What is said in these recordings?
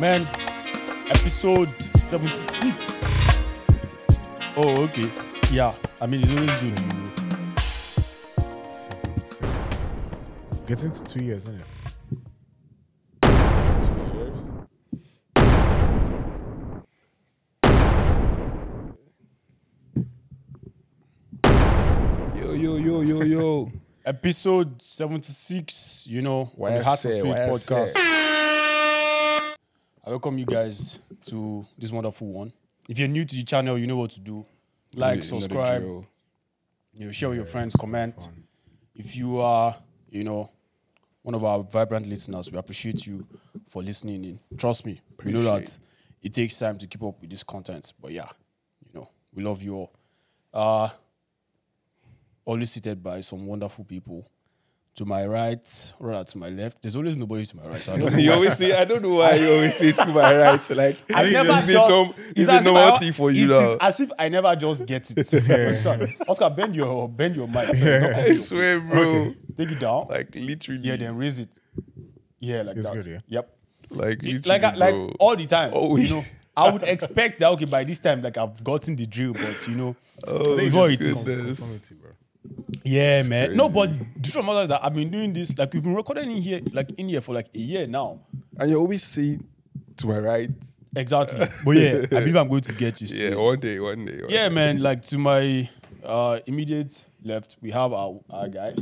Man, episode 76. Oh, okay. Yeah, I mean, it's always good. Getting to two years, isn't it? Yo, yo, yo, yo, yo. Episode 76, you know, Why the I Heart of say, Spirit why I podcast. I welcome you guys to this wonderful one. If you're new to the channel, you know what to do. Like, subscribe, you know, share with your friends, comment. If you are, you know, one of our vibrant listeners, we appreciate you for listening in. Trust me, we know that it takes time to keep up with this content. But yeah, you know, we love you all. Uh always seated by some wonderful people. To my right, or rather to my left. There's always nobody to my right. So I don't know You why. always say, I don't know why you always say to my right. Like, I never it's just. a, norm, it's it's a if normal thing for you is now. as if I never just get it. Oscar, Oscar, bend your bend your mic. Knock I swear, face. bro. Take it down. Like, literally. yeah, then raise it. Yeah, like It's that. good, yeah? Yep. Like, literally, Like I- like bro. all the time. Always. You know, I would expect that okay by this time like I've gotten the drill, but you know, Oh, it's what it is. Goodness. Conformity, bro. Yeah, man. No, but crazy. the truth of is that I've been doing this like we've been recording in here like in here for like a year now. And you always say to my right. Exactly. but yeah, I believe I'm going to get you. Yeah, one day, one day. one Yeah, day. man. Like to my uh, immediate left, we have our, our guy.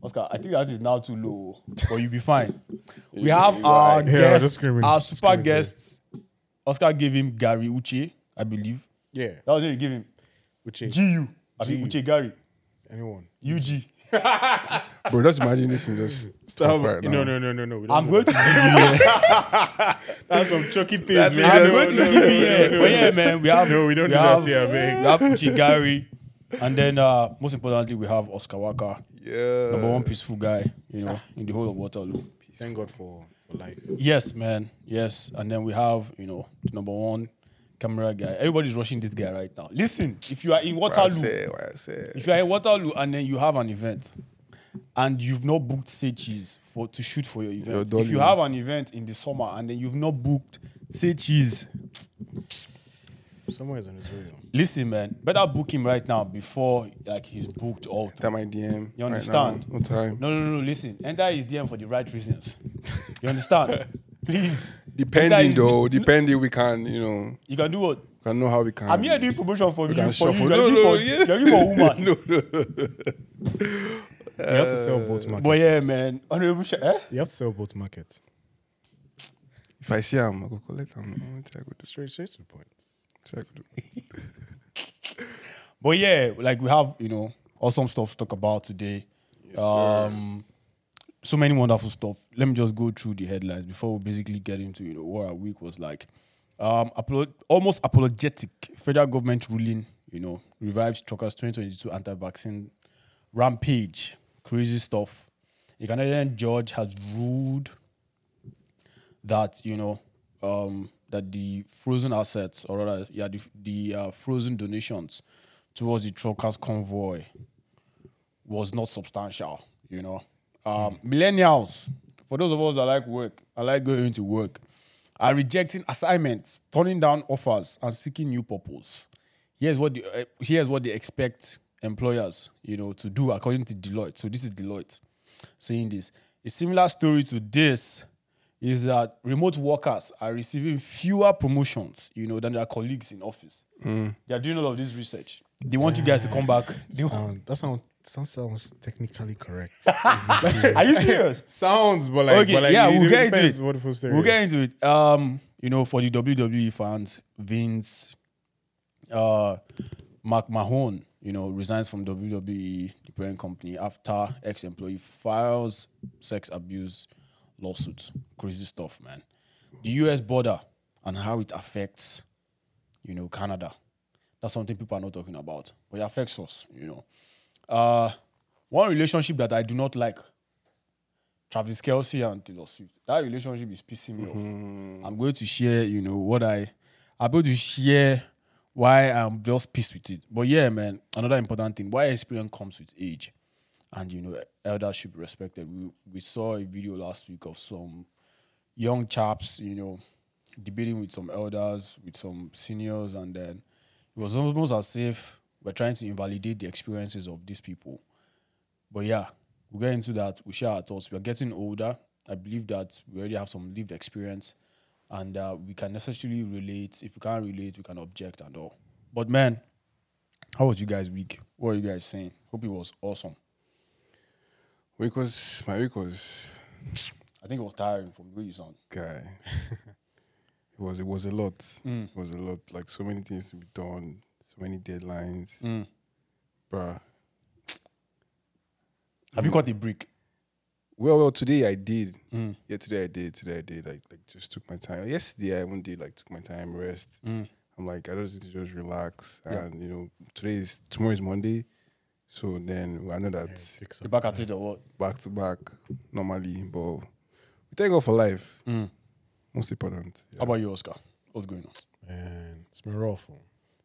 Oscar, I think that is now too low, but you'll be fine. We have our Yeah, I guest, screaming- our super screaming guests. Oscar gave him Gary Uche, I believe. Yeah. That was what he gave him. Uche. GU. I think GU. Uche Gary. Anyone. UG. Bro, just imagine this and just stop right now. No, no, no, no, no. I'm do going to that. give you. That's some chucky things, man. I'm no, going to no, give you. yeah. But yeah, man, we have. No, we don't we do that here, man. We have Uche Gary. And then, uh, most importantly, we have Oscar Waka. Yeah. number one peaceful guy, you know, in the whole of Waterloo. Thank God for, for life. Yes, man. Yes. And then we have, you know, the number one camera guy. Everybody's rushing this guy right now. Listen, if you are in What I Waterloo, say, what I say. if you are in Waterloo and then you have an event and you've not booked say for to shoot for your event. You're If you have an event in the summer and then you've not booked say cheese, Somewhere is on his way. listen, man, better book him right now before like he's booked all. That my DM. You right understand? now. no time. No, no, no, no. Listen, enter his DM for the right reasons. You understand? Please. Enter Depending his- though, depending we can, you know, You can do what? can know how we can. I'm here doing promotion for you. can For you. shuffle. You're No, looking no, for, yeah. you're looking for woman. no, no. You have to sell both markets. But yeah, man. Honorable Sh- eh? You have to sell both markets. If I see him, I go collect him. I go do Straight, straight to the point. straight to do. But yeah, like we have, you know, awesome stuff to talk about today. um so many wonderful stuff. Let me just go through the headlines before we basically get into, you know, what our week was like. Um apolo- almost apologetic federal government ruling, you know, revives truckers 2022 anti-vaccine rampage. Crazy stuff. A Canadian judge has ruled that you know um, that the frozen assets, or rather, yeah, the, the uh, frozen donations towards the truckers convoy was not substantial. You know, um, millennials, for those of us that like work, I like going to work, are rejecting assignments, turning down offers, and seeking new purpose. Here's what the, uh, here's what they expect employers, you know, to do according to Deloitte. So this is Deloitte saying this. A similar story to this is that remote workers are receiving fewer promotions, you know, than their colleagues in office. They are doing all of this research. They want you guys to come back. They want- Sound, that sound, that sounds technically correct. are you serious? sounds, but like, okay, but like yeah, we'll get into it. What the story We'll get into it. Um, you know, for the WWE fans, Vince, uh, McMahon, you know, resigns from WWE, the parent company, after ex-employee files sex abuse lawsuit. Crazy stuff, man. The U.S. border and how it affects, you know, Canada. That's something people are not talking about, but it affects us. You know, uh, one relationship that I do not like Travis Kelce and Taylor Swift. That relationship is pissing me off. I'm going to share, you know, what I I'm going to share why I'm just pissed with it. But yeah, man, another important thing, why experience comes with age. And you know, elders should be respected. We we saw a video last week of some young chaps, you know, debating with some elders, with some seniors, and then it was almost as if we're trying to invalidate the experiences of these people. But yeah, we'll get into that. We share our thoughts. We're getting older. I believe that we already have some lived experience and uh, we can necessarily relate. If we can't relate, we can object and all. But man, how was you guys' week? What are you guys saying? Hope it was awesome. Week was my week was I think it was tiring from the way you sound. guy. it was it was a lot. Mm. It was a lot. Like so many things to be done, so many deadlines. Mm. Bruh. Have you got a break? Well, well, today I did. Mm. Yeah, today I did. Today I did. Like, like just took my time. Yesterday I even did. Like, took my time, rest. Mm. I'm like, I just need to just relax. Yeah. And you know, today is tomorrow is Monday, so then I know that Take some You're back at time. it or what? back to back normally, but we thank God for life. Mm. Most important. How about you, Oscar? What's going on? Man, it's been rough.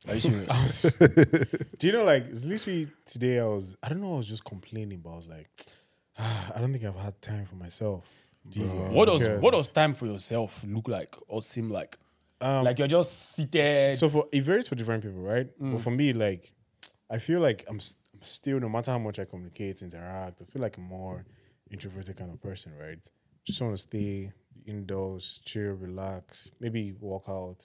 Are you serious? Do you know, like, it's literally today I was, I don't know, I was just complaining, but I was like, ah, I don't think I've had time for myself. Do you- what does because, what does time for yourself look like or seem like? um, like you're just seated. So for it varies for different people, right? But for me, like, I feel like I'm, s- I'm still, no matter how much I communicate, interact, I feel like I'm more introverted kind of person, right? Just want to stay indoors, chill, relax, maybe walk out.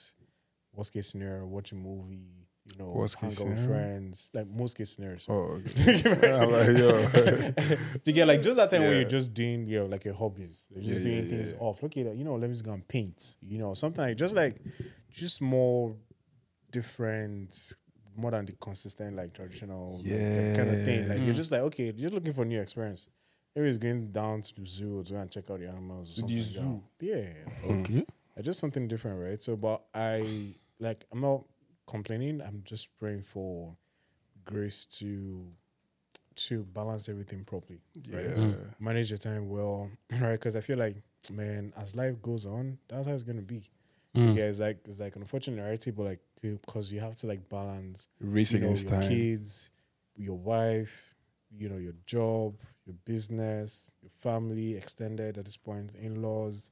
Worst case scenario, watch a movie. You know, Worst hang out with friends. Like most case scenarios. Oh, okay. Like, to get like just that time where you're just doing your like your hobbies, you're just Yeah, doing yeah, things yeah. off. Look at that, you know, let me just go and paint. You know, something like just like just more different, more than the consistent like traditional like, kind of thing. Like Yeah. you're just like okay, you're looking for a new experience. Maybe it's going down to the zoo to go and check out the animals. Or something the zoo? Yeah, okay. Uh, just something different, right? So, but I like I'm not complaining. I'm just praying for grace to to balance everything properly, right? Yeah. Manage your time well, right? Because I feel like, man, as life goes on, that's how it's gonna be. Mm. Yeah, it's like it's like an unfortunate reality, but like because you have to like balance Race you know, against your time. kids, your wife, you know, your job, your business, your family, extended at this point, in laws,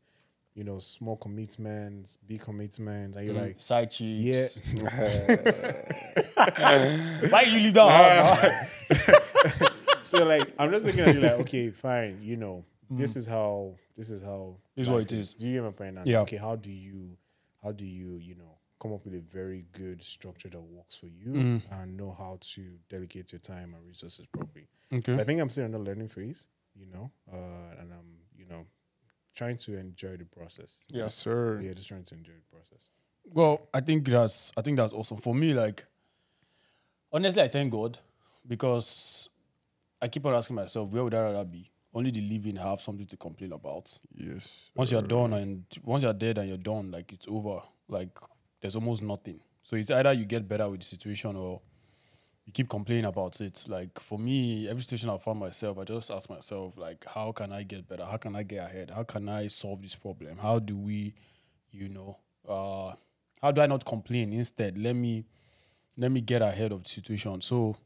you know, small commitments, big commitments, and you're like, Side yeah, cheeks. Why you leave that so like I'm just looking at you like, okay, fine, you know, this is how this is how This is what it is. Do you get my point? And Yeah. Okay, how do you how do you, you know, come up with a very good structure that works for you Mm. and know how to delegate your time and resources properly? Okay. So I think I'm still in the learning phase, you know, uh, and I'm, trying to enjoy the process. Yeah. Yes, sir. Yeah, just trying to enjoy the process. Well, I think that's I think that's awesome. For me, like honestly, I thank God because I keep on asking myself, where would I rather be? Only the living have something to complain about. Yes. Once you're uh, done and once you're dead and you're done, like it's over. Like there's almost nothing. So it's either you get better with the situation or you keep complaining about it. Like for me, every situation I found myself, I just ask myself, like, how can I get better? How can I get ahead? How can I solve this problem? How do we, you know, uh, how do I not complain? Instead, let me let me get ahead of the situation. So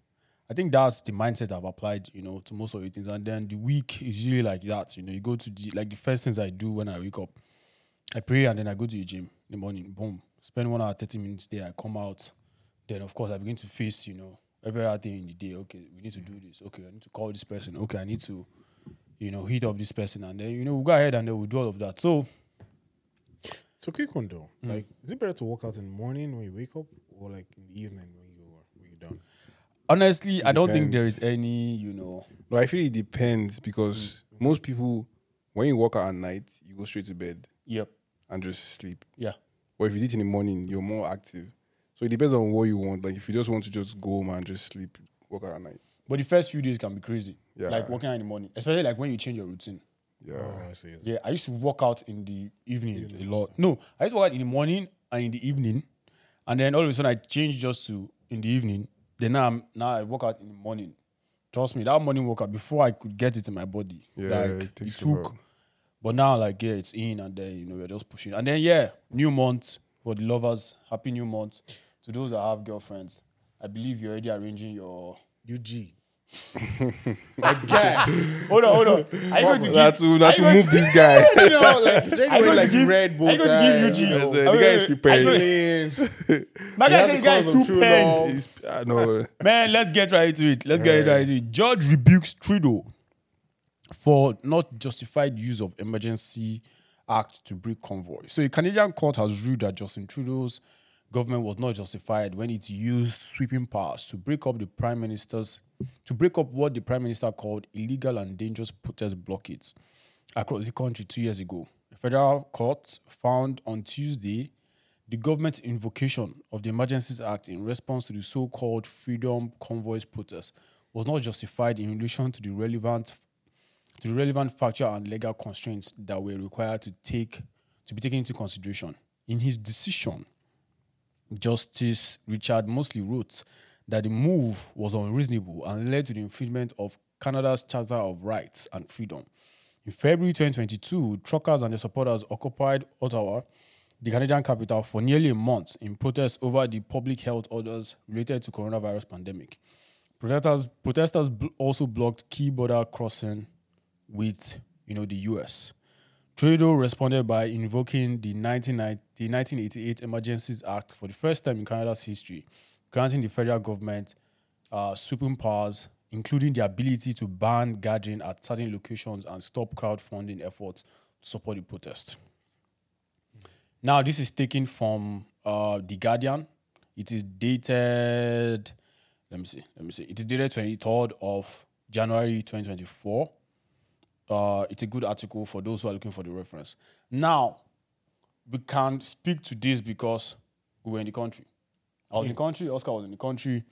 I think that's the mindset I've applied, you know, to most of the things. And then the week is usually like that. You know, you go to the like the first things I do when I wake up, I pray and then I go to the gym in the morning. Boom. Spend one hour, 30 minutes there. I come out. Then of course I begin to face, you know, every other thing in the day. Okay, we need to do this. Okay, I need to call this person. Okay, I need to, you know, hit up this person. And then, you know, we'll go ahead and then we'll do all of that. So So quick one though, like, is it better to work out in the morning when you wake up, or like in the evening when you when you're done? honestly, I don't think there is any, you know, No, I feel it depends because Mm. most people, when you work out at night, you go straight to bed yep. and just sleep. Yeah. Or if you do it in the morning, you're more active. So it depends on what you want. Like if you just want to just go home and just sleep, work out at night. But the first few days can be crazy. Yeah. Like working out in the morning, especially like when you change your routine. Yeah. Oh, I see. I see. Yeah, I used to work out in the evening a lot. No, I used to work out in the morning and in the evening, and then all of a sudden I changed just to in the evening. Then now I'm now I work out in the morning. Trust me, that morning workout before I could get it in my body, Yeah, like it it, takes a took. But now, like yeah, it's in, and then you know we're just pushing. And then yeah, new month for the lovers. Happy new month to those that have girlfriends. I believe you're already arranging your UG. guy, Hold on, hold on. Are you going to give? Not to, not to move this guy. you know, like, is there Are you going like, to give? red bow you going to give tie? Eugene? Yes, Are uh, the guy is prepared. are you going- Clean. My guy said the guy is too of penned. love. He's- I know. Man, let's get right to it. Let's get right to it. Judge rebukes Trudeau for not justified use of emergency act to break convoy. So a Canadian court has ruled that Justin Trudeau's government was not justified when it used sweeping powers to break up the prime minister's to break up what the prime minister called illegal and dangerous protest blockades across the country two years ago. A federal court found on Tuesday the government's invocation of the Emergencies Act in response to the so-called Freedom Convoys protest was not justified in relation to the relevant to the relevant factual and legal constraints that were required to take to be taken into consideration. In his decision, Justice Richard Mosley wrote that the move was unreasonable and led to the infringement of Canada's Charter of Rights and Freedom. In February 2022, truckers and their supporters occupied Ottawa, the Canadian capital, for nearly a month in protest over the public health orders related to coronavirus pandemic. Protesters, protesters also blocked key border crossing with, you know, the U.S. Trudeau responded by invoking the 1990 the 1988 Emergencies Act for the first time in Canada's history, granting the federal government uh, sweeping powers, including the ability to ban gathering at certain locations and stop crowdfunding efforts to support the protest. Now, this is taken from uh, The Guardian. It is dated, let me see, let me see. It is dated 23rd of January 2024 uh, it's a good article for those who are looking for the reference. Now, we can't speak to this because we were in the country. I was in the country, Oscar was in the country.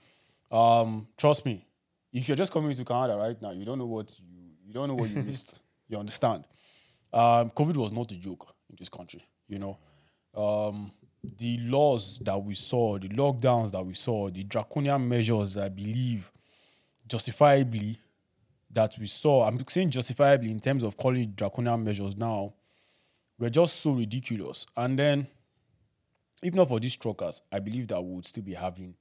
Um, trust me, if you're just coming to Canada right now, you don't know what you you don't know what you missed. You understand? Um, COVID was not a joke in this country. You know, um, the laws that we saw, the lockdowns that we saw, the draconian measures that I believe justifiably that we saw, I'm saying justifiably in terms of calling draconian measures now, were just so ridiculous. And then, if not for these truckers, I believe that we would still be having,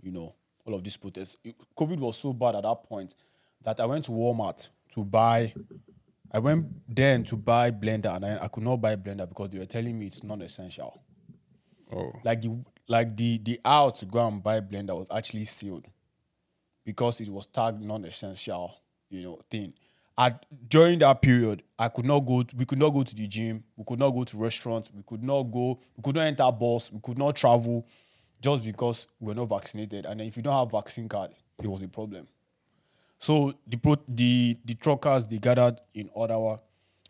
you know, all of these protests. COVID was so bad at that point that I went to Walmart to buy. I went then to buy blender, and I, I could not buy blender because they were telling me it's non-essential. Oh, Like the like the the aisle to go and buy blender was actually sealed because it was tagged non-essential, you know, thing. During that period, I could not go. we could not go to the gym. We could not go to restaurants. We could not go. We could not enter bus. We could not travel, just because we were not vaccinated. And if you don't have vaccine card, it was a problem. So the pro, the the truckers they gathered in Ottawa.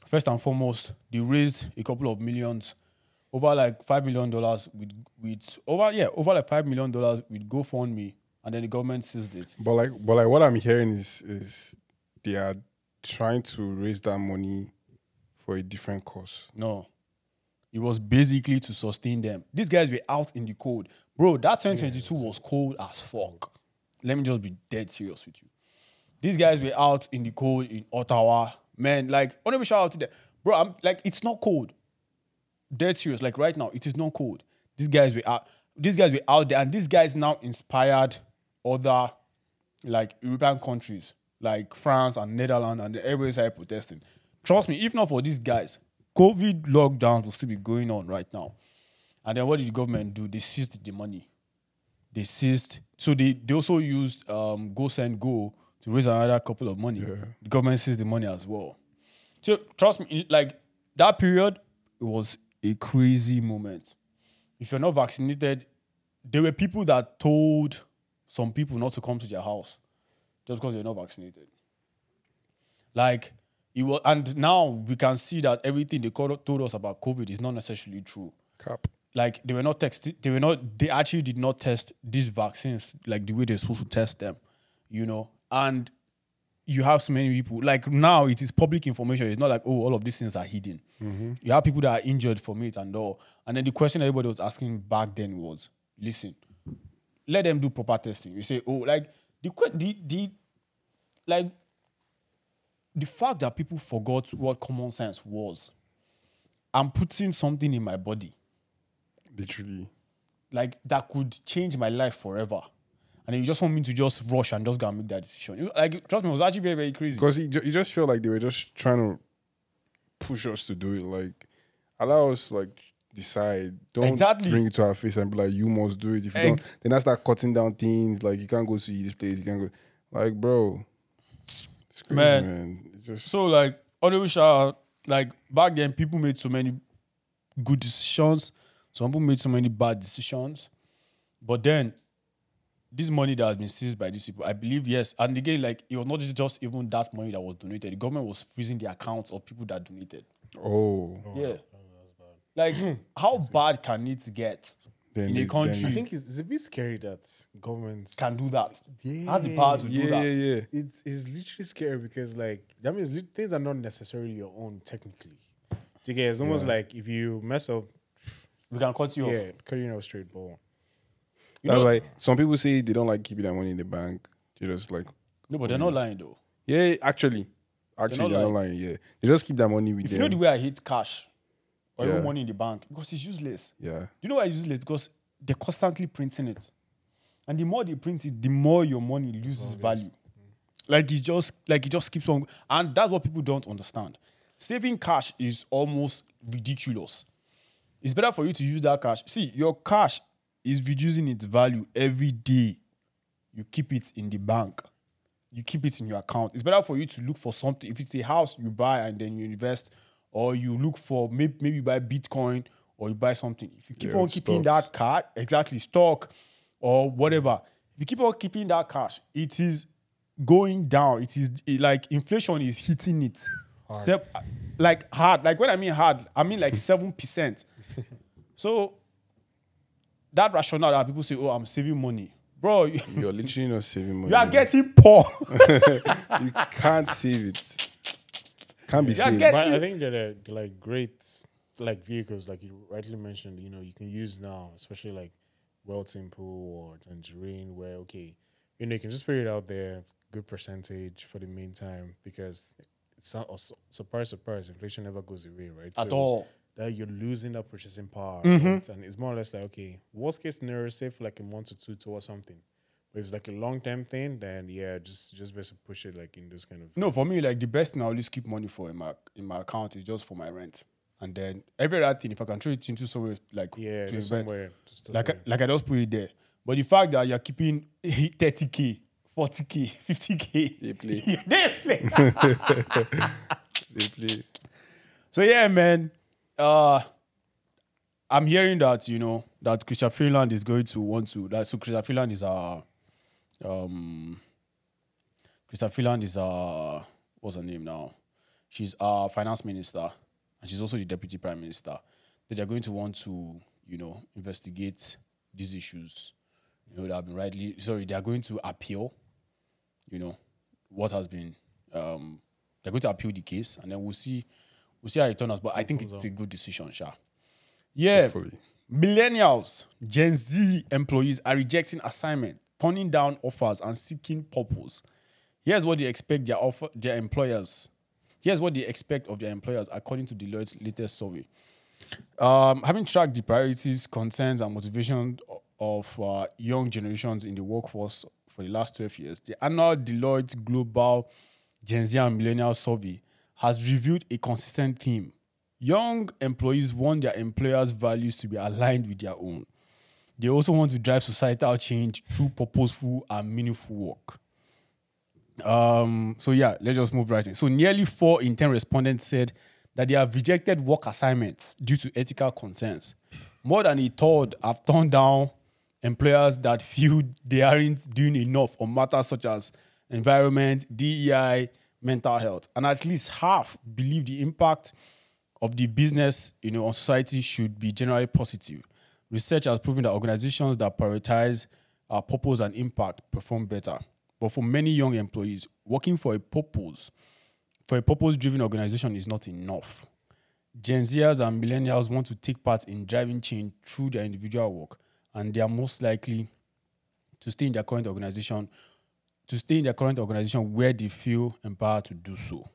First and foremost, they raised a couple of millions, over like five million dollars with with over yeah over like five million dollars with GoFundMe, and then the government seized it. but like, but like, what I'm hearing is is they are trying to raise that money for a different cause. No. It was basically to sustain them. These guys were out in the cold. Bro, that 2022 was cold as fuck. Let me just be dead serious with you. These guys were out in the cold in Ottawa. Man, like, only shout out to them. Bro, I'm like, it's not cold. Dead serious. Like right now, it is not cold. These guys were out. These guys were out there, and these guys now inspired other like European countries like France and Netherlands, and everybody started protesting. Trust me, if not for these guys, COVID lockdowns will still be going on right now. And then what did the government do? They seized the money. They seized. So they, they also used um, GiveSendGo to raise another couple of money. The government seized the money as well. So trust me, like that period, it was a crazy moment. If you're not vaccinated, there were people that told some people not to come to their house just because they're not vaccinated. Like it was, and now we can see that everything they called, told us about COVID is not necessarily true. Cap. Like they were not tested, they were not, they actually did not test these vaccines like the way they're supposed to test them, you know. And you have so many people. Like now, it is public information. It's not like oh, all of these things are hidden. Mm-hmm. You have people that are injured from it and all. And then the question everybody was asking back then was, listen, let them do proper testing. You say, oh, like the the the like the fact that people forgot what common sense was. I'm putting something in my body Literally. like that could change my life forever. and you just want me to just rush and just go and make that decision. Like trust me, it was actually very very crazy. Because you, you just feel like they were just trying to push us to do it. Like, allow us like decide. Don't Exactly. bring it to our face and be like, you must do it. If you Ex- don't, then I start cutting down things. Like, you can't go to this place. You can't go. Like, bro, it's crazy, Man. man. It's just So like honorable shout out, like back then people made so many good decisions. Some people made so many bad decisions. But then this money that has been seized by these people, I believe yes. And again, like it was not just- just even that money that was donated. The government was freezing the accounts of people that donated. oh, Yeah. Like hmm. how bad can it get Then in a it- country I think it's, it's a bit scary that governments can do that? Yeah. Has the power to yeah, do that. yeah, yeah. it's, it's literally scary because like that means lit- things are not necessarily your own technically. You get it's almost like if you mess up, We can cut you off. yeah, cutting off straight ball. That's know- why some people say they don't like keeping their money in the bank. They just like, No, but they're not lying though. yeah, actually, actually, not they're not lying. Yeah, they just keep their money with If you them. know the way I hate cash or even Yeah. money in the bank, because it's useless. yeah, You know why it's useless? Because they're constantly printing it. And the more they print it, the more your money loses value. Like it just like it just keeps on and that's what people don't understand. Saving cash is almost ridiculous. It's better for you to use that cash. See, your cash is reducing its value every day. You keep it in the bank. You keep it in your account. It's better for you to look for something. If it's a house you buy and then you invest, or you look for maybe, maybe you buy Bitcoin or you buy something. If you keep Yeah, on keeping stocks. that cash, exactly stock or whatever. If you keep on keeping that cash, it is going down. It is it, like inflation is hitting it. Sep- like hard. Like when I mean hard, I mean like seven percent. so that rationale that people say, "Oh, I'm saving money," bro. You're literally not saving money. you are getting poor. you can't save it. Can't be You are saved. get- But I think that they're, they're like great like vehicles, like you rightly mentioned. You know, you can use now, especially like Wealthsimple or Tangerine, where okay, you know, you can just put it out there, good percentage for the meantime, because it's not also, surprise, surprise, inflation never goes away, right? At So all. That you're losing that purchasing power, Mm-hmm. right? and it's more or less like okay, worst case scenario, save for like a month or two towards something. But if it's like a long term thing, then yeah, just just best to push it like in those kind of No, for me, like the best thing I always keep money for in my in my account is just for my rent, and then every other thing, if I can throw it into somewhere like yeah, to invest, somewhere. Just to like I, like I just put it there. But the fact that you're keeping thirty k, forty k, fifty k, They play. they play. They play. so yeah, man. Uh, I'm hearing that you know that Chrystia Freeland is going to want to. That so Chrystia Freeland is our um. Chrystia Freeland is our what's her name now? She's our finance minister, and she's also the deputy prime minister. That they're going to want to you know investigate these issues. You know that have been rightly sorry. They are going to appeal. You know what has been. Um, they're going to appeal the case, and then we'll see. We'll see how it turns out. But I think it's a good decision, Sha. Yeah. Hopefully. Millennials, Gen Z employees are rejecting assignment, turning down offers, and seeking purpose. Here's what they expect their offer, their employers. Here's what they expect of their employers, according to Deloitte's latest survey. Um, having tracked the priorities, concerns, and motivation of uh, young generations in the workforce for the last 12 years, the annual Deloitte Global Gen Z and Millennial Survey has revealed a consistent theme. Young employees want their employers' values to be aligned with their own. They also want to drive societal change through purposeful and meaningful work. Um, so yeah, let's just move right in. So nearly four in ten respondents said that they have rejected work assignments due to ethical concerns. More than a third have turned down employers that feel they aren't doing enough on matters such as environment, DEI, mental health, and at least half believe the impact of the business, you know, on society should be generally positive. Research has proven that organizations that prioritize uh, purpose and impact perform better. But for many young employees, working for a purpose, for a purpose-driven organization is not enough. Gen Zers and millennials want to take part in driving change through their individual work, and they are most likely to stay in their current organization, to stay in their current organization where they feel empowered to do so.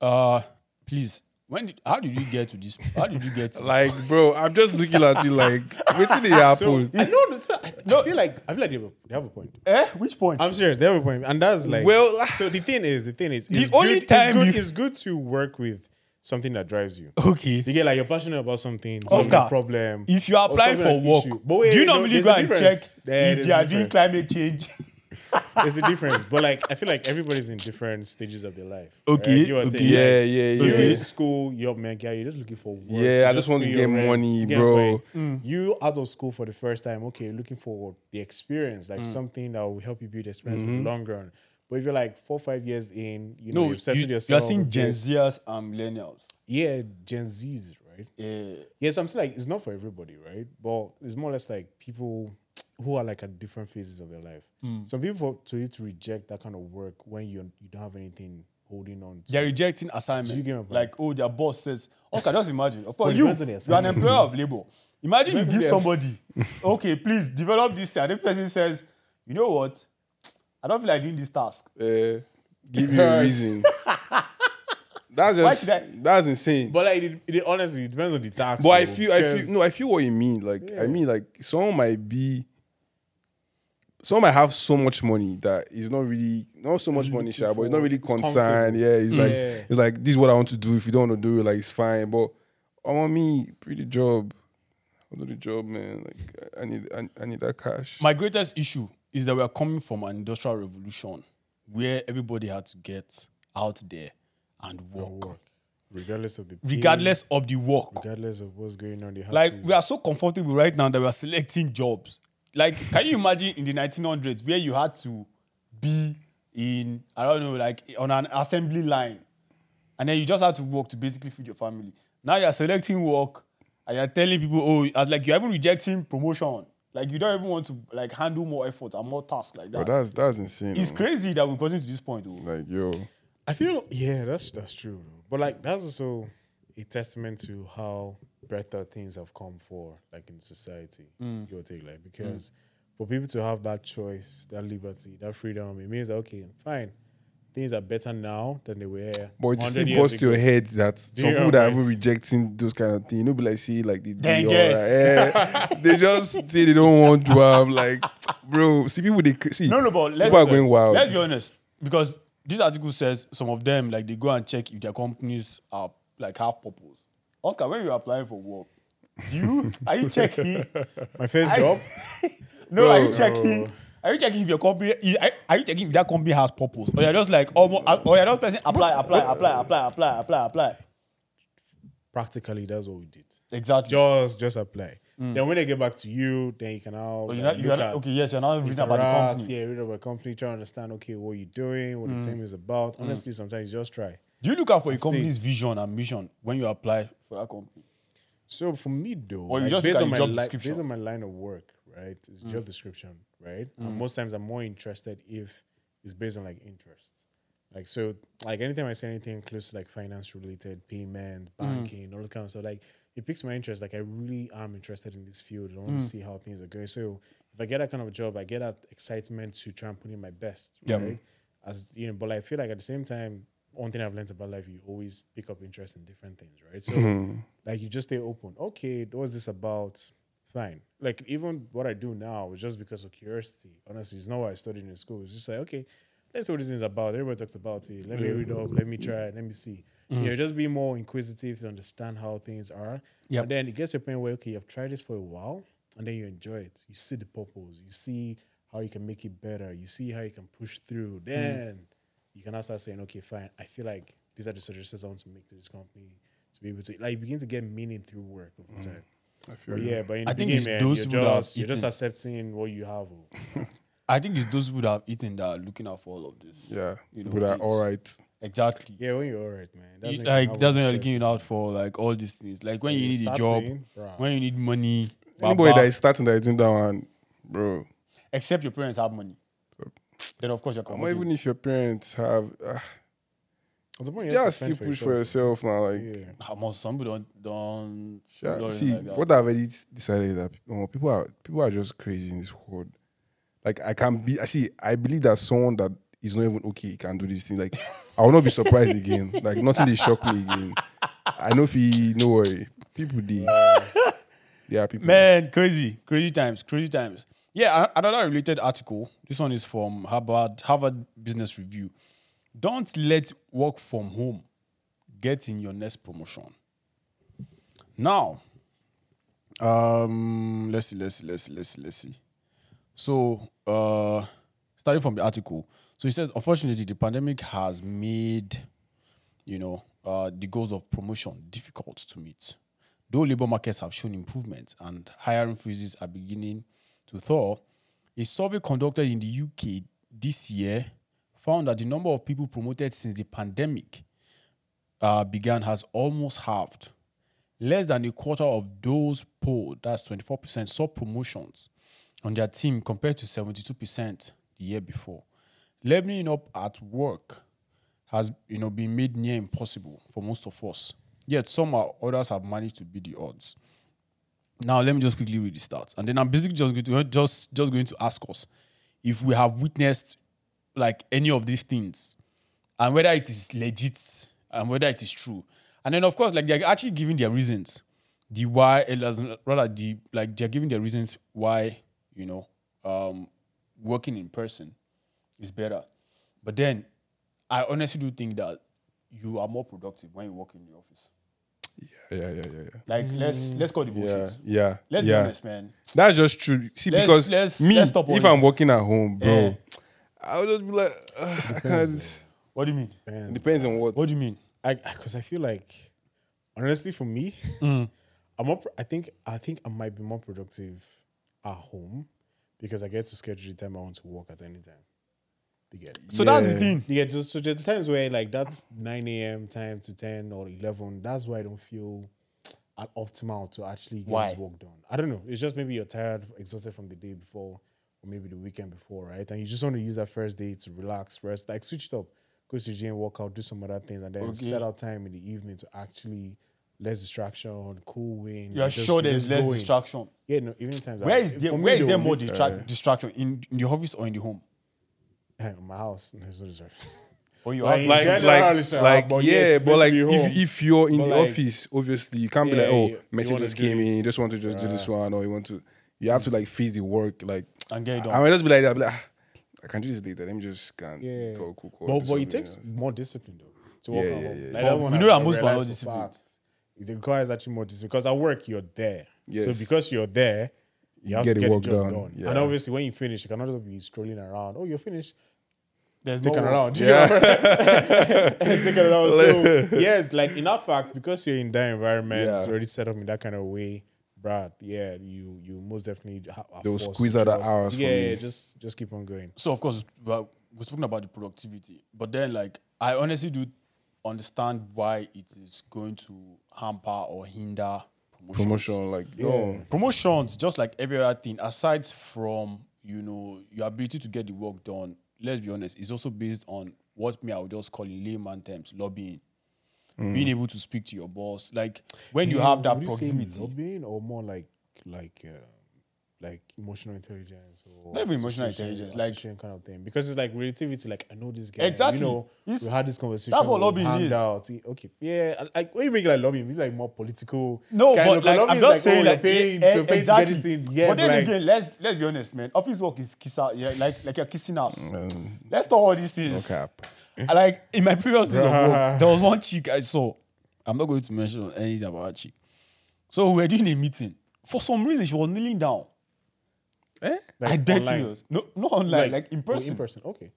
Uh, please, when did, how did you get to this? How did you get to this? Like, bro, I'm just looking at you like, waiting the happen. I know. no, so I, I feel like I feel like they have a, they have a point. eh? Which point? I'm serious. They have a point, and that's like Well, So the thing is, the thing is, The only good, time it's good, you- it's good to work with something that drives you. okay. You get like you're passionate about something, Oscar, problem. If you applying for work. But wait, do you normally there's go and check if they are doing climate change? There's a difference, but like I feel like everybody's in different stages of their life. Okay, right? Give or okay. take, Yeah, like, yeah, You're yeah. in school, you're mega, you're just looking for work. Yeah, I just want to your get rent, money, to get bro. money. Mm. You out of school for the first time, okay, looking for the experience, Mm. like something that will help you build experience for the mm-hmm. long run. But if you're like four, five years in, you know, No, you've settled you, yourself. are seeing Gen Zers and um, millennials. Yeah, Gen Zs, right? Yeah. Yeah, so I'm saying like it's not for everybody, right? But it's more or less like people who are like at different phases of their life. Hmm. Some people to you to reject that kind of work when you you don't have anything holding on. to. They're rejecting assignments. you get my point? Like, oh, their boss says, okay, just imagine. Of course, you, depends on the you're an employer of labor. Imagine you give somebody, okay, please develop this thing. And the person says, you know what? I don't feel like doing this task. Uh, give you a reason. That's just I- that's insane. But like it, it honestly it depends on the tax. But I feel, I feel, no, I feel what you mean. Like, I mean, like, someone might be, someone might have so much money that he's not really, not so much money, sure, but he's not really It's concerned. Yeah, he's like, Yeah. it's like, this is what I want to do. If you don't want to do it, like, it's fine. But I want me, pretty job. I'll do the job, man. Like, I need, I, I need that cash. My greatest issue is that we are coming from an industrial revolution where everybody had to get out there and work, work, regardless of the pay, regardless of the work. regardless of what's going on. They have Like to, we are so comfortable right now that we are selecting jobs. Like, can you imagine in the 1900s where you had to be in I don't know, like on an assembly line, and then you just had to work to basically feed your family. Now you're selecting work, and you're telling people, oh, as like you're even rejecting promotion. Like you don't even want to like handle more effort and more tasks like that. But that's that's insane. it's man. crazy that we've gotten to this point. Though. Like, yo, I feel yeah, that's that's true. Though. But like that's also a testament to how better things have come for like in society. Mm. Give or take, like because for people to have that choice, that liberty, that freedom, it means that okay, fine, things are better now than they were. But it 100 still years bust to your head that some Yeah, people that are right. even rejecting those kind of things, you know, be like, see, like they, They they, get. alright. Eh, they just say they don't want to. I'm like, bro, see, people they see. No, no, but let's people are going wild. Let's be honest, because this article says some of them like they go and check if their companies are like half purpose. Oscar, when you're applying for work, you are you checking? My first job, No, are you Bro. checking? Are you checking if your company? Are are you checking if that company has purpose, or you're just like, almost, or you're just pressing apply, apply, apply, apply, apply, apply, apply. practically that's what we did. Exactly. Just just apply. Then when they get back to you, then you can now you're like, not, not, at- okay, yes, you're not reading about the company. Yeah, read about the company, try to understand, okay, what you're doing, what Mm. the team is about. Honestly, sometimes you just try. Do you look out for a see. company's vision and mission when you apply for that company? So for me though, Or you like, just based at on the my job li- description. Mm. based on my line of work, right? It's job description, right? And most times I'm more interested if it's based on like interest. Like so, like anytime I say anything close to like finance related, payment, Mm. banking, all this kind of stuff, like it piques my interest. Like I really am interested in this field. I want to Mm. see how things are going. So if I get that kind of a job, I get that excitement to try and put in my best. Yeah. Right. As you know, but I feel like at the same time, one thing I've learned about life, you always pick up interest in different things, right? So mm-hmm. like you just stay open. Okay, what's this about? Fine. Like even what I do now was just because of curiosity. Honestly, it's not what I studied in school. It's just like, okay, let's see what this is about. Everybody talks about it. Let me mm-hmm. read up. Let me try. Let me see. You mm-hmm. know, just be more inquisitive to understand how things are. Yep. And then it gets to a point where okay, you've tried this for a while, and then you enjoy it. You see the purpose. You see how you can make it better. You see how you can push through. Then you can now start saying, okay, fine. I feel like these are the suggestions I want to make to this company to be able to like begin to get meaning through work over mm. time. I feel But yeah, but in I the think beginning, it's man, those you're people that have just, you're just accepting what you have. oh. I think it's those people that have eaten that are looking out for all of this. yeah, You know, but are all right. Exactly. Yeah, when you're alright, man. That's You- when like have that's all when you're looking stresses, out for like all these things. Like when man. you need a job, saying, when you need money. Anybody baba, that is starting that is doing that one, bro. except your parents have money. Then of course you're comfortable. even if your parents have, uh, At the point you to just still push for yourself now. Like, Yeah. Ah, most some people don't don't see, like what I've already decided is that oh, people are people are just crazy in this world. Like I can be, I see, I believe that someone that is not even okay can do this thing. Like I will not be surprised again. Like nothing they shock me again. I know if he no worry. People did. yeah, people. Man, crazy, crazy times, crazy times. Yeah, another related article. This one is from Harvard Harvard Business Review. Don't let work from home get in your next promotion. Now, um, let's see, let's see, let's see, let's see, let's see. So, uh, starting from the article, so he says, unfortunately, the pandemic has made, you know, uh, the goals of promotion difficult to meet. Though labor markets have shown improvement and hiring freezes are beginning to Thor, a survey conducted in the UK this year found that the number of people promoted since the pandemic uh, began has almost halved. Less than a quarter of those polled, that's 24%, saw promotions on their team compared to 72% the year before. Leveling up at work has you know been made near impossible for most of us. Yet some others have managed to beat the odds. Now let me just quickly read the stats, and then I'm basically just going to just just going to ask us if we have witnessed like any of these things, and whether it is legit and whether it is true. And then of course, like they're actually giving their reasons, the why, rather the like they're giving their reasons why you know um, working in person is better. But then I honestly do think that you are more productive when you work in the office. Yeah, yeah, yeah, yeah. Like let's let's call the Yeah, bullshit. yeah. Let's be yeah. honest, man. That's just true. See, Let's- because let's- me, let's stop if this. I'm working at home, bro, Yeah. I'll just be like, "Ugh, I can't. What do you mean? Man, Depends on what. What do you mean? I because I feel like honestly for me, Mm. I'm more, I think I think I might be more productive at home because I get to schedule the time I want to work at any time. You get it? So that's the thing. You get just so the times where like that's 9 a.m. time to 10 or 11. That's why I don't feel at optimal to actually get Why? this work done. I don't know. It's just maybe you're tired, exhausted from the day before, or maybe the weekend before, right? And you just want to use that first day to relax, rest, like switch it up, go to the gym, work out, do some other things, and then Okay. set out time in the evening to actually less distraction, cool wind. You're sure there's just less going. distraction. Yeah, no, even times. Where I- is there, for me where is there more this- distra- distraction in, in the office or in the home? In my house? There's no distraction. Or you Like, have like, generally, like, sir, like, but yeah, yes, but like, to be home. if if you're in But the like- office, obviously, you can't be like, oh, you- you message just do came in, you just want to just do this one, or you want to, you have to like face the work, like, and get it I done. might just be like that, be like, ah, I can't do this later. Let me just go and Yeah. talk, cool, cool, But, but it takes else. more discipline though to work Yeah, at yeah, home. yeah. Like, But that we know that most people are realized not for disciplined. fact. It requires actually more discipline because at work you're there. yes. So because you're there, you have get to get the job done. done. And obviously, when you finish, you cannot just be strolling around. Oh, you're finished. There's Taking more work. around. Taking around. So yes, like in that fact, because you're in that environment, Yeah. it's already set up in that kind of way. Brad, yeah, you you most definitely ha- are They'll squeeze to out the hours from Yeah, you. yeah, just just keep on going. So of course, well, we're talking about the productivity, but then like I honestly do understand why it is going to hamper or hinder promotion. promotion, like, no, oh. Promotions, just like every other thing, aside from you know your ability to get the work done. Let's be honest, it's also based on what me I would just call in layman terms lobbying, being able to speak to your boss. Like when you Yeah, have that you proximity, lobbying or more like like uh, like emotional intelligence or Not even emotional intelligence, like- kind of thing because it's like relativity like I know this guy Exactly. you know It's- we had this conversation that's what we lobbying hanged is. out okay yeah like when you make it like lobbying it's like more political No, kind but of- like lobbying I'm not like, saying, oh, you're like paying, eh, you're exactly. to get this thing yeah but then like, again, let's let's be honest, man. Office work is kiss out, yeah, like like you're kissing us. um, Let's talk all these things. no Like in my previous place of work, there was one chick I saw. I'm not going to mention anything about that chick. So we were doing a meeting. For some reason, she was kneeling down. Eh? like I dead online. serious. No, not online, like, in oh, person. in person okay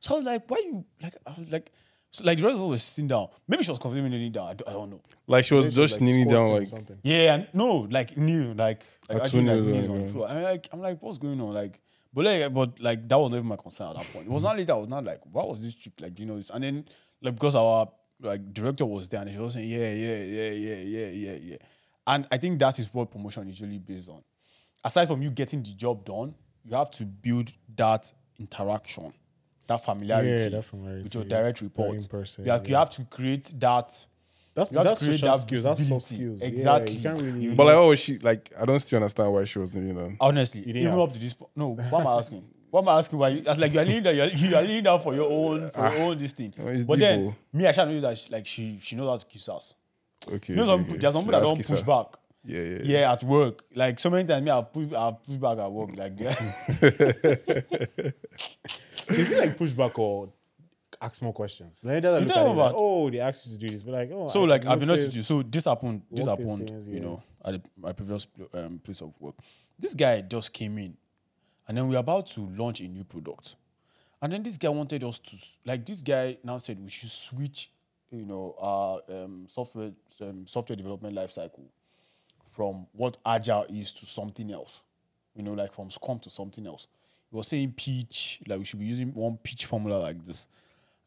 So I was like, why you like? I was like, so like the rest of us were sitting down. Maybe she was comfortable kneeling down. I don't, I don't know. Like, she was Maybe just like kneeling down, like, something. Yeah, and no, like kneel, like, like actually two like knees knees on on the the floor. I'm like, I'm like, what's going on? Like, but like, but like that was not even my concern at that point. It was not later. I was not like, what was this chick like? You know, this? and then like because our like director was there and she was saying, yeah, yeah, yeah, yeah, yeah, yeah, yeah. And I think that is what promotion is usually based on. Aside from you getting the job done, you have to build that interaction, that familiarity, Yeah, that familiarity, with your yeah. direct Very report. in-person, Like you yeah. have to create that. that's You have that's create social that skills that's soft visibility. skills Yeah, Exactly. you can't really but like, what was she, like, I don't still understand why she was kneeling down. Honestly, didn't even have- up to this point, no. What am I asking? What am I asking? Why? You, that's like you are leaning down. You are, you are leaning down for your own, for your ah, own this thing. Oh, but deep, then oh. me, I shall know that she, like she, she knows how to kiss us. Okay. You know, some okay, there's some people that don't Issa. push back. Yeah, yeah. Yeah, at work. Like so many times, me I've pushed, I've pushed back at work. Like yeah. So is it like push back or ask more questions? Like, that You look know at it like, oh, they asked you to do this, but like, oh, So I like I've been honest with noticed- you. So this happened. This happened. things, You yeah. know, at the, my previous um, place of work. This guy just came in, and then we are about to launch a new product, and then this guy wanted us to like. This guy now said we should switch. You know, our um, software um, software development life cycle from what agile is to something else. You know, like from Scrum to something else. He was saying pitch, like we should be using one pitch formula like this.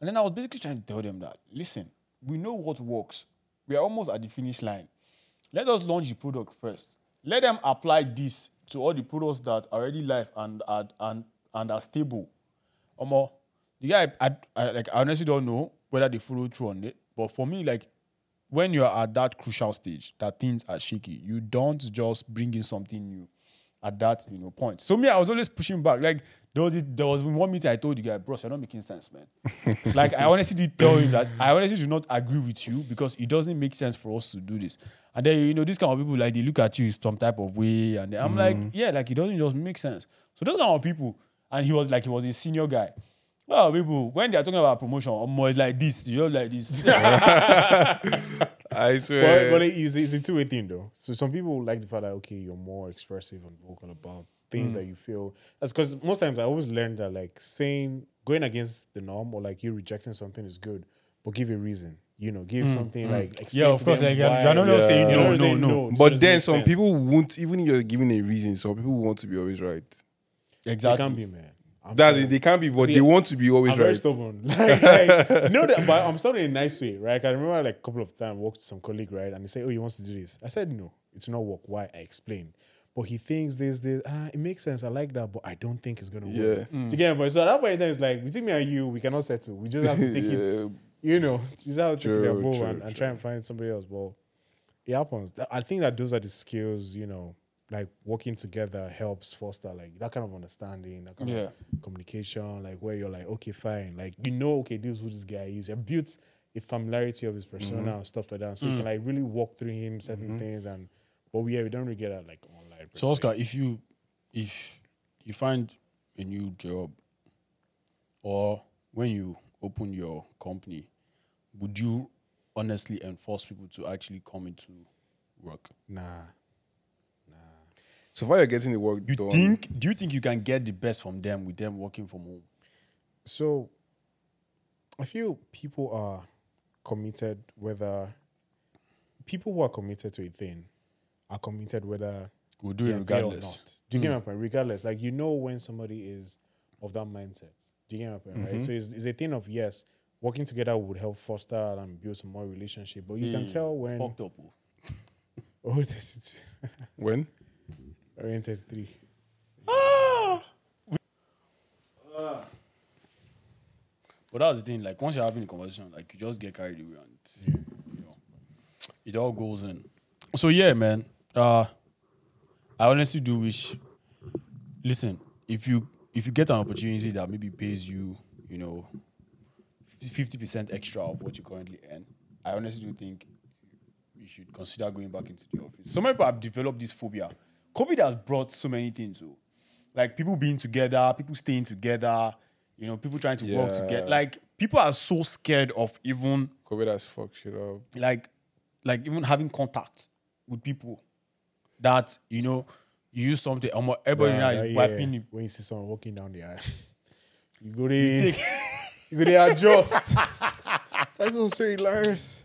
And then I was basically trying to tell them that, listen, we know what works. We are almost at the finish line. Let us launch the product first. Let them apply this to all the products that are already live and are, and, and are stable. Omo, the guy, I, I, like, I honestly don't know whether they follow through on it. But for me, like, when you're at that crucial stage that things are shaky, you don't just bring in something new at that you know point. So me, I was always pushing back. Like there was there was one meeting I told the guy, bro, you're not making sense, man. like I honestly did tell him that I honestly do not agree with you because it doesn't make sense for us to do this. And then you know these kind of people like they look at you some type of way, and I'm like, mm. yeah, like it doesn't just make sense. So those kind of people, and he was like he was a senior guy. Oh, people, when they're talking about promotion, oh, or more it's like this, you know, like this. I swear. But, but it's, it's a two way thing though. So some people like the fact that okay, you're more expressive and vocal about things mm. that you feel. That's because most times I always learned that like saying going against the norm or like you rejecting something is good, but give a reason. You know, give mm, something mm. like Yeah, of course, them like, you're- why- you're not just saying You're no, no, no. But then some sense. people won't, even if you're giving a reason, some people want to be always right. they exactly. can be man. I'm That's sorry. it. They can't be, but See, they want to be always I'm very right. stubborn. Like, like no, that, but I'm stubborn in a nice way, right? I remember like a couple of times walked to some colleague, right, and they say, "Oh, he wants to do this." I said, "No, it's not work." Why? I explained. But he thinks this, this. Ah, it makes sense. I like that, but I don't think it's gonna work. Yeah. Do You get me? So at that point in time, it's like between me and you, we cannot settle. We just have to take Yeah. it. You know, just have to take it True, true, and, and try and find somebody else. Well, it happens. Th- I think that those are the skills. You know, like working together helps foster like that kind of understanding, that kind Yeah. of communication, like where you're like, okay, fine, like you know, okay, this is who this guy is. You built a familiarity of his persona mm-hmm. and stuff like that, so you can mm-hmm. like really walk through him certain mm-hmm. things. And but we yeah, we don't really get that like online. So. Oscar, if you if you find a new job or when you open your company, would you honestly enforce people to actually come into work? nah, So far, you're getting the work You done. think do you think you can get the best from them with them working from home? so I feel people are committed whether people who are committed to a thing are committed whether We'll do it regardless. not. Do you get hmm. my point? Regardless, like you know when somebody is of that mindset. Do you get my point? Right. Mm-hmm. So it's, it's a thing of yes, working together would help foster and build some more relationship, but you can hmm. tell when. Fucked up. oh. Oh, this is When? Oriented three. But that's the thing, like once you're having a conversation, like you just get carried away and you know, it all goes in. So yeah, man. Uh I honestly do wish listen, if you if you get an opportunity that maybe pays you, you know, fifty percent extra of what you currently earn, I honestly do think you should consider going back into the office. So many people have developed this phobia. COVID has brought so many things, so like people being together, people staying together, you know, people trying to work together. Like people are so scared of even COVID has fucked shit up. like like even having contact with people that you know you use something almost everybody now is yeah, wiping yeah. When you see someone walking down the aisle, you go there, you go there adjust. That's so so hilarious.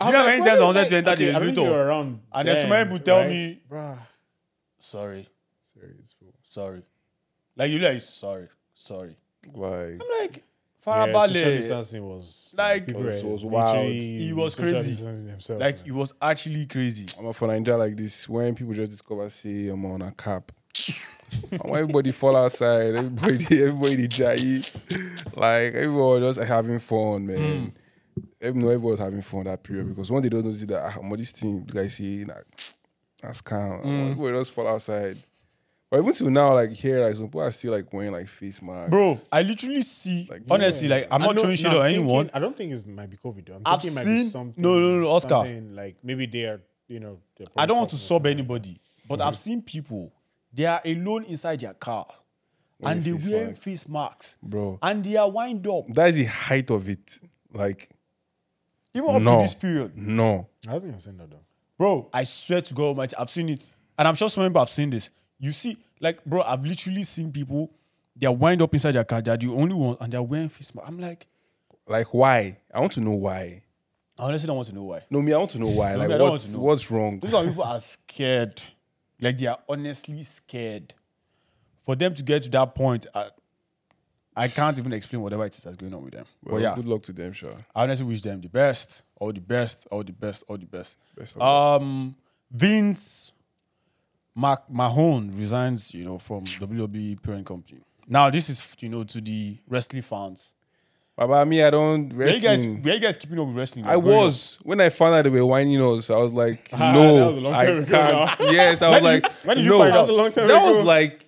Do you know how many times I wanted to enter Okay, the I don't you elevator and then then, somebody would tell right? me, bruh, sorry, serious fool. sorry. Like you like sorry, sorry. Like, I'm like Yeah, social Farabale. distancing was Like, people was- was wild. literally It was crazy. distancing themselves, like man. it was actually crazy. I'm a for Nigeria like this. When people just discover, say, I'm on a cap. And when everybody fall outside, everybody, everybody jai. Like, everyone was just having fun, man. Every, no, everyone was having fun that period because when they don't notice that, ah, I'm this thing, like, see, like, that's calm. Everybody just fall outside. But But even till now, like here, like some people are still like wearing like face masks. Bro, I literally see. Like, honestly, like I'm I not know- throwing shit no, on anyone. I don't think it might be COVID. Though. I'm I've thinking it might be seen- something. no, no, no, Oscar. something Like maybe they are, you know. I don't want to probably sub anybody, but I've seen people. They are alone inside their car, and they face wear mask. face masks, Bro. and they are wind up. That is the height of it. Like, Even up no. to this period, no. I don't think I've seen that though. Bro. I swear to God Almighty, I've seen it, and I'm sure some people have seen this. You see, like, bro, I've literally seen people. They are wind up inside their car. They're the only ones, and they're wearing face mask. I'm like, Like, why? I want to know why. I honestly don't want to know why. No, me, I want to know why. like, me, I don't want what's know. what's wrong? Those are people are scared. Like they are honestly scared. For them to get to that point, I, I can't even explain whatever it is that's going on with them. Well, but yeah, good luck to them, sure. I honestly wish them the best, all the best, all the best, all the best. Best um, Vince McMahon resigns, you know, from WWE parent company. Now, this is you know to the wrestling fans. Baba, me, I don't Were you guys, wrestling. were you guys keeping up with wrestling? I growing up? was when I found out they were whining us. I was like, Ah, no, was I can't. Yes, I was like, when did you no, find out? That was a long time that was like,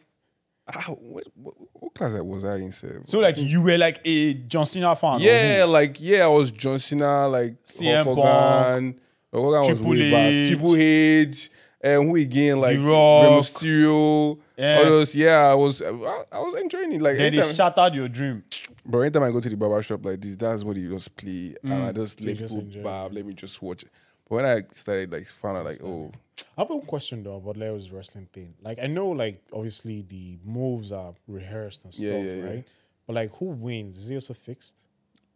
ah, what, what, class was I in? So like you were like a John Cena fan. yeah, like yeah, I was John Cena, like CM Hulk Hogan. Hulk Hogan was Triple way back. H. Triple H, and who again? Like. Rey Mysterio. Yeah. All those, yeah, I was, I, I was enjoying it. Like Then they anytime, shattered your dream. bro, anytime I go to the barber shop like this, that's what he just play, and mm. I just you let people barb, let me just watch it. But when I started like found out like, oh, I have a question though about Leo's wrestling thing. Like I know, like obviously the moves are rehearsed and stuff, Yeah, yeah, yeah. right? But like, who wins? Is it also fixed?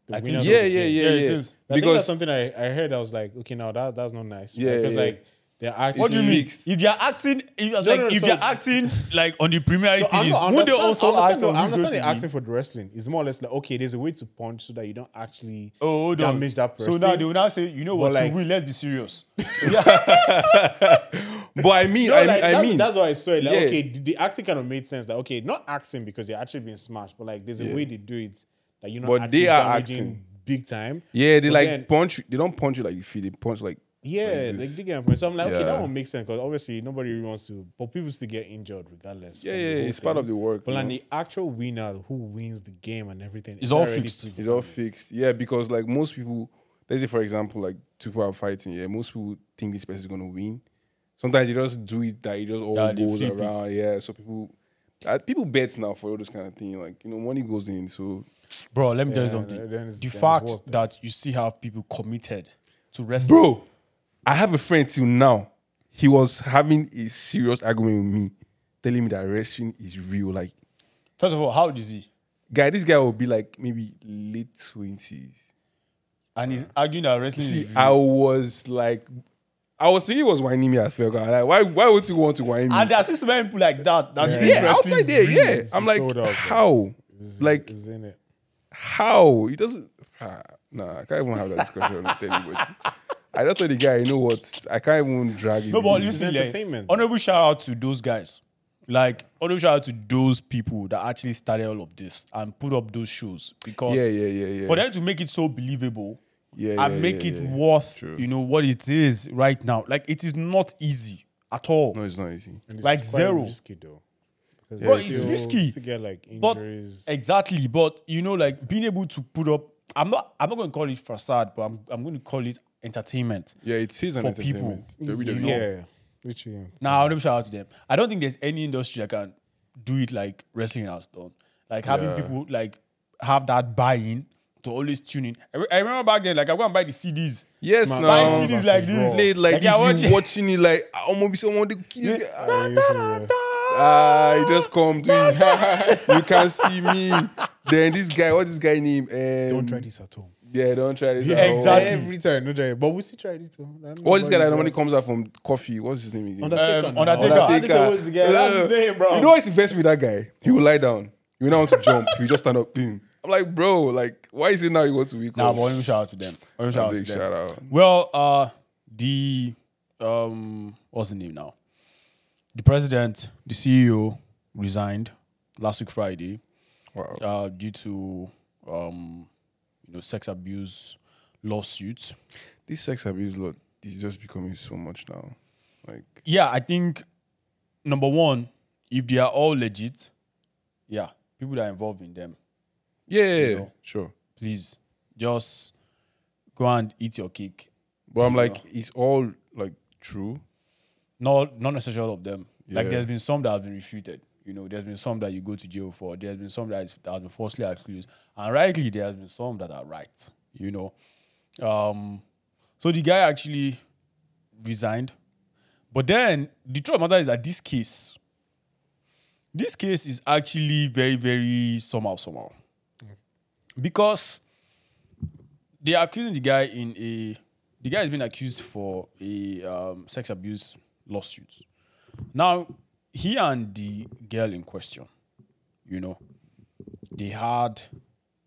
The I think winners yeah, yeah, yeah, Yeah, it yeah. I think that's something I, I heard. I was like, okay, now that that's not nice. Yeah, because yeah. like they're actually. What do you mean? If they're acting, if, like, no, no, if so- they're acting like on the Premier So stages, would they also I understand, act no, I understand to the win? acting for the wrestling. It's more or less like okay, there's a way to punch so that you don't actually Oh, damage that person. So now they will now say, you know what, like- to win, let's be serious. but I mean, No, I, like, I that's, mean, that's why I saw it. Like, Yeah. okay, the, the acting kind of made sense. Like, okay, not acting because they're actually being smashed, but like, there's a Yeah. way they do it. Like, you're not But they are acting. big time. yeah, they But like then- punch. you- They don't punch you like the feet. They punch like Yeah, like like, this. they get my. So I'm like, okay, that Yeah. one makes sense because obviously nobody really wants to, but people still get injured regardless. yeah, yeah. the It's part of the work. But like know? the actual winner who wins the game and everything, It's is all fixed. It's all fixed. Yeah, because like most people, let's say for example, like two people are fighting. Yeah, most people think this person is gonna win. Sometimes they just do it that it just all Yeah, goes flip it. around. Yeah, so people, uh, people bet now for all this kind of thing. Like you know, money goes in. So Bro, let me tell you something. the fact that you still have people committed to wrestling. bro, I have a friend till now. He was having a serious argument with me, telling me that wrestling is real. Like, First of all, how old is he? guy, this guy will be like maybe late twenties. And he's arguing that wrestling See, is real. I was like, I was thinking he was whining me at first. Like, why, why would you want to whine me? and there's still many people like that. that think yeah, outside there, is real. yeah. I'm like, sold out, how? It's- Like, it's in it. how? He doesn't. Ah, nah, I can't even have that discussion with anybody. I don't tell the guy, you know what? I can't even drag him. No, but in. It's listen, like, entertainment. honorable shout out to those guys. Like, honorable shout out to those people that actually started all of this and put up those shows because Yeah, yeah, yeah, yeah. for them to make it so believable Yeah, and yeah, make yeah, it yeah. worth, True. you know, what it is right now. Like, it is not easy at all. no, it's not easy. And it's like quite zero. risky though. Because Bro, they it's still- risky. Still get like But injuries. exactly, but you know, like being able to put up. I'm not. I'm not going to call it facade, but I'm. I'm going to call it entertainment. Yeah, it is an For people. entertainment. It's- WWE. yeah, literally. Now, let me shout out to them. I don't think there's any industry that can do it like wrestling has done. Like having Yeah. people like have that buy-in to always tune in. I, re- I remember back then, like I go and buy the CDs. Yes, Man, now. Buy CDs like versus this. Late like, Like, this, you're you watching- watching it like, I'm gonna be someone. to kill this guy. Yeah, literally, yeah. Ah, he just come doing. you can see me. Then this guy, what's this guy name? Um, Don't try this at home. Yeah, don't try this. Yeah, exactly. Every time, no try it. But we still try it too. What's this guy that normally comes out from coffee? What's his name again? Undertaker. Um. Undertaker. Undertaker. What's the guy? That's his name, bro. You know what's the best with that guy? He will lie down. He will not want to jump. He will just stand up. Boom. I'm like, bro, like, why is it now you want to week Nah, but let me shout out to them. Let me shout out to them. shout out. Well, uh, the um, what's the name now? The president, the CEO, resigned last week Friday Wow. uh, due to um, you know, sex abuse lawsuits. This sex abuse lot is just becoming so much now. Like, Yeah, I think number one, if they are all legit, yeah, people that are involved in them, Yeah, yeah, yeah, know. sure. please just go and eat your cake. But I'm like, it's all like true. Not not necessarily all of them. Like there's been some that have been refuted. You know, there's been some that you go to jail for. There's been some that, is, that have been falsely accused, and rightly there has been some that are right. You know, um, so the guy actually resigned, but then the truth of the matter is that this case, this case is actually very very somehow somehow, because they are accusing the guy in a the guy has been accused for a um, sex abuse lawsuit. Now, he and the girl in question, you know, they had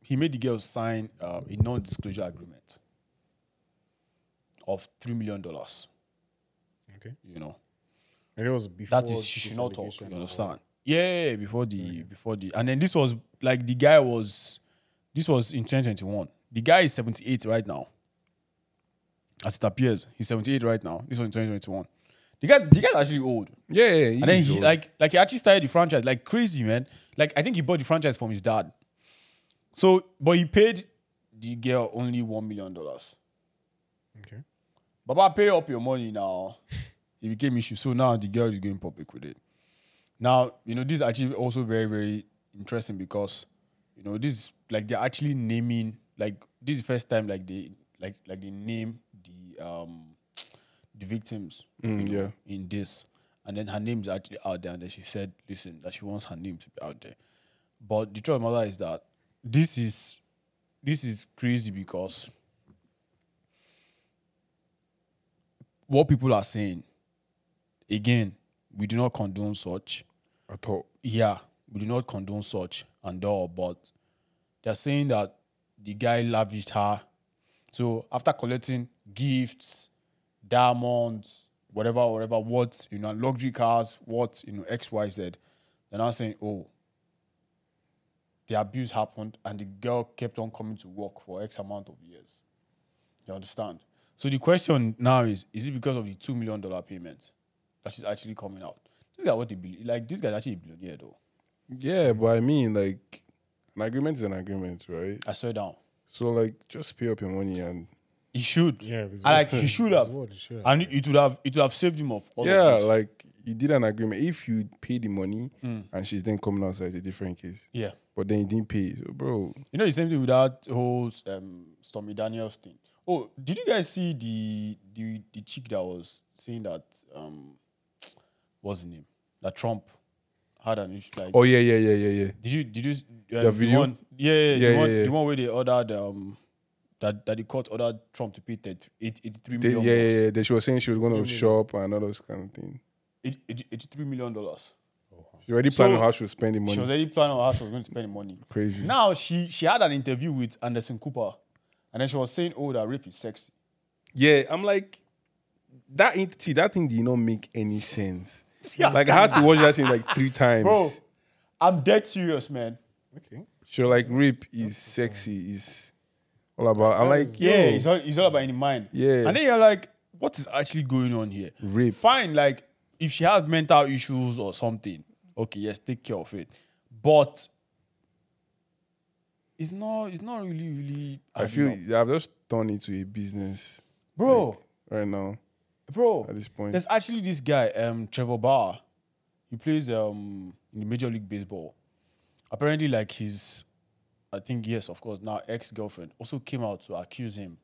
he made the girl sign uh, a non-disclosure agreement of three million dollars. Okay. You know, And it was before. that is she should not talk. You or- understand? Yeah, before the before the and then this was like the guy was this was in 2021. The guy is 78 right now. As it appears, he's 78 right now. This was in 2021. The guy, the guy's actually old. Yeah, yeah. And then he like like he actually started the franchise like crazy, man. Like I think he bought the franchise from his dad. So, but he paid the girl only one million dollars. Okay. Baba, pay up your money now. it became issue. So now the girl is going public with it. Now, you know, this is actually also very, very interesting because, you know, this like they're actually naming like this is the first time like they like like they name the um the victims Mm, you know, yeah. in this. And then her name's actually out there, and then she said, listen, that she wants her name to be out there. But the truth of the matter is that this is this is crazy because what people are saying, again, we do not condone such. at all. Yeah, we do not condone such and all, but they're saying that the guy lavished her. So after collecting gifts, diamonds, whatever, whatever, what, you know, luxury cars, what, you know, X, Y, Z, they're now saying, oh, the abuse happened and the girl kept on coming to work for X amount of years. You understand? So the question now is, is it because of the two million dollar payment that she's actually coming out? This guy what they believe like this guy's actually a billionaire though. Yeah, but I mean, like, an agreement is an agreement, right? I swear down. So, like, just pay up your money and He should. Yeah, it's I like he should have. what it should have. And it would have it would have saved him of all yeah, of this. like you did an agreement. If you pay the money and she's then coming outside, it's a different case. yeah. But then you didn't pay, so bro. You know the same thing with that whole um, Stormy Daniels thing. Oh, did you guys see the the the chick that was saying that um what's the name? That Trump had an issue like Oh yeah, yeah, yeah, yeah, yeah. Did you did you uh, The video? one, yeah, yeah, Yeah, the, one, yeah, yeah. the one where they ordered um that that the court ordered Trump to pay 30 83 They, million yeah, yeah, yeah. Then she was saying she was going to shop and all those kind of things. Eight- eighty- 83 million dollars. She already So, planned on how she was spending money. She was already planning on how she was going to spend the money. Crazy. Now she she had an interview with Anderson Cooper, and then she was saying, "Oh, that rape is sexy." Yeah, I'm like that. ain't- See, that thing did not make any sense. Like I had to watch that thing like three times. Bro, I'm dead serious, man. Okay. She was like, "Rape is sexy. Is all about." I'm like, Yeah, "Yeah, it's all, it's all about in the mind. Yeah. and then you're like, what is actually going on here? Rape. Fine, like if she has mental issues or something, okay, yes, take care of it. But it's not. It's not really, really. I feel up. I've just turned into a business bro, right now. bro. at this point. there's actually this guy, um, Trevor Bauer. He plays um in the Major League Baseball. Apparently, like his, I think yes, of course, now ex girlfriend also came out to accuse him.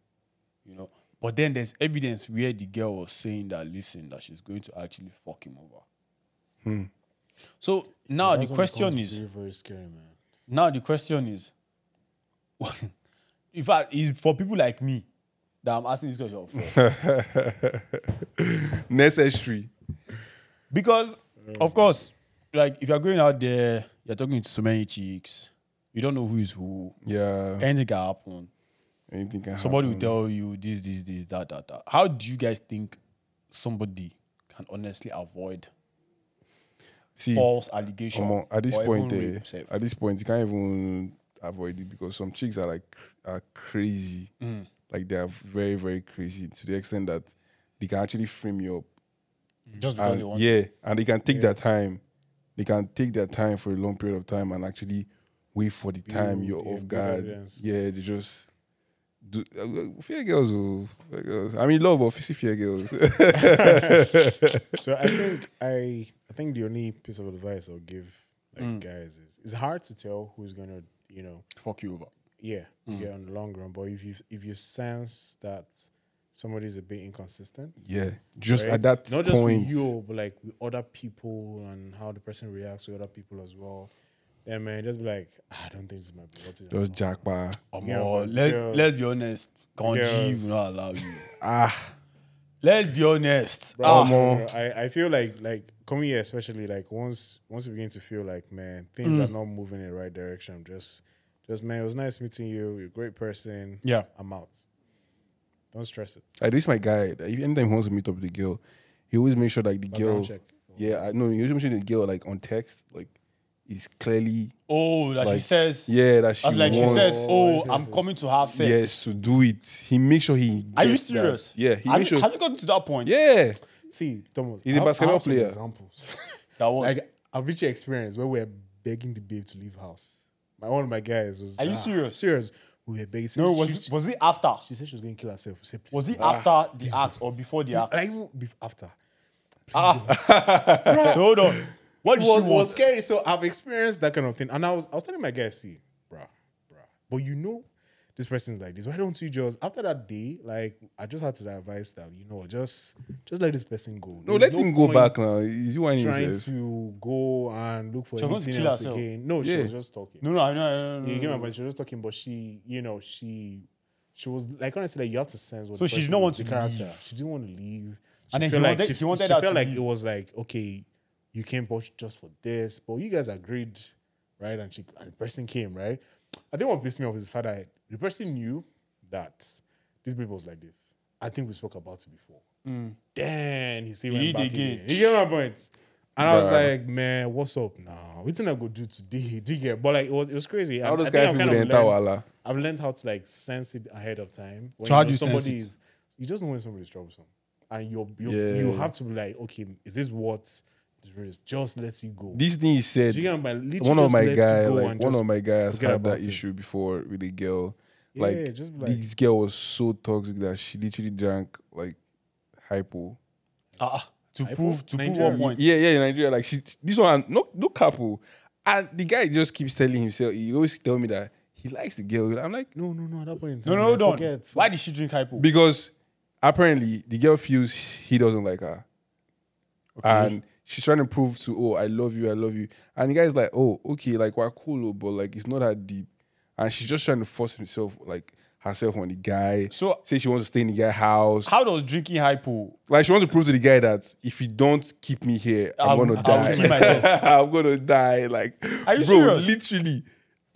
You know, but then there's evidence where the girl was saying that listen that she's going to actually fuck him over. Hmm. So now the question is very, very scary, man. now the question is, in fact, is for people like me that I'm asking this question for. Necessary. Because, of course, like if you're going out there, you're talking to so many chicks, you don't know who is who. Yeah. Anything can happen. Anything can Somebody will tell you this, this, this, that, that, that. How do you guys think somebody can honestly avoid See, false allegation? At this point, sef? at this point, you can't even avoid it because some chicks are like are crazy. Mm. Like they are very, very crazy to the extent that they can actually frame you up. just because they And, want yeah, and they can take their time. they can take their time for a long period of time and actually wait for the time you're yeah, off guard. evidence. Yeah, they just do uh, fear girls. Oh, fear girls. I mean, love, but see fear girls. So I think I I think the only piece of advice I'll give like Mm. guys is it's hard to tell who's gonna you know Fuck you over. yeah Mm. yeah on the long run, but if you if you sense that somebody's a bit inconsistent, yeah, just right? at that not just point. with you but like with other people and how the person reacts with other people as well. Then man, just be like, "Ah, I don't think this might be what it is. just jackpot. Yeah, Omo, but let's girls- let's be honest. Kanji Girls. will not allow you. Ah, Let's be honest. Bro, Ah, no, no, I, I feel like like coming here especially like once once you begin to feel like man things Mm. are not moving in the right direction just just man it was nice meeting you you're a great person yeah. I'm out don't stress it like, this is my guy. Like, if anytime he wants to meet up with the girl, he always make sure like the girl. Check Yeah, I know. He always make sure the girl like on text like is clearly Oh, that she says. yeah that she As like she wants. says, Oh, oh, yes, yes, I'm coming to have sex. yes to do it. He makes sure he. Are you gets that. serious? Yeah, he has, makes it, sure. has it gotten to that point? Yeah, see Thomas He's a I- I basketball have some player. examples That was. like I've reached an experience where we're begging the babe to leave house my one of my guys was Are you ah, serious? serious we were begging no, she, was she, it, was it after? she said she was going to kill herself we said, Was it "Please, after the act or before the act? like even after Ah. hold on. What it was, she it want? was scary. So I've experienced that kind of thing. And I was I was telling my guys, see, bruh, bruh. But you know, this person's like this. Why don't you just after that day, like I just had to advise that, you know, just just let this person go. no, There's let him go back now. He's whining Trying himself. to go and look for She was going to anything else herself. again. No, she Yeah. was just talking. No, no, I know. I know, You I get my know. point. She was just talking, but she, you know, she she was like honestly, like you have to sense what. So the she didn't is, want the to character. leave. She didn't want to leave. She And then he felt like wanted- she, he wanted she her felt to like leave. it was like okay, you came but just for this, but you guys agreed, right? And she and the person came, right? I think what pissed me off is the fact that the person knew that this baby was like this. I think we spoke about it before. Mm. Then he still He went did back again. again. You get my point? And I was like, man, what's up now? What I go do today? Do you get? But like, it was it was crazy. All And those I think I've, people kind they of enter learned- wala. I've learned how to like sense it ahead of time. When So how know do you sense somebody it? is you just know when somebody's troublesome. And you you Yeah. you have to be like, okay, is this what the risk? Just let it go. This thing you said. Do you get my one of my let guy, go like one of my guys had that it. issue before with a girl. Yeah, like, just like this girl was so toxic that she literally drank like hypo. Ah, to Hypo? prove to prove Nigeria. one point. Yeah, yeah, in Nigeria. Like she, this one, no, no couple. And the guy just keeps telling himself. He always tell me that he likes the girl. I'm like, no, no, no. At that point in No, time, no, like, hold on. forget, Why did she drink hypo? because apparently the girl feels he doesn't like her, and she's trying to prove to oh I love you, I love you, and the guy's like oh okay like we're cool, oh, but like it's not that deep, and she's just trying to force himself like herself on the guy. So- say she wants to stay in the guy's house. How does drinking hypo? like she wants to prove to the guy that if you don't keep me here, I'm I'll- gonna die. I'm gonna die. Like, Are you bro, serious? literally.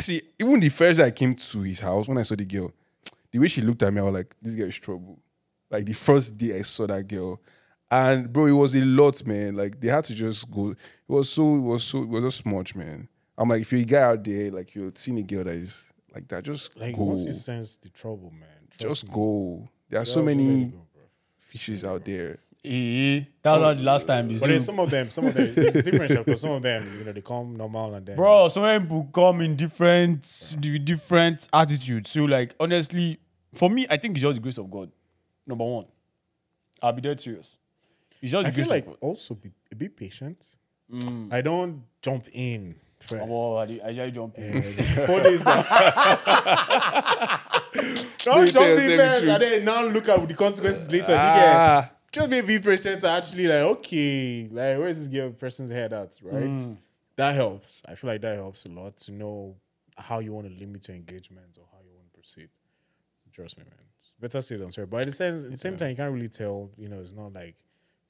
See, even the first day I came to his house when I saw the girl, the way she looked at me, I was like, this girl is trouble. Like the first day I saw that girl, and bro, it was a lot, man. Like they had to just go. It was so, it was so, it was just much, man. I'm like, if you're a guy out there, like you're seeing a girl that is like that, just Like go, once you sense the trouble, man, trust just me, go. There are so many go, bro. fishes out there. Eh, that was not the last time they But said. then some of them, some of them, it's different because some of them, you know, they come normal and then Bro, some people come in different with different attitudes. So, like, honestly, for me, I think it's just the grace of God. Number one, I'll be dead serious. It's just I feel like also be bit patient. I don't jump in first. Oh, I, I just jump in. Four days now. don't jump in first and then now look at the consequences later. You Ah, Just be patient to actually like, okay, like where is this person's head at, right? That helps. I feel like that helps a lot to know how you want to limit your engagement or how you want to proceed. Trust me, man. It's better said than sorry. But at the same, at the same time, you can't really tell. You know, it's not like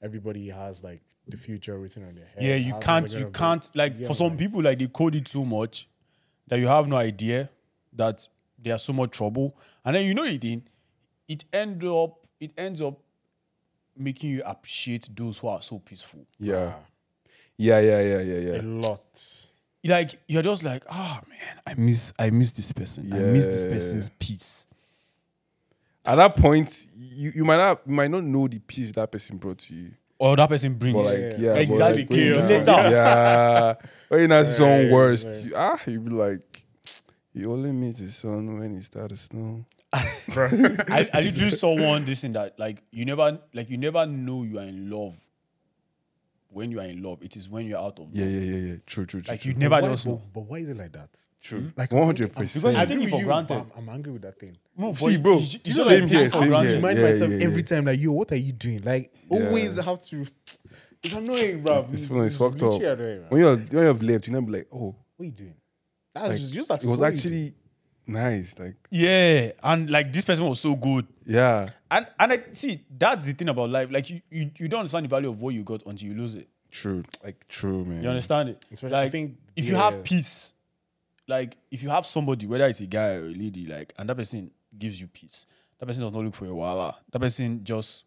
everybody has like the future written on their head. Yeah, you How can't, you gonna go. can't, like, Yeah, for some man. people, like, they code it too much that you have no idea that there's so much trouble. And then you know it in, it end up, it ends up making you appreciate those who are so peaceful. yeah, yeah, yeah, yeah, yeah, a lot. like you're just like, ah man, I miss I miss this person. I miss this person's peace. At that point, you, you might not you might not know the peace that person brought to you. or that person brings. But like, yeah, Yeah, but exactly. like, when you know- Later. yeah. When you not see someone Right, worst, right. you, ah, you be like, you only meet his son when he started snow. I, I literally saw one this in that like you never like you never know you are in love when you are in love. It is when you're out of love. Yeah, yeah, yeah, yeah. True, true, true. Like true. you never why, just know. but, but why is it like that? True. Mm, like one hundred percent. I I take agree it for with you, granted. but I'm, I'm angry with that thing. No, See, bro, you- you same just, like, here, take it for same here. remind Yeah, myself yeah, yeah. every time, like, yo, what are you doing? Like, Yeah. always have to. It's annoying, bro. It's funny, it's fucked up. annoying. When you're when you have left, you never be like, oh, What are you doing? That's like, just, just it was actually nice. Like, Yeah, and like this person was so good. yeah, And and I see that's the thing about life. Like you, you, you don't understand the value of what you got until you lose it. true. Like, true, man. You understand it? Especially- I like think, if you yeah. have peace, like if you have somebody, whether it's a guy or a lady, like and that person gives you peace. That person does not look for a while. That person just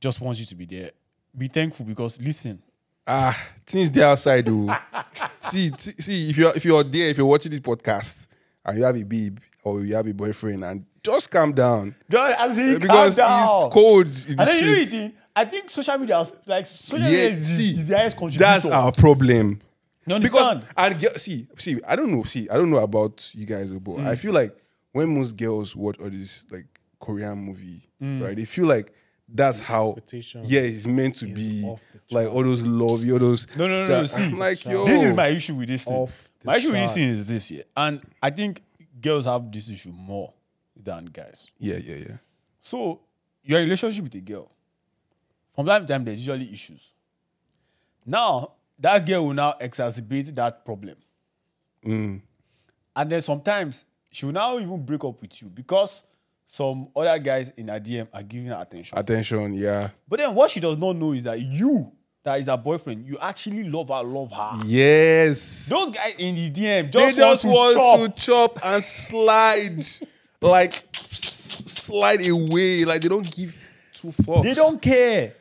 just wants you to be there. Be thankful because listen, Ah, things there outside, though. see, t- see, if you're if you're there, if you're watching this podcast and you have a babe or you have a boyfriend, and just calm down just as he because calm down. it's cold in the And then you know the thing, I think social media is like social Yeah, media is, see, the, is the highest contributor. That's our problem. You Because understand? and ge- see, see, I don't know, see, I don't know about you guys, but Mm. I feel like when most girls watch all these like Korean movie, Mm. right? They feel like that's how expectation yeah, it's meant to be like all those love, you all those No, no, no, no. Ja- See, I'm like yo, this is my issue with this thing. Off the My issue with this thing is this, yeah. And I think girls have this issue more than guys. yeah, yeah, yeah. So a relationship with a girl. From time to time, there's usually issues. Now, that girl will now exacerbate that problem. Mm. And then sometimes she will now even break up with you because some other guys in her DM are giving her attention. Attention, yeah, But then what she does not know is that you, that is her boyfriend, you actually love her, love her. yes. Those guys in the DM they just, just want, want to chop. to chop and slide, like s- slide away. Like they don't give two fucks. They don't care.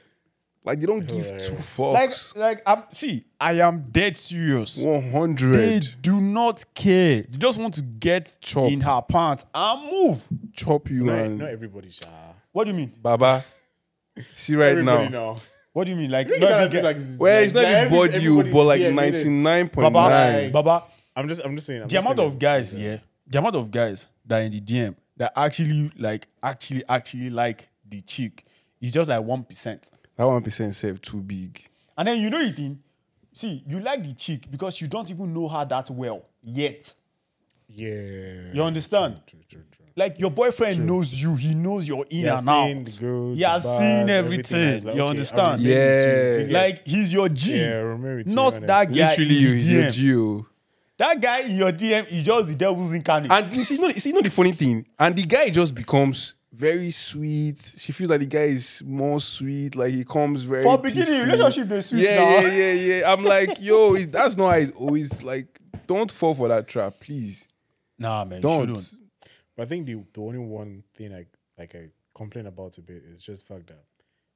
like they don't give two Like, fucks. like like I'm see, I am dead serious. One They hundred do not care. They just want to get Chop. in her pants and move. chop you Not, and not everybody, Sha. What do you mean? Baba. See right Everybody now. now. What do you mean? Like, It's not not every as like, it's- Well, it's not like even every- body you, everybody but like DM, innit? ninety nine point Baba, nine. Baba, I'm just, I'm just saying. I'm the just amount saying of guys, it's, yeah, the amount of guys that are in the DM that actually like, actually, actually like the chick is just like one percent. That one percent save too big. And then you know the thing. See, you like the chick because you don't even know her that well yet. Yeah. You understand? True, true, true. Like your boyfriend knows you, he knows your in He has and seen out. good, he has bad, seen everything. everything. Like, you okay, understand? I'm related to you. Yeah. Like he's your G, Yeah, Romero too, not innit? that guy Literally, you the is your DM. Geo. Oh. That guy in your DM is just the devil's incarnate. And you see, you know, see, you know the funny thing, and the guy just becomes very sweet. She feels like the guy is more sweet. Like he comes very For beginning, peaceful. relationship dey sweet yeah, now. Yeah, yeah, yeah. I'm like, yo, that's not how it's always like. Don't fall for that trap, please. nah, man, you Don't. shouldn't. But I think the the only one thing I like I complain about a bit is just fact that,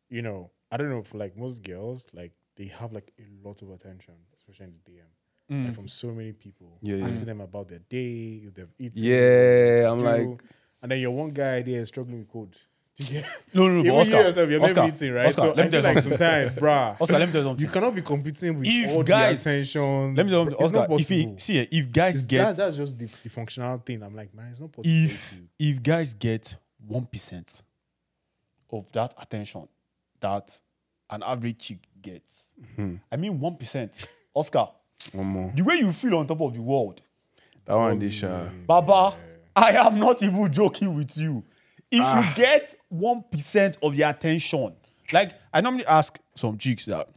you know, I don't know for like most girls, like they have like a lot of attention, especially in the DM. Mm. Like from so many people. Yeah, yeah. Asking them about their day, if they've eaten. Yeah, I'm to like- And then your one guy there is struggling with code. Yeah. No, no, no, Even but Oscar, you yourself, you're Oscar, never eating, right? Oscar, so let me I tell feel you like something. sometimes, bruh, Oscar, let me tell you something. you cannot be competing with If all guys- the attention. Let me tell you It's something, not If he, possible. see, if guys It's- get that, that's just the, the functional thing. I'm like, man, it's not possible. if to- if guys get one percent of that attention that an average chick gets, Hmm. I mean one percent, Oscar. One more. The way you feel on top of the world, That one, this uh, Baba, I am not even joking with you. If Ah. you get one percent of the attention, like I normally ask some chicks that,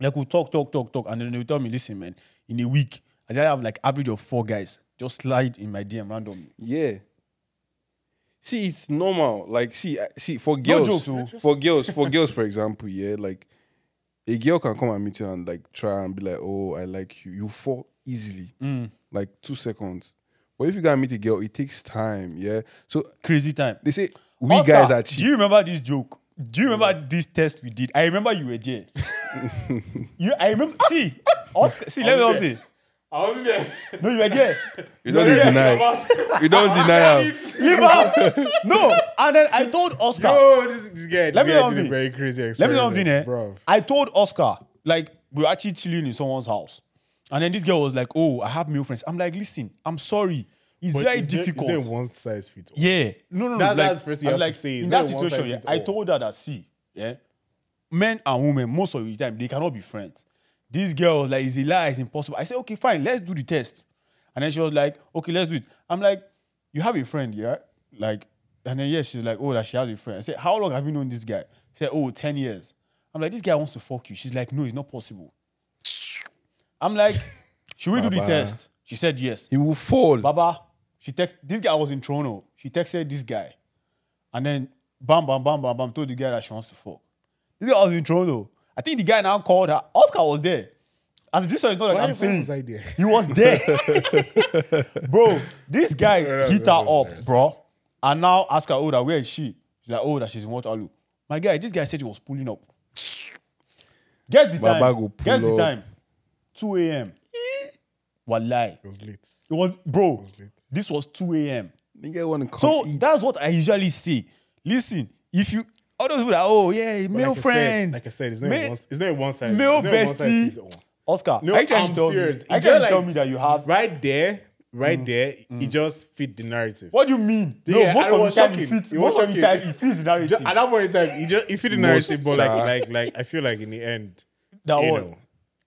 like we talk, talk, talk, talk, and then they will tell me, listen, man, in a week, I just have like average of four guys just slide in my DM randomly. Yeah. See, it's normal. Like, see, see for girls, joke, for girls, for girls, for example, yeah, like a girl can come and meet you and like try and be like, "Oh, I like you." You fall easily, like two seconds. But if you gotta meet a girl, it takes time. Yeah. So Crazy time. they say we Oscar, guys are cheap. Do you remember this joke? Do you remember this test we did? I remember you were there. you, I remember. See, Oscar. See, let me was help there. you. I wasn't there. No, you were there. You don't Yeah. deny. You don't deny him. Leave out. No. And then I told Oscar. Yo, this, this guy, this Let me guy know did a very crazy Let me experiment. know something, eh? Bro. I told Oscar, like, we were actually chilling in someone's house. And then this girl was like, Oh, I have male friends. I'm like, Listen, I'm sorry. It's But very not- difficult. It's not one size fits all. Yeah. No, no, no. That- like, that's first thing I you was have like, to say. It's In that not one situation, yeah, I told her that, see, yeah, men and women, most of the time, they cannot be friends. This girl was like, it's a lie, it's impossible. I said, okay, fine, let's do the test. And then she was like, okay, let's do it. I'm like, you have a friend, yeah? Like, and then, yes, she's like, oh, that she has a friend. I said, how long have you known this guy? She said, oh, 10 years. I'm like, this guy wants to fuck you. She's like, no, it's not possible. I'm like, should we do the Baba. test? She said, yes. He will fall. Baba, she text this guy was in Toronto. She texted this guy. And then bam, bam, bam, bam, bam, told the guy that she wants to fuck. This guy was in Toronto. I think the guy now called her. Oscar was there. As this one is not like Why- I'm saying. was I there? He was there. bro, this guy that's- hit her that's up, nice. bro. And now ask her, oh, that where is she? She's like, oh, that she's in Waterloo. My guy, this guy said he was pulling up. Guess the Baba time. go pull Guess the up. time. 2 a.m. Wallahi. It was late. It was, bro, late. this was 2 a.m. Nigga want to come So eat. that's what I usually say. Listen, if you, all those people that, oh, yeah, But male like I said- friends. like I said, it's not, ma- one, it's not one size. male it's not one size fits bestie. Oscar, No, are you trying I'm tell serious. me, It just like- tell me that you have, Right there, right mm. there, it mm. just fit the narrative. what do you mean? Yeah, no, most of the time it fits, It most of the time it fits the narrative. Just, at that point in time, it just it fit the narrative, but like like like I feel like in the end, that one.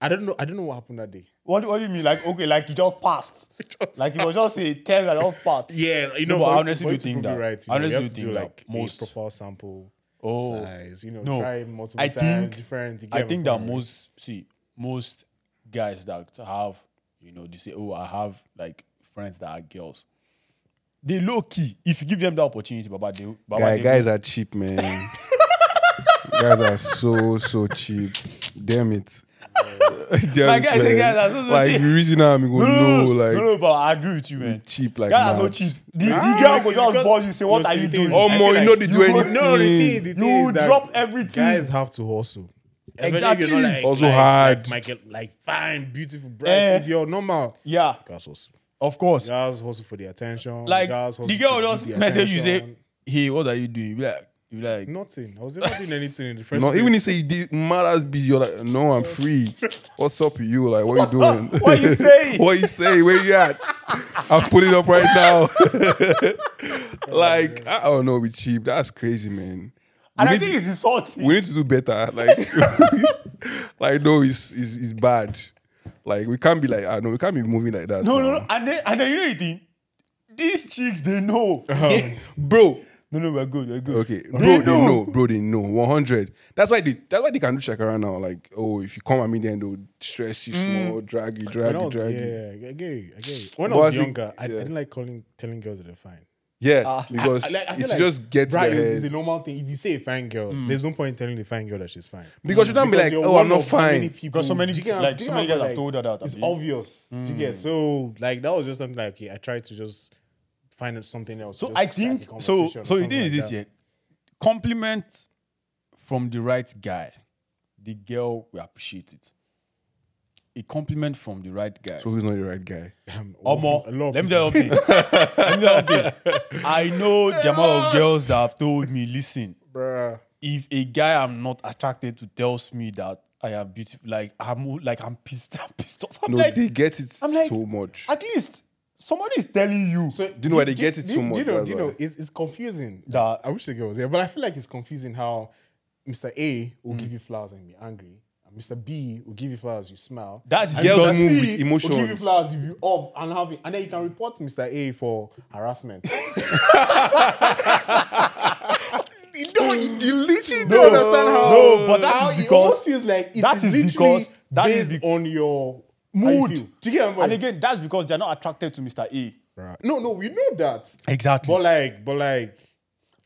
Know, I don't know. I don't know what happened that day. What, what do you mean? Like, okay, like you just passed. like it was just a 10 and all passed. Yeah, you No, know, but I for it to- honestly for do think that- it right, you I know, you honestly have do to do think like most- proper sample Oh. size. You know, No. try multiple I times, think, different. you I think that point. most, see, most guys that have, you know, they say, oh, I have like friends that are girls. They low key. If you give them the opportunity, Baba, they, Baba, Guy, they guys are cheap, man. guys are so so cheap. Damn it. Damn My it, guy say man. guys are so, so like cheap. you reason how I'm gonna no, no, know, no, like no, no, but I agree with you, man. cheap like Guys are so mad. cheap. The, the Ah, girl go it's just because- buzz you, say, what no, are you doing? is, Oh, I more, feel you know like they do anything. No, the thing, the thing You is that drop everything. Guys have to hustle. Especially Exactly. You're not like, Also like, hard. Like, Michael, like fine, beautiful, bright. Eh. If you're normal, Yeah, guys hustle. of course. Guys hustle for the attention. Like, guys hustle the girl to just get message you, say, hey, what are you doing? You like, you like, nothing. I was not doing anything in the first No, place. even if you say you did mad as busy, you're like, no, I'm free. What's up with you? Like, what you doing? what you saying? what you say? Where you at? I'm putting up right now. like, I don't know, be cheap. That's crazy, man. and We I need think to- it's insulting. we need to do better. Like, like no, it's, it's it's bad. Like we can't be like, I know we can't be moving like that. no, now. no, no. And then, and then you know the thing? These chicks, they know. Uh-huh. bro. No, no, we're good, we're good. Okay, bro, They they know, bro, they know, one hundred. That's why they, that's why they can do check around now. Like, oh, if you come at me, then they'll stress you mm. small, drag you, drag you, drag you. yeah, I get you. I get you. When I But was I think- younger, I, I didn't like calling telling girls that they're fine. Yeah, Ah. because I- like, I feel it like, just gets right, the it's, a normal thing. If you say a fine girl, mm. there's no point in telling the fine girl that she's fine. Because you don't be like, you're oh, one I'm not of many fine. people- Because so mm. many- Do you get- like, so many guys what, have told her that, It's abi? obvious. Do you get so like that was just something like okay, I tried to just find out something else. So I think so. So the something thing is like this that. year, compliment from the right guy, the girl will appreciate it. A compliment from the right guy. so who's not the right guy? Um, Omo, a lot of let me tell you let me tell you. I know the amount of girls that have told me, listen, Bruh. if a guy I'm not attracted to tells me that I am beautiful, like I'm like I'm pissed, I'm pissed off. I'm No, like, they get it I'm like- so much. at least somebody is telling you. So you know why they get it do, so do much, You know, do you know, it's, it's confusing. That- I wish the girl was there, but I feel like it's confusing how Mr. A Mm. will give you flowers and be angry. and Mr. B will give you flowers, you smile. That is and Girls move with Will give you emotions. flowers, you up and happy, and then you can report Mr. A for harassment. you don't, you, literally No, don't understand how. no, but that how is it because- almost feels like it that is is literally because- that is on your Mood. feel. Do you get what and again, that's because they're not attracted to Mr. A. Right. No, no, we know that. Exactly. But like, but like,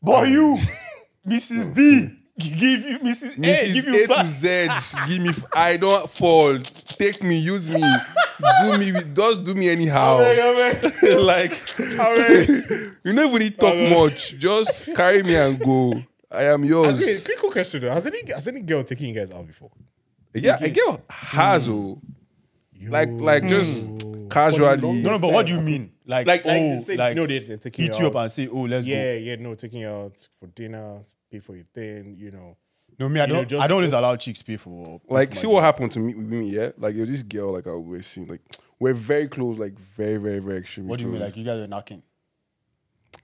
But um, you, Mrs. B, give you Mrs. A, give Mrs. you A to flash. Z, give me. f- I don't fall. Take me, use me, do me. Just do me anyhow. like mean. you never even need talk much. Just carry me and go. I am Okay, yours. quick question though. Has any has any girl taken you guys out before? Yeah, a girl has hmm. oh. Like like just casually. No, no, but what do you mean? Like, Like, oh, like, like, they say, no, they, they're taking hit you up and say, oh, let's yeah, go. yeah, yeah, no, taking you out for dinner, pay for your thing, you know. No, me, I You don't. just- I don't always allow chicks pay for. pay like for see what dinner. happened to me with me, yeah? Like yo, this girl, like I always see, like we're very close, like very, very, very extremely What do you mean? Like you guys are knocking?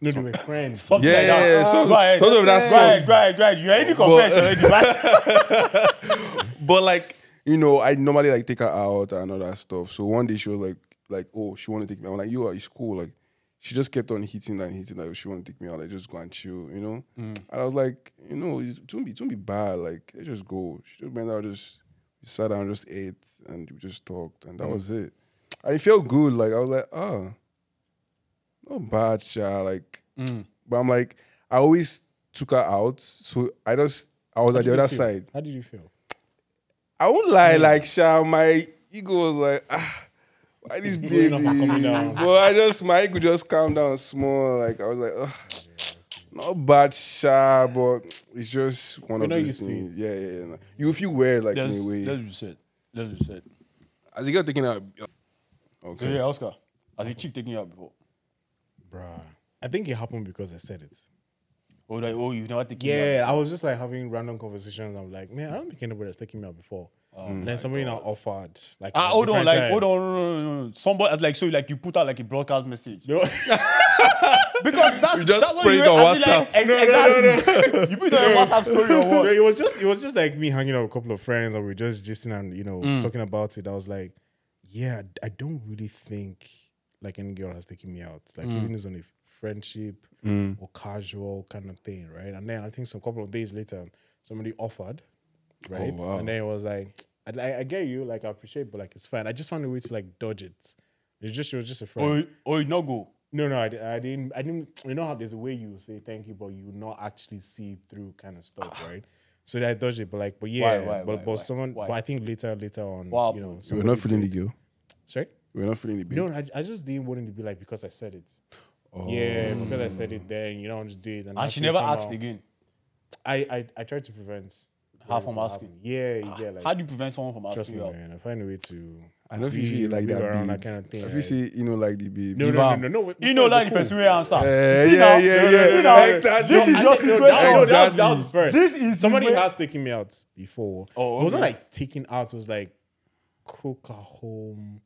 No, they were friends. Something Yeah, like that. yeah, yeah, some- go ahead. some of that Go ahead, sort. go ahead, go ahead. You already confessed already, right? But like, you know, I normally like take her out and all that stuff. So one day she was like, like, oh, she want to take me. out. I'm like, yo, it's cool. Like, she just kept on hitting and hitting. Like, she want to take me out. Like, just go and chill, you know. Mm. And I was like, you know, it won't be, it won't be bad. Like, let's just go. She just went out, just we sat down, just ate, and we just talked, and that mm. was it. And it felt good. Like I was like, oh, not bad, cha. Like, mm. but I'm like, I always took her out, so I just I was How at the other feel? side. How did you feel? I won't lie, like Sha, my ego was like, ah, why this baby? Going up coming down. But I just my ego just calmed down small. Like I was like, Ugh, not bad Sha, but it's just one We're of not those used to things. Yeah, yeah, yeah. You feel weird like Let's in a way. let's said. Let's be said. As you get taken out. So Okay. yeah, Oscar, has a chick taken you out before? Bruh. I think it happened because I said it. Or like, oh, you've never taken me Yeah, I was just like having random conversations. I'm like, man, I don't think anybody has taken me out before. and then somebody now offered. Like, Ah, hold on, like, time. hold on, no, no, no, no. Somebody like so, like you put out like a broadcast message No. because that's You just that's what spray you it on I feel like, WhatsApp. ex- exactly. you put it on your WhatsApp story or what? it was just it was just like me hanging out with a couple of friends and we were just gisting and you know Mm. talking about it. I was like, yeah, I don't really think like any girl has taken me out. Like Mm. even it's on a friendship mm. or casual kind of thing, right? And then I think some couple of days later, somebody offered, oh, right? wow. And then it was like, I, I, get you, like I appreciate, but like it's fine. I just found a way to like dodge it. It's just it was just a friend. Or not go. No, no, I, I didn't. I didn't. You know how there's a way you say thank you, but you not actually see through kind of stuff, ah. right? So I dodged it, but like, but yeah, why, but why, but why? someone, Why? but I think later, later on, you know, We're not feeling the girl. Sorry, We're not feeling the baby. no, I, I just didn't want it to be like because I said it. Yeah, oh. because I said it, then you don't just do it, And I she never somehow- asked again. I, I I tried to prevent Her from asking. happening. Yeah, you get like How do you prevent someone from trust asking me, you out? man. I find a way to. I know if you see it like that, around babe. that kind of thing. If you right? see, you know, like the babe. No, no, no, no, no. You know, like the cool. person will answer. You see yeah, yeah, You yeah. see? Exactly. This is I your no, situation. that, no, that, was, that was first. This is somebody where- has taken me out before. Oh, It wasn't like taking out. It was like cook at home.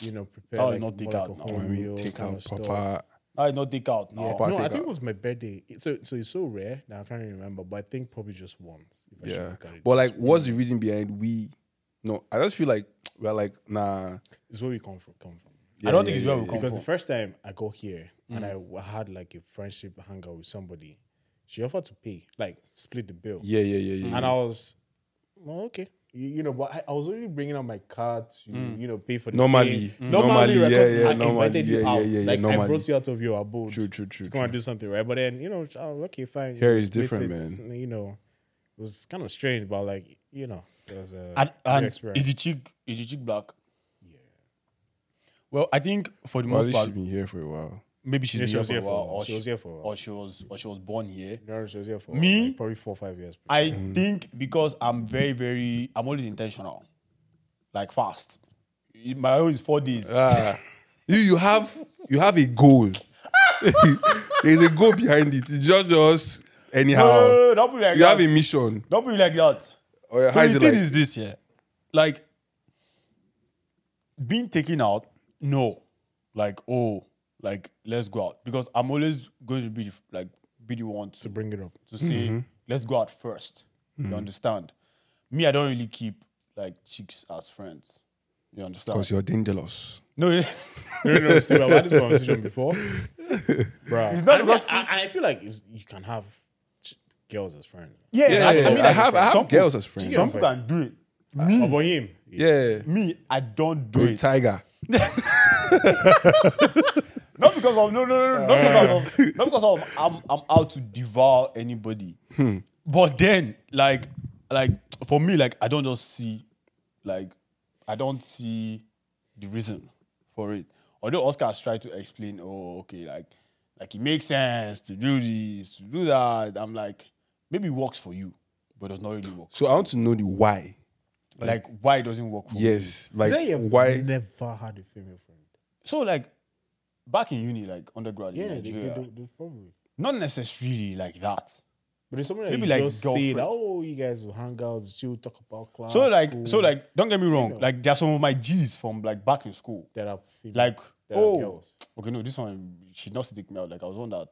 You know, prepare Oh, was like not take more out like now. a I home mean, meal take kind out of stuff. proper. I not take out now. Yeah. Proper No, I think out. it was my birthday. It- So, so it's so rare that I can't even remember. But I think probably just once. if I should Yeah. look at it. But like, Just what's the reason behind we? No, I just feel like we're like, nah. It's where we come from. Come from. I don't Yeah, think it's where yeah, we come Because from. the first time I got here and mm. I w- had like a friendship hangout with somebody, she offered to pay, like split the bill. Yeah, yeah, yeah, yeah. And I was, well, okay. You, you know, but I, I was already bringing out my card to, you know, pay for the Normally. thing. Mm. Normally, Normally, right, yeah, 'cause yeah, I normally, invited you yeah, out. yeah, yeah, like, I normally. brought you out of your abode True, true, true, to come and true. do something, right? But then, you know, oh, okay, fine. Here we is split different, it. man. You know, it was kind of strange, but like, you know, it was a And, good and experience. is the chick is the chick black? Yeah. Well, I think for the Well, at most least part, she's been here for a while. Maybe she's Yeah, she was here for a while, or She was here for a while. or she was or she was born here. No, she was here for Me? like, probably four or five years. I think because I'm very, very, I'm always intentional, like fast. My own is four days. Ah, you you have you have a goal. There's a goal behind it. It's just just anyhow. no, no, no, don't it like you have a mission. don't be like that. Or So how is the thing like? is this, yeah, like being taken out. No, like oh, like let's go out because I'm always going to be the- like be the one to to bring it up. to say let's go out 1st You understand? Me, I don't really keep like chicks as friends. You understand? Because you're dangerous. No, yeah. no, no, no. See, I've had this conversation before, bro. It's not and, because- I, I, I feel like it's, you can have ch- girls as friends. yeah, Yeah, I, I mean, I like, have I have some girls as friends. Some people can do it. Mm. About him, Yeah. Me, I don't do With it. tiger. Not because of no, no, no, no uh, not because of not because of I'm I'm out to devour anybody. Hmm. But then, like, like for me, like I don't just see, like, I don't see the reason for it. Although Oscar has tried to explain, oh, okay, like, like it makes sense to do this, to do that. I'm like, maybe it works for you, but it does not really work. So I want to know the why. Like, why it doesn't work for me. Yes, like Say why? never had a female friend. So like back in uni, like undergrad Yeah, in they, Nigeria, they, they probably. not necessarily like that. But it's something that Maybe you like just say girlfriend. that, oh, you guys will hang out, chill, talk about class. So like, school, so like, don't get me wrong. know. Like, there are some of my G's from like back in school. that are female. Like, that are oh, girls. okay, no, this one she not take me out. Like, I was on that,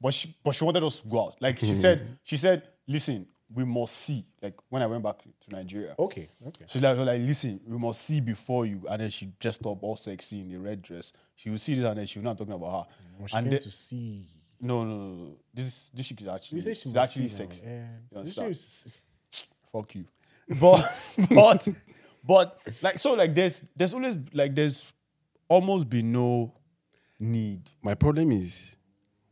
but she, but she wanted us to go out. Like, she said, she said, listen, we must see. Like, when I went back to Nigeria, Okay, okay. So like, like, listen, we must see before you. And then she dressed up all sexy in the red dress. She will see this and then she will not talking about her. Well, she and came then, to see. no, no, no, no. This this chick is actually You say she she's actually see now, sexy. Yeah. You You say Fuck you. But but but like so like there's there's always like there's almost been no need. My problem is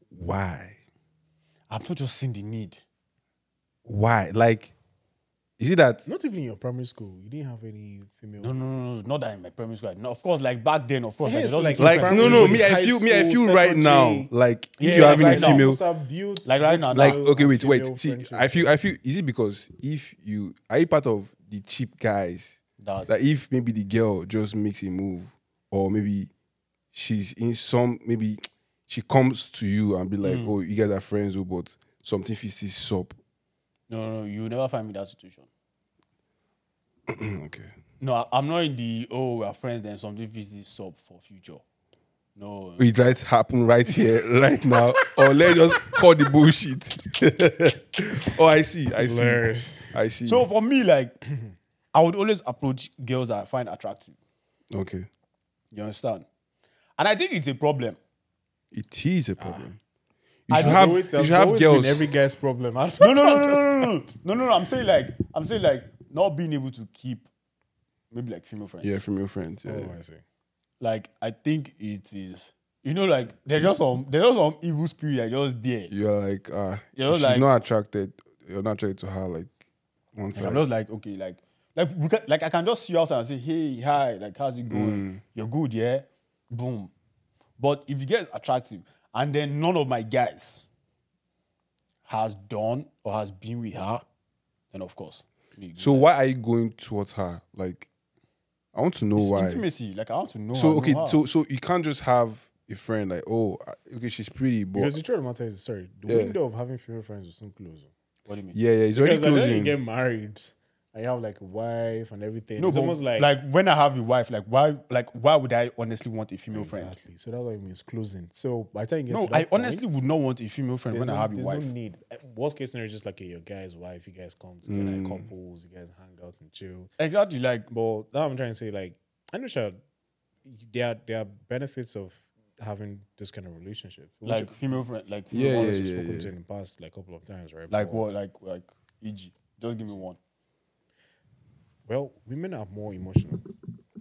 why? I've not just seen the need. Why? Like, is it that? Not even in your primary school, you didn't have any female. No, no, no, no, not that in my primary school. No, of course, like back then, of course, Yeah, like, so like- Like, no, no. Me, I feel, me, I school, feel right now. Like, if Yeah, you're like having right a female, Must have built Like right now, like okay wait wait see i feel i feel is it because if you are you part of the cheap guys That- that if maybe the girl just makes a move or maybe she's in some maybe she comes to you and be like Mm. oh you guys are friends oh but something fishes up No, no, no, you will never find me in that situation. okay No, I- I'm not in the oh we're friends. Then something fits this sub for future. No, it right happen right here right now or let's just call the bullshit oh i see i see Hilarious. i see So for me, like, I would always approach girls that I find attractive. okay You understand? And I think it's a problem. it is a problem you should have, you should have girls. every guy's problem. No, no, no, no, no, no, no, no, I'm saying like, I'm saying like, not being able to keep, maybe like female friends. Yeah, female friends. Yeah. Oh, I see. Like I think it is. You know, like there's just some there's just some evil spirit that just there. You're like, ah, uh, you're she's like, not attracted. You're not attracted to her. Like, one side. I'm just like, okay, like, like, we can, like I can just see you outside and say, hey, hi, like, how's it going? Mm. You're good, yeah. Boom. But if you get attractive, and then none of my guys has done or has been with her, then of course. so why are you going towards her? Like, I want to know it's why. intimacy. Like I want to know. So okay, know so so you can't just have a friend like, oh, uh, okay, she's pretty, but Because the truth of the matter is, sorry, the Yeah. window of having female friends is soon close. what do you mean? yeah, yeah, it's already Because like, then you get married, you have like a wife and everything. No, it's almost like, like when I have a wife, like why, like why would I honestly want a female friend? exactly. So that's what it means closing. So by the time you get No, I honestly point, would not want a female friend when no, I have a wife. no need. Uh, Worst case scenario is just like your guy's wife. You guys come together, Mm. couples. You guys hang out and chill. Exactly, like But now I'm trying to say, like, I know sure there are there are benefits of having this kind of relationship. like female friend, like Yeah, female yeah, friends. we've yeah, spoken yeah. to in the past, like a couple of times, right? Like But, what? Like like e.g. Just give me one. Well, women are more emotional,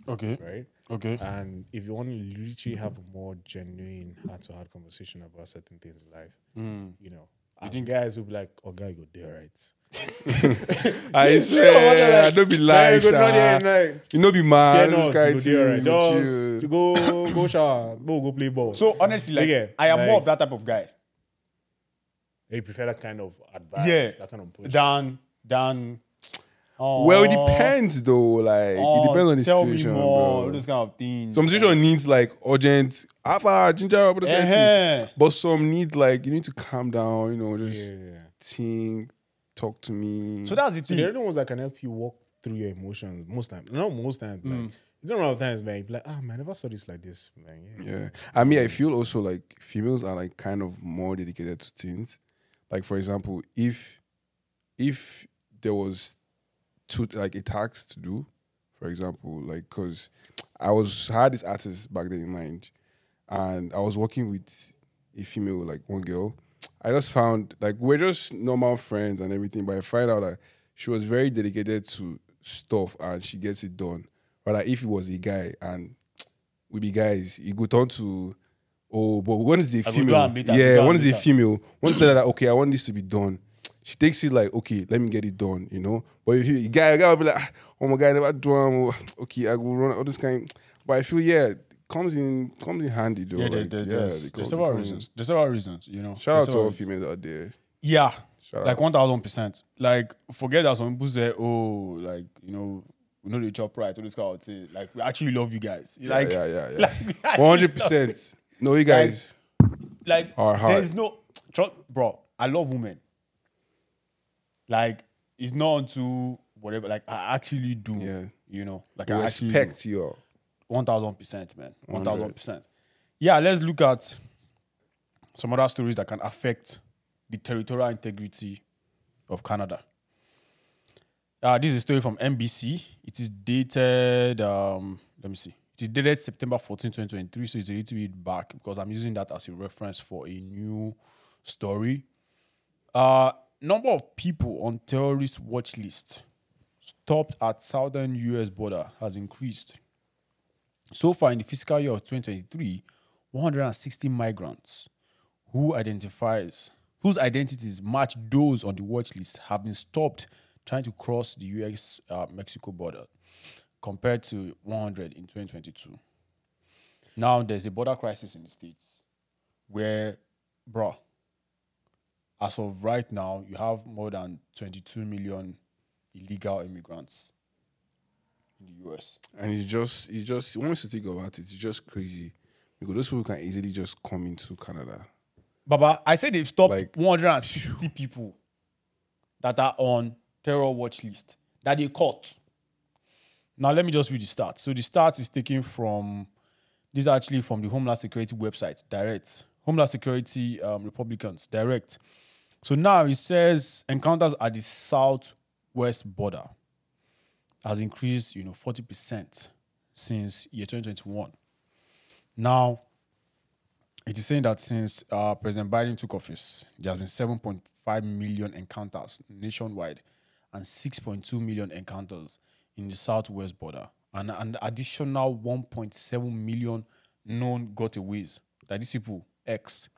Okay. right? Okay. And if you want to literally have a more genuine, heart-to-heart conversation about certain things in life, Mm. you know, I think guys will be like, "Oh, guy, go there, right?" I swear, I don't be "Yeah, lying, go down there, sha. You know, be Fear mad. This guy go there, right? Just go, go shower, go, go play ball. So honestly, like Yeah, I am more of that type of guy you prefer that kind of advice, Yeah. that kind of push. than than. Oh, Well, it depends though. Like, oh, it depends on the tell situation, me more. bro. Those kind of things. Some situation needs like urgent alpha ginger, but, uh Eh-heh. but some need like you need to calm down. You know, just yeah. think, talk to me. So that's the So thing. they're the ones that can help you walk through your emotions most times. Not most times, Mm. like you know, a lot of times, man. You like, ah, man, I never saw this like this, man. Yeah. Yeah. I mean, I feel also like females are like kind of more dedicated to things. Like for example, if if there was two like a task to do, for example, like because I was I had this artist back then in mind, and I was working with a female like one girl. I just found like we're just normal friends and everything, but I find out that she was very dedicated to stuff and she gets it done. But like, if it was a guy and we be guys, you go turn to oh, but when is the I female? am later, I go do yeah, when is the female? Once her that okay, I want this to be done. She takes it like okay, let me get it done, you know. But if you guy, a guy will be like, "Ah, oh my god, I never do am, Okay, I go run all this kind. But I feel yeah, comes in comes in handy though. yeah, there- like, there- yeah, there's, there's several come in. reasons. There's several reasons. You know. Shout There's out to all reasons. females out there. Yeah. Shout like out. one thousand percent. Like forget that some people say, oh, like you know, we know the chop right, all this kind of thing. Like we actually love you guys. Yeah, like yeah, yeah, yeah. like, One hundred percent. No, you guys. Like hard. there's no bro. I love women. Like it's not onto whatever. Like I actually do. Yeah. You know, like we I respect you. One thousand percent, man. One thousand percent. Yeah, let's look at some other stories that can affect the territorial integrity of Canada. Uh, this is a story from NBC. It is dated, um, let me see. It is dated September 14, 2023. So it's a little bit back because I'm using that as a reference for a new story. Uh, number of people on terrorist watch list stopped at southern US border has increased. So far in the fiscal year of 2023, 160 migrants who identifies whose identities match those on the watch list have been stopped trying to cross the US uh, Mexico border compared to 100 in 2022. Now there's a border crisis in the states where bro as of right now you have more than 22 million illegal immigrants in the US. And it's just, it's just, once you think about it, it's just crazy because those people can easily just come into Canada. Baba, I said they've stopped Like, 160 people that are on terror watch list that they caught. Now let me just read the stats. So the stats is taken from this is actually from the Homeland Security website, direct. Homeland Security um, Republicans, direct. So now it says encounters at the southwest border has increased, you know, 40% since year 2021. Now, it is saying that since uh, President Biden took office, there has been 7.5 million encounters nationwide and 6.2 million encounters in the southwest border, and an additional 1.7 million known gotaways. That these people, X.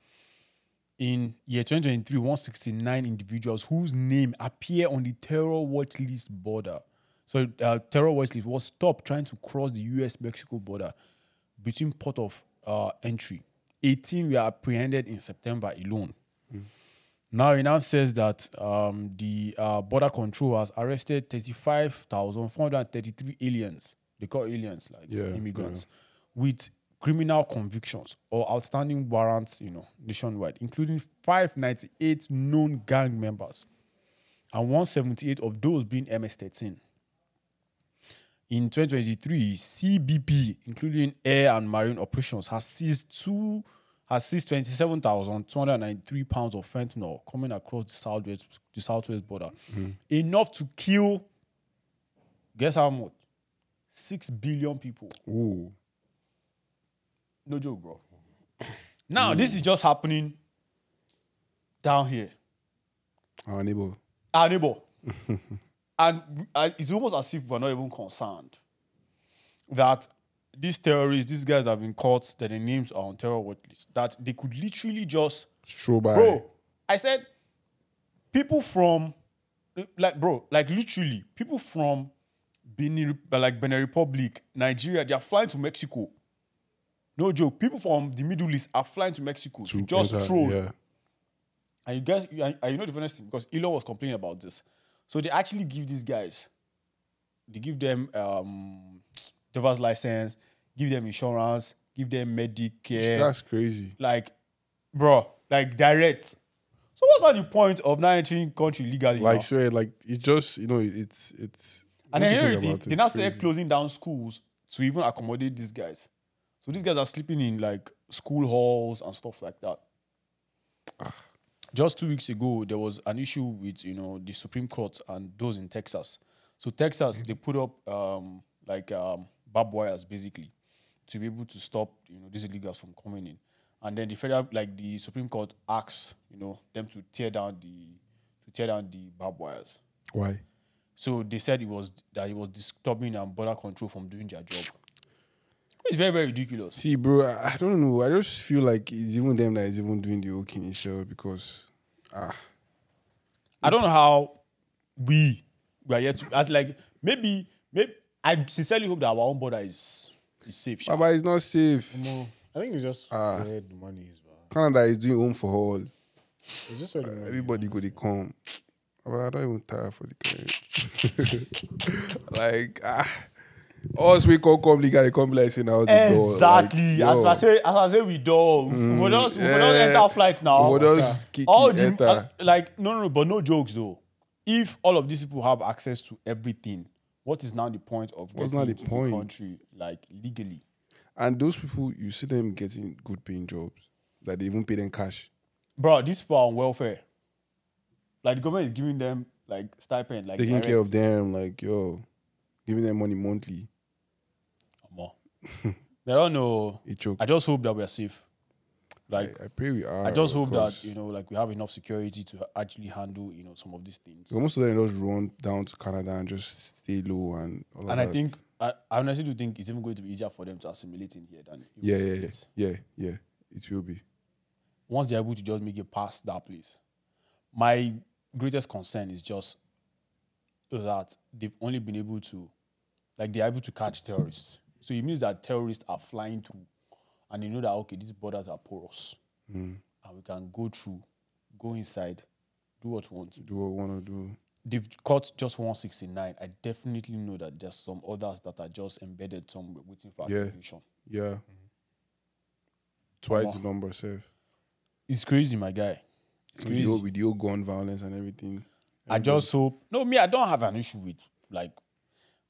In year 2023, 169 individuals whose name appear on the terror watch list border. So, uh, terror watch list was stopped trying to cross the US Mexico border between port of uh, entry. 18 were apprehended in September alone. Now it now says that um, the uh, border control has arrested 35,433 aliens. They call aliens like Yeah, immigrants with criminal convictions or outstanding warrants, you know, nationwide, including 598 known gang members and 178 of those being MS-13 in 2023, CBP, including air and marine operations, has seized two has seized 27,293 pounds of fentanyl coming across the southwest the southwest border. Mm-hmm. Enough to kill guess how much? Six billion people. Ooh. No joke, bro. Now, this is just happening down here. Our neighbor. our neighbor. and we- it's almost as if we're not even concerned that these terrorists, these guys have been caught, that their names are on terror watch list, that they could literally just, Stroll by. bro. I said, people from, like, bro, like literally, people from Benin, like Benin Republic, Nigeria, they are flying to Mexico. No joke. People from the Middle East are flying to Mexico to, just enter, troll. Yeah. And you guys, you, and you know the funniest thing because Elon was complaining about this. So they actually give these guys, they give them um, driver's license, give them insurance, give them Medicare, That's crazy. like, bro, like direct. So what's not the point of not entering country legally? Like now? swear, like it's just you know it's it's. and then you here think they, they now started closing down schools to even accommodate these guys. So these guys are sleeping in like school halls and stuff like that. Just two weeks ago, there was an issue with you know the Supreme Court and those in Texas. So Texas, they put up um, like um, barbed wires basically to be able to stop you know these illegals from coming in. And then the federal, like the Supreme Court, asked you know them to tear down the to tear down the barbed wires. Why? So they said it was that it was disturbing and border control from doing their job. It's very very ridiculous. See, bro, I, I don't know. I just feel like it's even them that is even doing the okay initial because ah I don't know how we we are yet to as like maybe maybe I sincerely hope that our own border is is safe. sha. Baba is not safe. I think it's just Ah. where the money is, bro. Canada is doing home for all. It's just where the money Everybody go they come. Well, I don't even tire for the client. like ah, us we come come they come like saying how's the door. Exactly. Like, as I say, as I say, we do. we for just, we for just enter flights now. We for just kick all the enter. uh, like no, no, no, but no jokes though. If all of these people have access to everything, what is now the point of What's getting now the into point? the country like legally? and those people, you see them getting good paying jobs. Like they even pay them cash. Bro, these people are on welfare. Like the government is giving them like stipend, like Taking direct. care of them, like yo, giving them money monthly. They don't know. Choke. I just hope that we are safe. Like I pray we are. I just hope that you know, like we have enough security to actually handle, you know, some of these things. So most of them just run down to Canada and just stay low and And I that. think I, I honestly do think it's even going to be easier for them to assimilate in here than yeah, yeah, yeah, yeah, yeah, it will be. Once they're able to just make it past that place. My greatest concern is just that they've only been able to, like, they're able to catch terrorists. So it means that terrorists are flying through, and they know that okay, these borders are porous, mm. and we can go through, go inside, do what we want to do. What we want to do. they've caught just 169. I definitely know that there's some others that are just embedded somewhere waiting for Yeah. activation. Yeah. Twice the number, safe. It's crazy, my guy. It's With crazy. with whole gun violence and everything. I just hope. No, me, I don't have an issue with like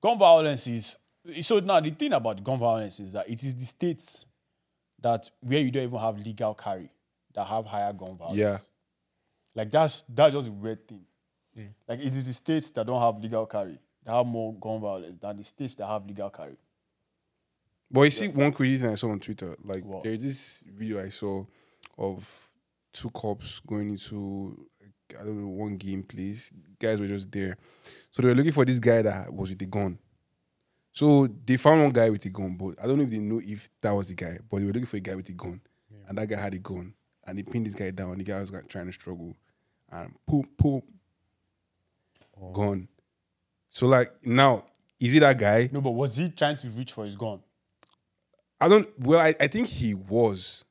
gun violence. Is so now the thing about gun violence is that it is the states that where you don't even have legal carry that have higher gun violence. Yeah. like that's that's just a weird thing. Mm. Like it is the states that don't have legal carry that have more gun violence than the states that have legal carry. But you see, one crazy thing I saw on Twitter, like What? there's this video I saw of two cops going into I don't know one game place. Guys were just there, so they were looking for this guy that was with the gun. So they found one guy with a gun, but I don't know if they know if that was the guy. But they were looking for a guy with a gun, and that guy had a gun, and they pinned this guy down. The guy was like, trying to struggle, and poop, poop, oh. gone. So like now, is it that guy? No, but was he trying to reach for his gun? I don't. Well, I, I think he was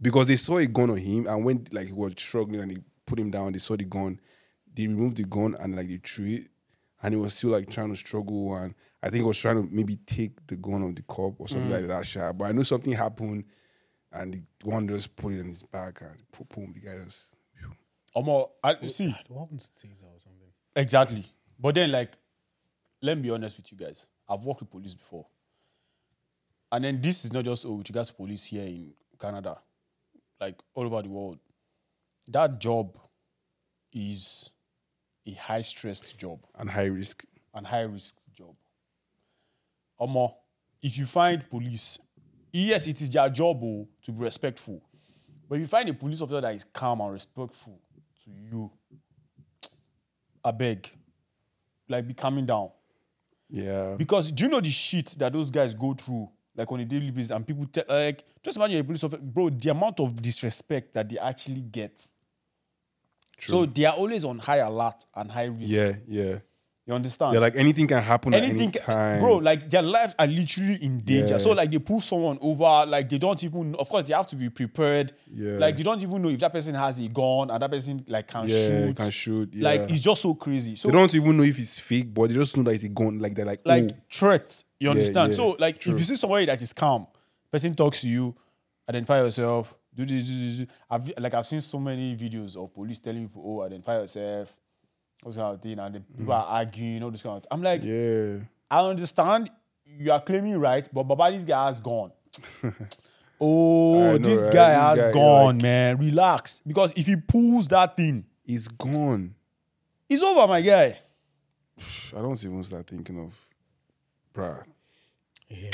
because they saw a gun on him, and when like he was struggling and they put him down, they saw the gun. They removed the gun and like they threw it, and he was still like trying to struggle. And I think he was trying to maybe take the gun of the cop or something like mm. that. Shot, but I know something happened, and the one just put it in his back and boom, boom the guy just. Omo, I see What happens to taser or something? exactly. But then, like, let me be honest with you guys. I've worked with police before, and then this is not just oh, with regards to police here in Canada, like all over the world. That job is a high stressed job And high risk. and high risk job. Omo, if you find police, yes, it is their job oh, to be respectful. But if you find a police officer that is calm and respectful to you, I beg, like be calming down. Yeah. Because do you know the shit that those guys go through, like on a daily basis, and people tell, like, just imagine a police officer, bro, the amount of disrespect that they actually get. True. So they are always on high alert and high risk. Yeah. Yeah. You understand? They're like anything can happen anything, at any time, bro. Like their lives are literally in danger. Yeah. So like they pull someone over, like they don't even. Of course, they have to be prepared. Yeah. Like you don't even know if that person has a gun and that person like can Yeah, shoot. can shoot, Yeah. Like it's just so crazy. So They don't even know if it's fake, but they just know that it's a gun. Like they're like, like oh, threat. You understand? so like true. if you see somebody that is calm, person talks to you, identify yourself, do this, do this, do this. I've like I've seen so many videos of police telling people, oh, identify yourself, those mm. kind of thing, and then people are arguing, all this kind of. I'm like, yeah. I understand you are claiming right, but Baba, this guy has gone. oh, know, this right? guy This has guy, gone, like- man. Relax. Because if he pulls that thing, It's gone. it's over, my guy. I don't even start thinking of, bruh. Yeah.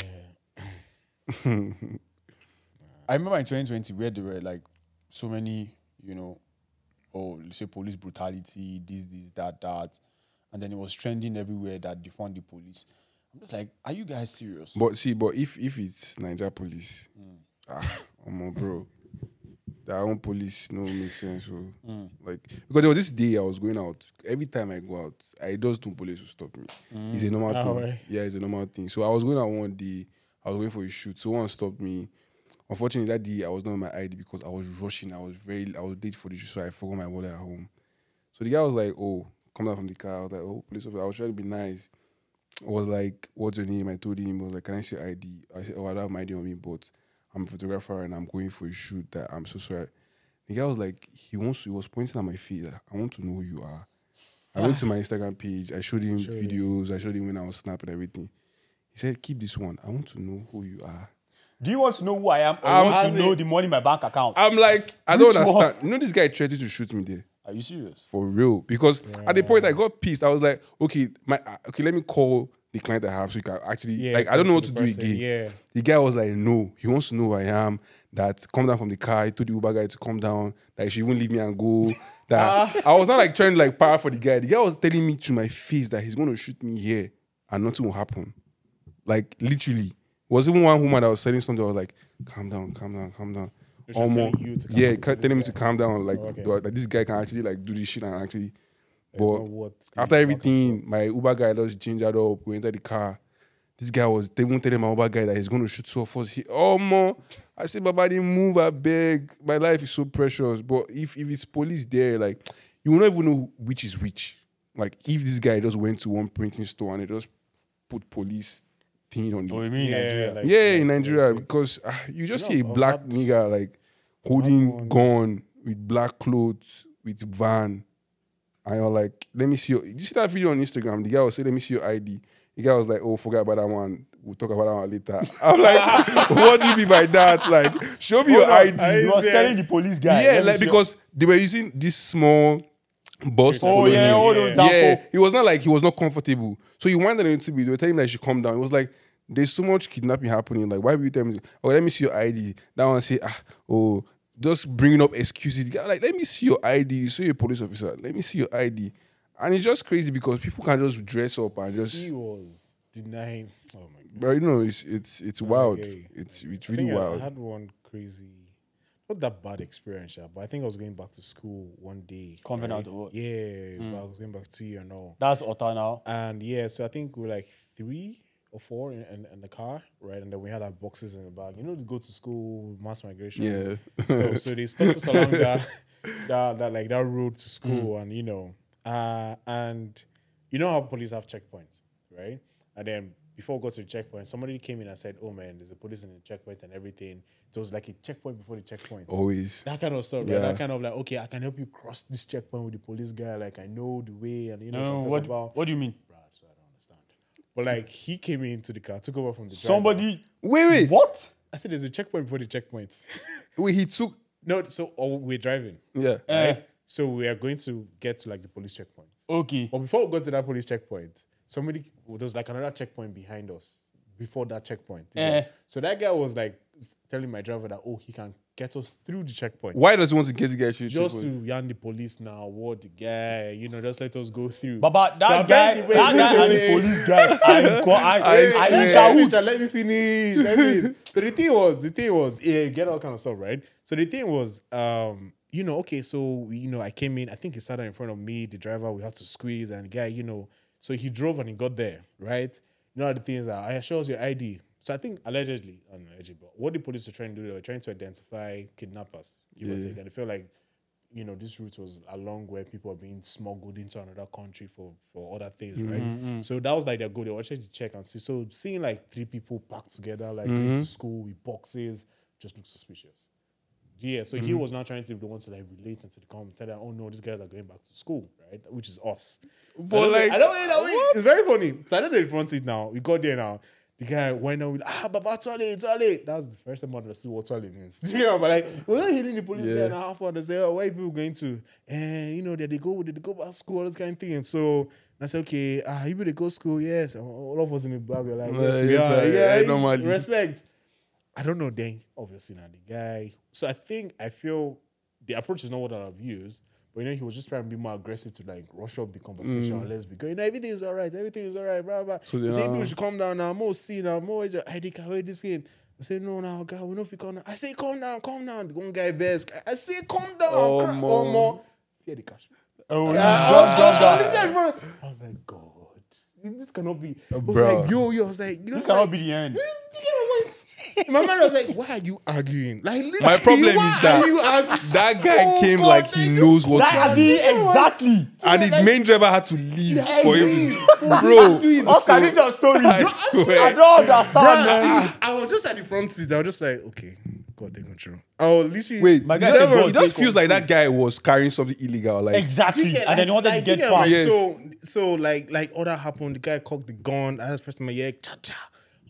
I remember in 2020 where there were like so many, you know, oh, let's say police brutality, this, this, that, that. And then it was trending everywhere that defund the police. I'm just like, are you guys serious? But see, but if if it's Naija police, Mm. ah, I'm on bro. Their own police no make sense. So Mm. like because there was this day I was going out. Every time I go out, I just two police will stop me. It's a normal Ah, thing. right. Yeah, it's a normal thing. So I was going out one day. I was going for a shoot. So one stopped me. Unfortunately, that day I was not on my ID because I was rushing. I was very I was late for the shoot, so I forgot my wallet at home. So the guy was like, "Oh, come down from the car." I was like, "Oh, police officer." I was trying to be nice. I was like, "What's your name?" I told him. I was like, "Can I see your ID?" I said, "Oh, I don't have my ID on me, but I'm a photographer and I'm going for a shoot. That I'm so sorry." The guy was like, he wants. To, he was pointing at my feet. Like, I want to know who you are. I went to my Instagram page. I showed him Show him. videos. I showed him when I was snapping everything. He said, "Keep this one. I want to know who you are." Do you want to know who I am or Um, want to know in- the money in my bank account? I'm like, I don't Which one? understand. You know, this guy threatened to shoot me there. Are you serious? for real because at the point I got pissed. I was like, okay, my uh, okay, let me call the client I have so you can actually Yeah, like I don't know what to to do the person, again. yeah. The guy was like, no, he wants to know who I am. That come down from the car. He told the Uber guy to come down. That she should even leave me and go. That I was not like trying to like power for the guy. The guy was telling me to my face that he's going to shoot me here and nothing will happen. Like literally, was even one woman that was saying something. I was like, calm down, calm down, calm down. Almost, telling you to calm yeah, down. telling me to calm down. Like, Oh, okay. that this guy can actually like do this shit and actually. But after everything, my Uber guy just changed that up. We entered the car. This guy was they won't tell my Uber guy that he's going to shoot so us. He oh. I said, Baba, didn't move. I beg. My life is so precious. But if if it's police there, like you will not even know which is which. Like if this guy just went to one printing store and they just put police thing on Oh, it. you mean Yeah, Nigeria? like- Yeah, in Nigeria because uh, you just You see a black had- nigga like holding one- gun with black clothes with van, and you're like, "Let me see your." Did you see that video on Instagram? The guy was saying, "Let me see your ID." The guy was like, "Oh, forget about that one. We'll talk about that one later." I'm like, "What do you mean by that? Like, show me your on, ID." He was telling the police guy. yeah, like see your- because they were using this small bus. to Oh, yeah, him. all those Yeah. down Yeah, he was not like he was not comfortable. So he wanted him to be. They were telling him that he should calm down. It was like there's so much kidnapping happening. Like why would you tell me? Oh, let me see your ID. That one say ah oh just bringing up excuses. Like let me see your ID. You say you're a police officer. Let me see your ID. And it's just crazy because people can just dress up and just. He was denying. Oh my god. But you know, it's it's it's wild. Okay. It's it's I really I- wild. I had one crazy, not that bad experience, yeah, but I think I was going back to school one day. Covenant right? or what? Yeah, but I was going back to you and all. That's Ota now. And yeah, so I think we're like three or four in, in, in the car, right? And then we had our boxes in the bag. You know, to go to school, mass migration. Yeah. stuff. so they stopped us along that, that, that like that road to Mm. school, and you know, uh, and you know how police have checkpoints, right? And then before we got to the checkpoint, somebody came in and said, "Oh man, there's a police in the checkpoint and everything." So it was like a checkpoint before the checkpoint. Always. That kind of stuff, right? That kind of like, okay, I can help you cross this checkpoint with the police guy. Like I know the way, and you know No, what, about. what do you mean? Bruh, so I don't understand. But like he came into the car, took over from the driver. Somebody. Wait, wait, What? I said, "There's a checkpoint before the checkpoint." wait. He took. no, so oh, we're driving. Yeah. Eh, right? So we are going to get to like the police checkpoint. okay. But before we got to that police checkpoint, somebody well, there was like another checkpoint behind us before that checkpoint. you know. Eh. So that guy was like telling my driver that oh he can get us through the checkpoint. Why does he want to get the guy through? Just checkpoint? to yarn the police now, what the guy, you know, just let us go through. But, but that So guy, apparently- that wait, guy wait, and the wait. police guys I in, co- are, I are in swear. cahoots. Richard, let me finish. Let me finish. so the thing was, the thing was, yeah, get all kind of stuff, right? So the thing was, um, you know, okay, so you know, I came in, I think he sat down in front of me, the driver, we had to squeeze, and the guy, you know, so he drove and he got there, right? You know, the things are, I show us your ID. So I think allegedly, allegedly, but what the police were trying to do, they were trying to identify kidnappers, give or Yeah. take, and they felt like you know, this route was along where people are being smuggled into another country for for other things, mm-hmm, right? Mm-hmm. So that was like their goal. They wanted to check and see. So seeing like three people packed together, like going to mm-hmm. school with boxes, just looks suspicious. Yeah, so he was now trying to be the one to like relate into the comment, tell them, oh no, these guys are going back to school, right? Which is us. So But I like, I don't know, it's very funny. So I don't know the front seat now. We got there now. The guy went on with ah, Baba toilet, toilet. That was the first time I understood what toilet means. yeah, but like we're not hitting the police Yeah. there now. After they say, oh, where are people going to? And you know, did they go? Did they go back to school? All this kind of thing. And so I said, okay, ah, you better go school. Yes, all of us in the back were like, yes, Uh, we yes, are. Yeah, I normally- respect. I don't know. Then obviously now the guy. So I think I feel the approach is not what I've used. But you know, he was just trying to be more aggressive to like rush up the conversation. Mm. Let's be going. You know, everything is all right. Everything is all right. Blah blah. So say people uh, should calm down now. More see now. More is your ID card. Where this in? I say no now, God. We know if you calm down. I say calm down, calm down. The one guy best. I say calm down. Oh, more. Oh more. Fear the cash. Oh, Yeah, yeah. I was, I was literally in I was like, God, this cannot be. I was Bruh. like, yo, yo. I was like, This cannot be the end. this, you know what? In my mind, was like, why are you arguing? Like, My problem why is that you that guy Oh, came God, like he nigga. knows what That to do. exactly. And the main driver had to leave for him. Bro, Doing How so- can this your story? I I don't understand, Bruh, man. see, I was just at the front seat. I was just like, okay, God, take control. I was literally Wait, My my guy guy said God it just take feels like that guy was carrying something illegal. Like Exactly. Yeah, and then he wanted like, to get past. Yes. So, so like, like all that happened. The guy cocked the gun. I was first time I hear cha cha.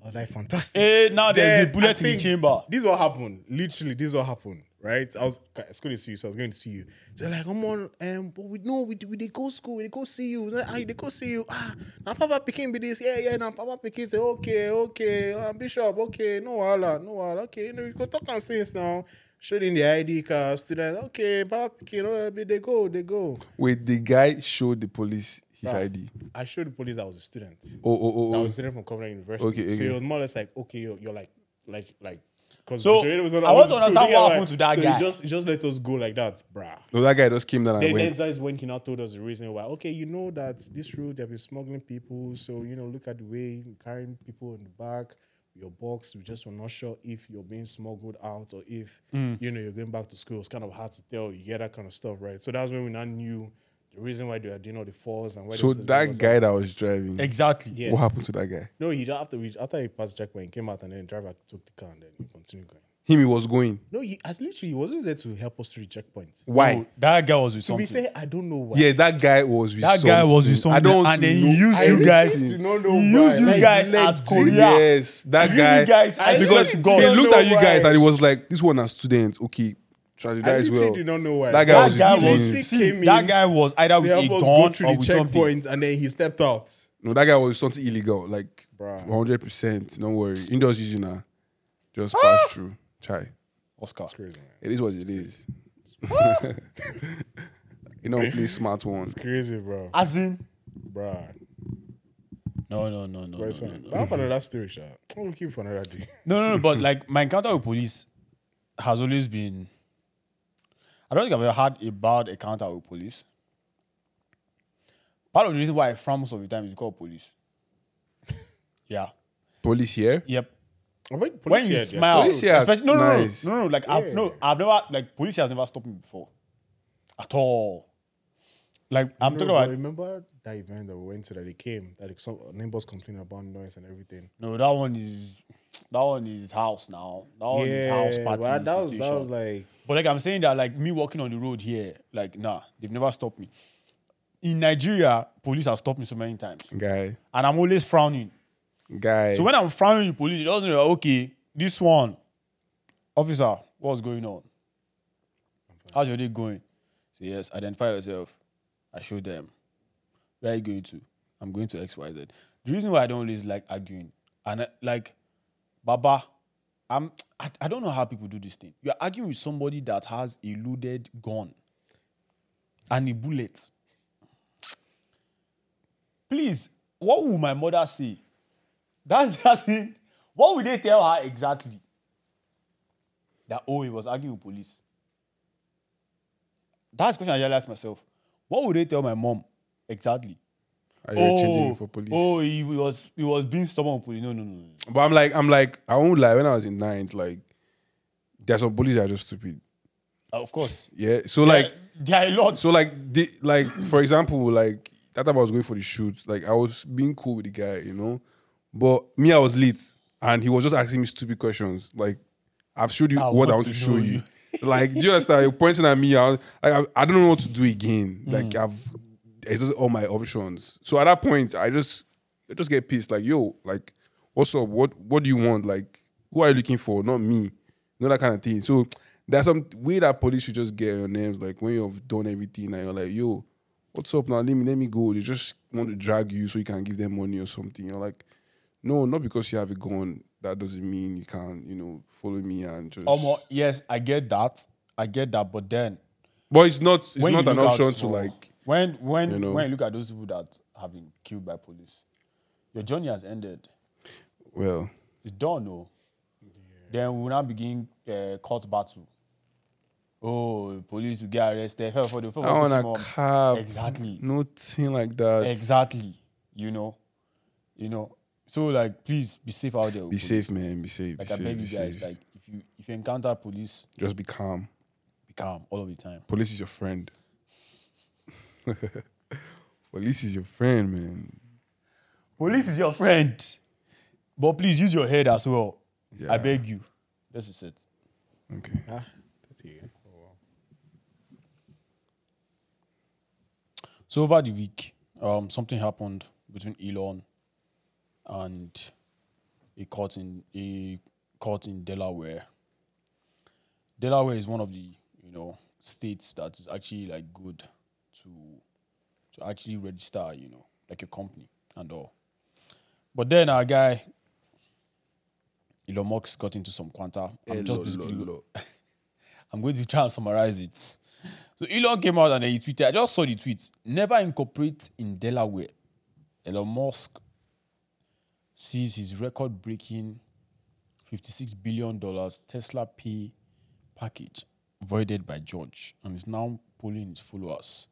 I was like, fantastic. Eh, now there's a bullet in the chamber. This is what happened. Literally, this is what happened. Right? I was it's going to see you, so I was going to see you. So like, come on, um, but we know we we they go school, we dey go see you. Ah, they go see you. Ah, now Papa picking be this. Yeah, yeah. Now Papa picking say, okay, okay, uh, Bishop, okay, no wala, no wala, okay. You know, we go talk and things now. Showing the ID card, student. Okay, Papa picking. Oh, they go, they go. wait, the guy showed the police his Bruh. ID. I showed the police I was a student. Oh, oh, oh, That oh. was a student from Covenant University. Okay, So it was more or less like, okay, you're, you're like, like, like. Cause So, was not- I want to was in school, understand what why? happened to that so guy. He just, he just let us go like that, bruh. No, that guy just came down and Then, then went. that is when he now told us the reason why. Okay, you know that this route they've been smuggling people, so you know, look at the way you're carrying people in the back. Your box, we just were not sure if you're being smuggled out or if Mm. you know you're going back to school. It's kind of hard to tell. You get that kind of stuff, right? So that's when we now knew the reason why they were doing all the falls and why. So that guy that was driving, Exactly. Yeah. what happened to that guy? No, he just after we after he passed the checkpoint, he came out and then the driver took the car and then he continued going. Him, he was going. No, he as literally he wasn't there to help us through the checkpoint. Why? No, that guy was with To be something. fair, I don't know why. Yeah, that guy was with that guy was with something. I don't want and to then know he used I you really guys. do not know he why. used you Like, guys legit. as Korea. Yes, that He guy. used you guys I as because literally God. he don't looked at you guys why. and he was like, "This one as student, okay, strategize I literally well." did not know why. That guy That was guy was jeans. He came that guy was either to with a gun go or through the with something. and then he stepped out. No, that guy was something illegal, like Bruh. hundred percent. Don't worry, indoors using now, just ah! pass through. Chai, Oscar. It's crazy, man. it is what it is. you don't play smart one. Crazy, bro. As in, Bruh. no, no, no, no, But no, it's no, no. But for another story, shot. We'll keep for another day. No, no, no. But like my encounter with police has always been. I don't think I've ever had a bad encounter with police. Part of the reason why I frown most of the time is because of police. Yeah. Police here. Yep. I when police you here, smile, Police here especially no, no, nice. no, no, no, like I've, no, I've never like police has never stopped me before, at all. Like I'm No, talking but about remember that event that we went to that they came that like, some neighbors complaining about noise and everything. no, that one is that one is house now. That one is house party but that was that was like But like I'm saying that like me walking on the road here, like nah, they've never stopped me. In Nigeria, police have stopped me so many times, Guy, and I'm always frowning. guy. So when I'm frowning the police, it doesn't know, okay, this one, officer, what's going on? How's your day going? Say yes, identify yourself. I show them. Where are you going to? I'm going to XYZ. The reason why I don't always like arguing, and uh, like, Baba, I'm I, I don't know how people do this thing. You're arguing with somebody that has a loaded gun and a bullet. Please, what will my mother say? That's just it. What would they tell her exactly? That oh, he was arguing with police. That's the question I just asked myself. What would they tell my mom exactly? Are you changing for police? oh, he was he was being stubborn police. No, no, no. But I'm like, I'm like, I won't lie. When I was in ninth, like, there's some police that are just stupid. Uh, of course. Yeah. So like, there are a lot. so like, the, like for example, like that time I was going for the shoot, like I was being cool with the guy, you know, but me I was late and he was just asking me stupid questions. Like, I've showed you I what I want want to to show you. you. like, do you understand? You're pointing at me. I, was, like, I, I don't know what to do again. Mm. Like, I've it's just all my options. So at that point, I just I just get pissed. Like, yo, like, what's up? What what do you want? Like, who are you looking for? Not me. You know that kind of thing. So there's some way that police should just get your names. Like when you've done everything and you're like, yo, what's up now? Let me let me go. They just want to drag you so you can give them money or something. You're like, no, not because you have a gun. That doesn't mean you can, you know, follow me and just. Um, yes, I get that. I get that. But then but it's not. It's not an option to like. When when you know. when you look at those people that have been killed by police, your journey has ended. Well, It's done, no. Then we will now begin uh, court battle. Oh, police will get arrested. First of all, they'll first I want a cab. Exactly. Nothing like that. Exactly. You know, you know. So like, please be safe out there. Be safe, man. Be safe. Like be I safe, beg be you guys, safe. like if you if you encounter police, just be calm. be calm all of the time. Police is your friend. Police is your friend, man. Police is your friend, but please use your head as well. Yeah. I beg you. This is it. Okay. Ah, that's you. Oh, wow. So over the week, um, something happened between Elon and a court in a court in Delaware. Delaware is one of the you know states that is actually like good to to actually register, you know, like a company and all. But then our guy Elon Musk got into some quanta. I'm just basically I'm going to try and summarize it. So Elon came out and then he tweeted, I just saw the tweet. Never incorporate in Delaware. Elon Musk sees his record breaking $56 billion Tesla Pay package voided by judge and is now pulling his followers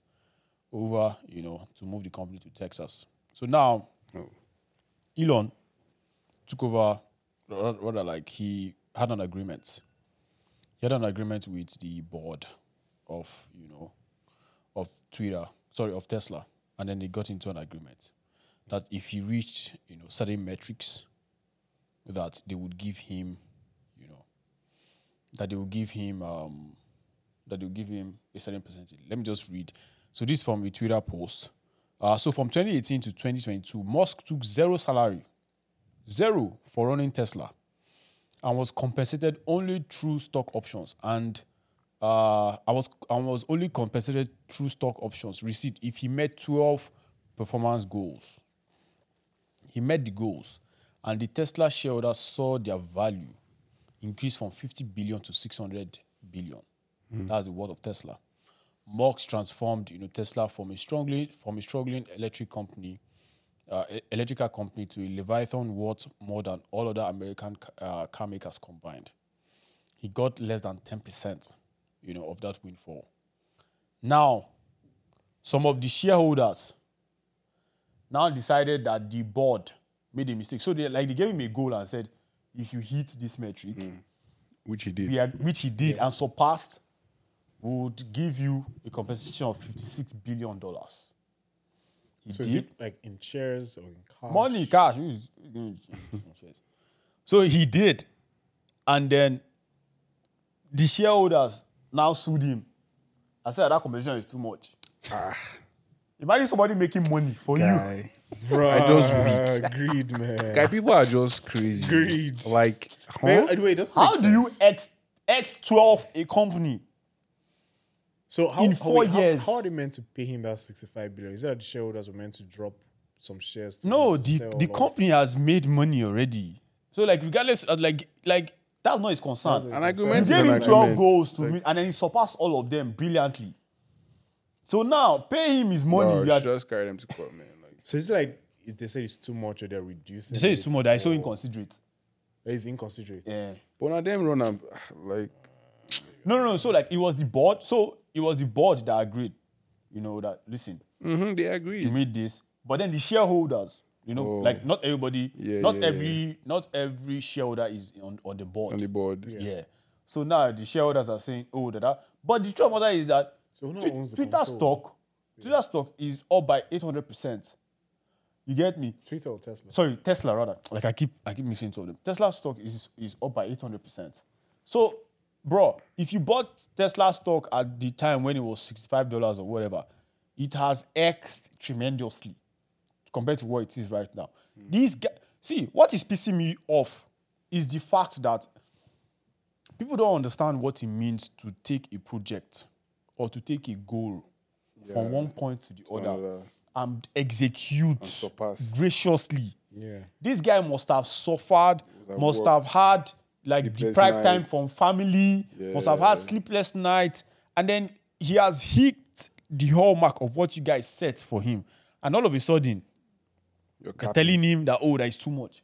over, you know, to move the company to Texas. So now Oh. Elon took over, rather like he had an agreement. He had an agreement with the board of, you know, of Twitter, sorry, of Tesla, and then they got into an agreement that if he reached, you know, certain metrics, that they would give him, you know, that they would give him, um, that they would give him a certain percentage. Let me just read. So this from a Twitter post. Uh, so from 2018 to 2022, Musk took zero salary, zero for running Tesla, and was compensated only through stock options. And uh, I was I was only compensated through stock options received if he met 12 performance goals. He met the goals, and the Tesla shareholders saw their value increase from 50 billion to 600 billion. That's the word of Tesla. Musk transformed, you know, Tesla from a strongly from a struggling electric company, uh, electrical company to a leviathan worth more than all other American ca- uh, car makers combined. He got less than ten percent, you know, of that windfall. Now, some of the shareholders now decided that the board made a mistake. So they like they gave him a goal and said, if you hit this metric, Which he did. are, which he did and surpassed, we would give you a compensation of fifty-six billion dollars. He So is did it like in shares or in cash? money, cash. who is- who is- so he did, and then the shareholders now sued him. I said that compensation is too much. Ah. Imagine somebody making money for you. Bro, I just greed, man. Guy, people are just crazy. Greed. Like, huh? Man, anyway, that's How do you X X twelve a company? So how, in four how- years- how, are they meant to pay him that sixty-five billion? Is that the shareholders were meant to drop some shares? To No, the, sell the off? company has made money already. So like regardless, of, like like that's not his concern. An You agreement is gave him 12 goals to Like, meet, and then he surpassed all of them brilliantly. So now pay him his money. no, you are- just carry them to court, man. Like, So it's like is they say it's too much or they're reducing. they say it's too much. That is so inconsiderate. It's inconsiderate. Yeah. but now them run am like No, no, no. So like it was the board. So it was the board that agreed. You know that listen, mhm, they agree. you made this, but then the shareholders. You know, Oh. like not everybody, Yeah, not yeah, every, not every shareholder is on, on the board. on the board. Yeah. So now the shareholders are saying, oh, that, that. But the trouble of the matter is that So who now owns Twitter control? stock, Twitter stock is up by 800%. You get me? Twitter or Tesla? Sorry, Tesla rather. Like I keep I keep mixing two of them. Tesla stock is is up by 800%. So, bro, if you bought Tesla stock at the time when it was $65 or whatever, it has X tremendously compared to what it is right now. Hmm. These guys, see, what is pissing me off is the fact that people don't understand what it means to take a project or to take a goal from one point to the other another. and execute surpass. graciously. Yeah. This guy must have suffered, must worked. have had like Sleepless deprived time from family, must have had Yeah. sleepless nights, and then he has hit the hallmark of what you guys set for him. And all of a sudden, You're you're telling him that oh, that is too much.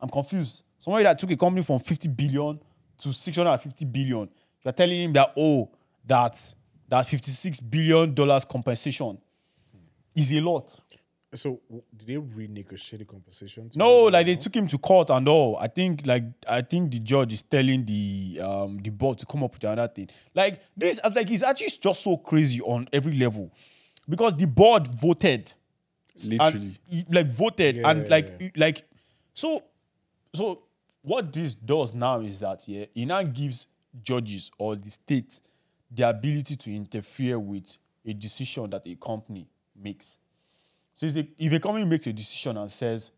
I'm confused. Somebody that took a company from 50 billion to 650 billion, you're telling him that oh, that that 56 billion dollars compensation is a lot. So did they renegotiate the compensation? No, like they else? took him to court and all. I think like I think the judge is telling the um the board to come up with another thing. Like this, as like it's actually just so crazy on every level, because the board voted, Literally. he- like voted Yeah, and yeah, like yeah. like so so what this does now is that yeah, it now gives judges or the state the ability to interfere with a decision that a company makes. So a, if a company makes a decision and says,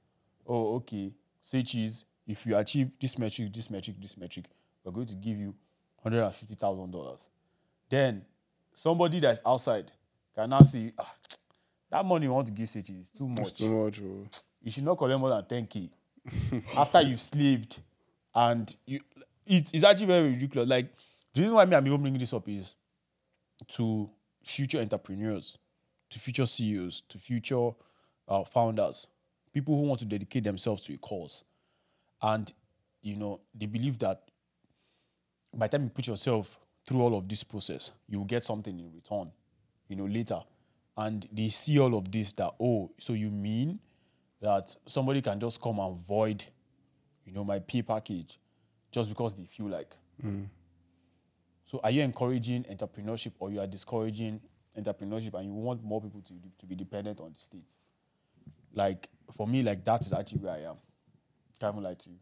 "Oh, okay, say cheese, if you achieve this metric, this metric, this metric, we're going to give you hundred and fifty thousand dollars," then somebody that's outside can now say, ah, "That money you want to give say cheese is too much. It's too much. oh. You should not collect more than ten k after you've slaved and you." It, it's actually very ridiculous. Like the reason why me I'm even bringing this up is to future entrepreneurs, to future CEOs, to future uh, founders, people who want to dedicate themselves to a cause. And, you know, they believe that by the time you put yourself through all of this process, you will get something in return, you know, later. And they see all of this that, oh, so you mean that somebody can just come and void, you know, my pay package just because they feel like. So are you encouraging entrepreneurship or you are discouraging entrepreneurship and you want more people to, to be dependent on the state? Like for me, like that is actually where I am. Can't even lie to you.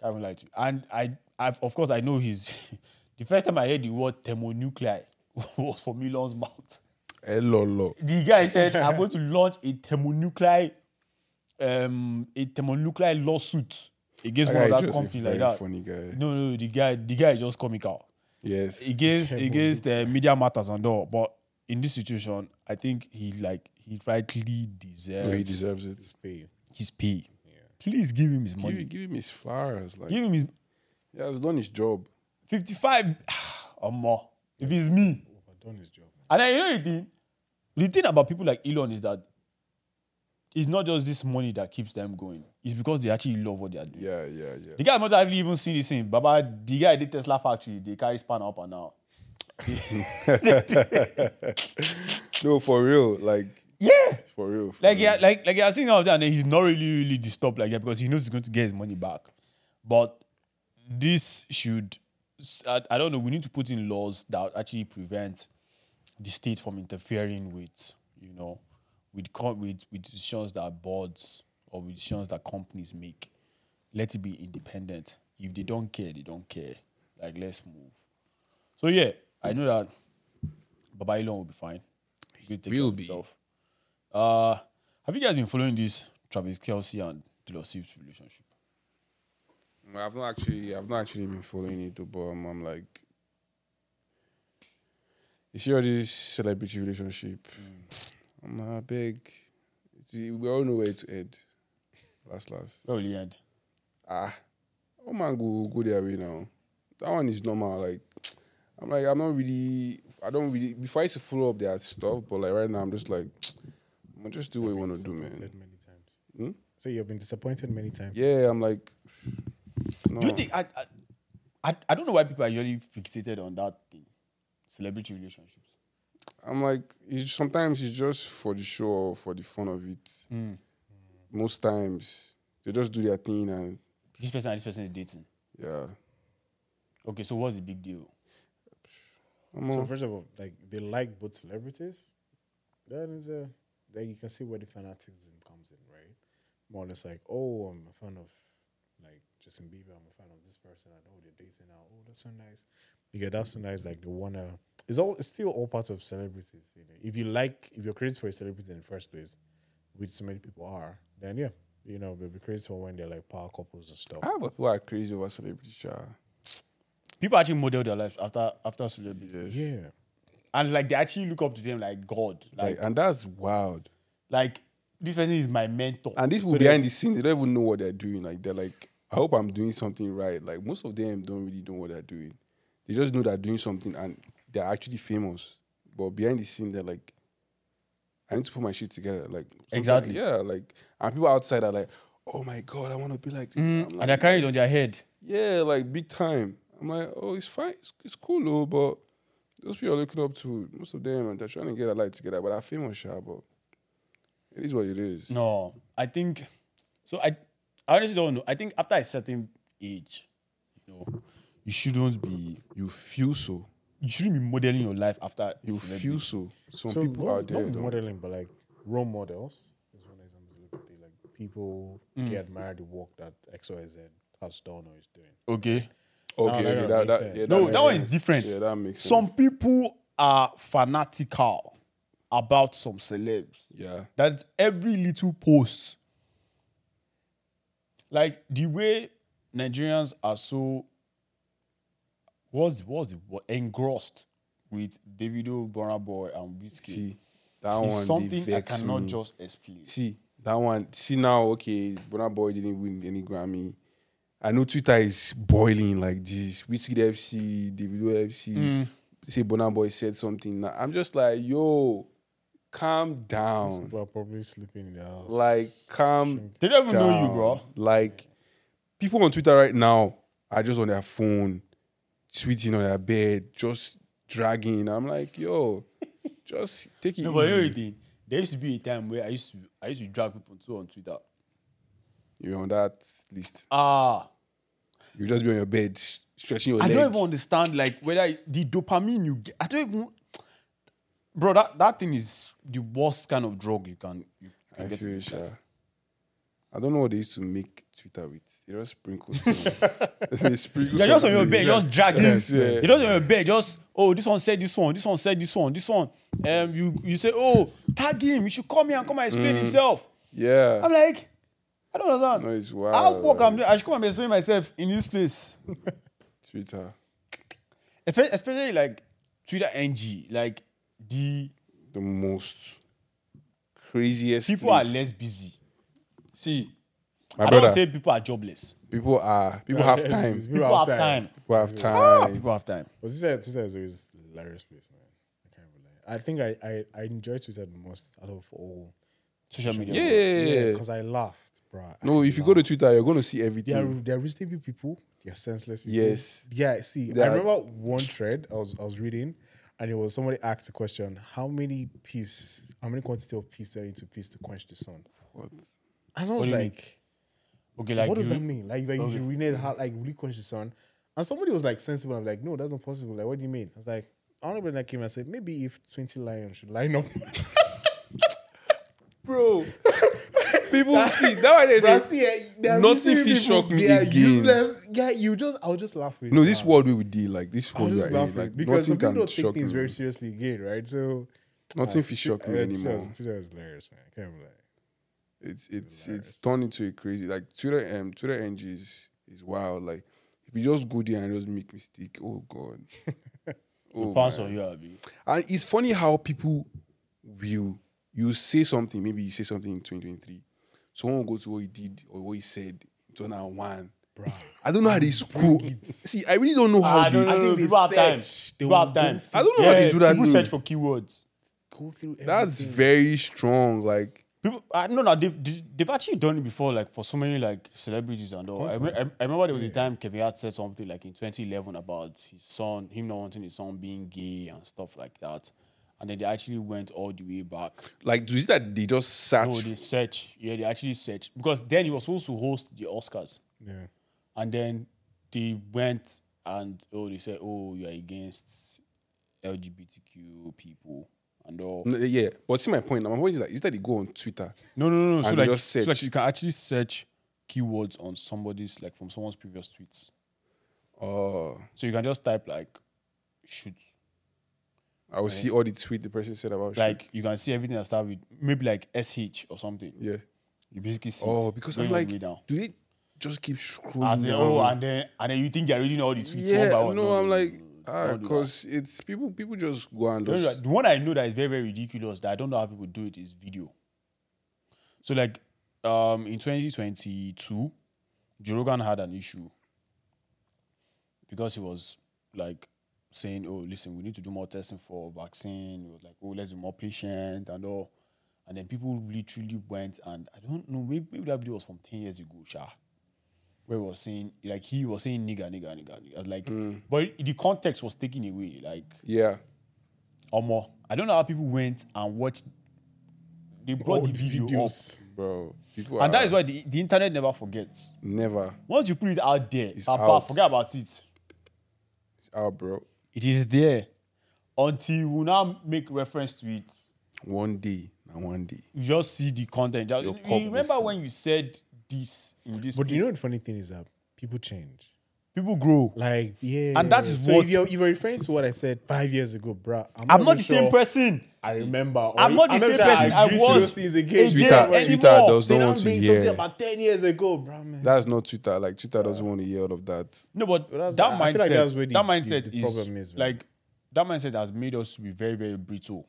Can't even lie to you. And I I've of course I know he's the first time I heard the word thermonuclei was from Elon's mouth. Hello, The guy said, I'm going to launch a thermonuclei um a thermonuclei lawsuit against one of that company like that. Funny guy. No, no, the guy, the guy is just comical Yes. against against the media matters and all. But in this situation, I think he like he rightly deserves No, he deserves it. It's pay. his pay. Please give him his Give, money. give him his flowers. Like Give him his he has done his job. fifty-five or more. If it's me, Overdone his job. and then you know the thing, the thing about people like Elon is that it's not just this money that keeps them going. It's because they actually love what they are doing. Yeah, yeah, yeah. The guy must have even seen this thing. Baba, the guy did Tesla factory. They carry span up and down. No, for real. Like Yeah. for real. For Like real. yeah, like like you're seeing all that, and he's not really really disturbed like that because he knows he's going to get his money back. But this should, I, I don't know. We need to put in laws that actually prevent the state from interfering with, you know, with co- with with decisions that boards or with decisions that companies make. Let it be independent. If they don't care, they don't care. Like let's move. So yeah, I know that Baba Elon will be fine. He will take care will of be. himself. Uh, have you guys been following this Travis Kelce and Taylor Swift relationship? Mm, I've not actually, I've not actually been following it, but I'm, I'm like, you see all this celebrity relationship. Mm. I'm not big. We all know where it end. Last, last. Where will he end? Ah, oh man, go go their way now. That one is normal. Like, I'm like, I'm not really. I don't really. Before I used to follow up their stuff, but like right now, I'm just like, I'm just do what you want to do, man. Disappointed many times. Hmm? So you've been disappointed many times. Yeah, I'm like, no. Do you think I, I I I don't know why people are usually fixated on that thing, celebrity relationships. I'm like, sometimes it's just for the show or for the fun of it. Hmm. Most times they just do their thing and This person and this person is dating. yeah. Okay, so what's the big deal? I'm So all- first of all, like they like both celebrities. That is a then you can see where the fanaticism comes in, right? More or less like, oh, I'm a fan of like Justin Bieber. I'm a fan of this person. I know they're dating now. Oh, that's so nice. Yeah, that's so nice. Like the wanna. It's all. It's still all parts of celebrities. You know, if you like, if you're crazy for a celebrity in the first place, which so many people are, then yeah, you know, they'll be crazy for when they're like power couples and stuff. Ah, but people are crazy over celebrity. Sha. People actually model their lives after after celebrities, Yes. Yeah. and like they actually look up to them like God. Like Like, and that's wild. like this person is my mentor. And these people behind the scene, they don't even know what they're doing. Like they're like, I hope I'm doing something right. Like most of them don't really know what they're doing. They just know they're doing something and they're actually famous. But behind the scene, they're like, I need to put my shit together. Like Exactly. yeah. Like and people outside are like, oh my god, I want to be like. This. Mm-hmm. I'm and they're carrying it on their head. yeah, like big time. I'm like, oh, it's fine, it's, it's cool though, but those people are looking up to most of them and they're trying to get a life together, but they're famous, sha, but It is what it is. No, I think so. I, I honestly don't know. I think after a certain age, you know, you shouldn't be You feel so. You shouldn't be modeling your life after You celebrity. feel so. Some so people not, out there. not don't. modeling, but like role models. Is one example to look at. Like people Mm. they admire the work that X Y Z has done or is doing. Okay. Okay, that okay, don't that, that, yeah, No, that one is different. Yeah, that makes sense. Some people are fanatical about some celebs. Yeah. That every little post, like the way Nigerians are so, what's what's the word? engrossed with Davido, Burna Boy, and Wizkid. See, that It's one something I cannot me. just explain. See, that one. See now, okay, Burna Boy didn't win any Grammy. I know Twitter is boiling like this. Wizkid FC, Davido FC. Mm. Say Burna Boy said something. Now, I'm just like, yo, calm down. People are probably sleeping in their house. Like, calm They don't even know you, bro. Like, people on Twitter right now are just on their phone, tweeting on their bed, just dragging. I'm like, yo, just take it No, but you easy. the thing? There used to be a time where I used to I used to drag people too on Twitter. You're on that list. Ah, You just be on your bed, stretching your I leg. don't even understand like whether the dopamine you get. I don't even, bro. That, that thing is the worst kind of drug you can you can I get in feel this it, life. I don't know what they used to make Twitter with. They just sprinkle. some- they sprinkle You're just on your bed, just dragging. Yes, yeah. You're just on your bed, just oh, this one said this one, this one said this one, this one. Um, you you say oh, tag him. He should come here and come and explain himself. Yeah. I'm like, I don't understand. No, it's How wild. work I'm doing? I should come and explain myself in this place. Twitter. Espe- especially like Twitter NG, like the The most craziest. people are less busy. See, my I don't brother. say people are jobless. people are. People have time. People People have time. People have Ah, time. people have time. But Twitter, Twitter is always a hilarious place, man. I can't even lie. I think I, I, I enjoy Twitter the most out of all. Social media. Yeah. because I laughed, bro. No, if you go to Twitter, you're going to see everything. they are they are reasonable people. They are senseless people. Yes. Yeah. See, They I are- remember one thread I was I was reading, and it was somebody asked the question: How many piece, how many quantity of peace do I need to peace to quench the sun? What? And I was like, Okay, like what does you- that mean? Like, like you renate how like really the sun? And somebody was like sensible. I'm like, no, that's not possible. Like, what do you mean? I was like, I don't know when that came. and said maybe if 20 lions should line up. Bro. people see. That why they say. see, they are Nothing fit shock me they again. Useless. Yeah, you just I'll just laugh with No, it, this world we would deal like this I'll world we just laugh in, like because some people don't take things me. very seriously again, right? So Nothing fi shock me uh, anymore. is- Twitter is hilarious, man. I can't believe It's it's it's turned into a crazy like Twitter um Twitter NG is is wild. Like if you just go there and just make mistake, oh god. oh, Pounds man. on you, Abi. And it's funny how people will you say something, maybe you say something in 2023. Someone will go to what he did or what he said in 2001. Bro. I don't know how they screw. See, I really don't know how I they don't know. I think they have time. search. They People have time. I don't know how they do that People though. search for keywords. Go through That's very strong. Like People, I no, no, they've they- they've actually done it before, like for so many like celebrities and all. I, me- I, I remember there was a time Kevin Hart said something like in 2011 about his son, him not wanting his son being gay and stuff like that, and then they actually went all the way back. like do you see that they just search No, they search. Yeah, they actually search because then he was supposed to host the Oscars, Yeah. and then they went and oh, they said, oh, you are against LGBTQ people and all. No, yeah, but see my point. My point is that is that they go on Twitter. No, no, no. no. So like, just so like you can actually search keywords on somebody's like from someone's previous tweets. Oh, So you can just type like shoot. I will see all the tweet the person said about Like you can see everything that start with maybe like SH or something. Yeah. You basically see Oh, it because going I'm like, down. do they just keep scrolling As in, down? oh, and then and then you think you're reading all the tweets one by yeah, one. no, I'm like, no, ah, don't do that. because it's people. People just go and just the one I know that is very, very ridiculous that I don't know how people do it is video. So like um in 2022, Joe Rogan had an issue because he was like saying, Oh, listen, we need to do more testing for vaccine. He was like, Oh, let's be more patient and all. And then people literally went and I don't know, maybe, maybe that video was from 10 years ago, Sha. Where he was saying like he was saying nigga, nigga, nigga, nigga. I was like, but the context was taken away. Like yeah. or more. I don't know how people went and watched they brought the video up. videos. bro. People And that is why the, the internet never forgets. never Once you put it out there, It's papa, out. forget about it. out, bro. It is there until we now make reference to it. One day, and one day. You just see the content. Just- you remember when you said this in this? But place? you know the funny thing is that people change. people grow. Like yeah, And that is so what- If you're, if you're referring to what I said five years ago, bruh, I'm, I'm not even the same person. I remember. I'm not the I'm same sure person I agree to was those things again. again Twitter, anymore. Twitter does They not want to bring something hear. about ten years ago, bruh, man. That's not Twitter. Like Twitter doesn't want to hear all of that. No, but that's- that mindset, like that's where the- that the- mindset the is, problem is, man. like that mindset has made us to be very, very brittle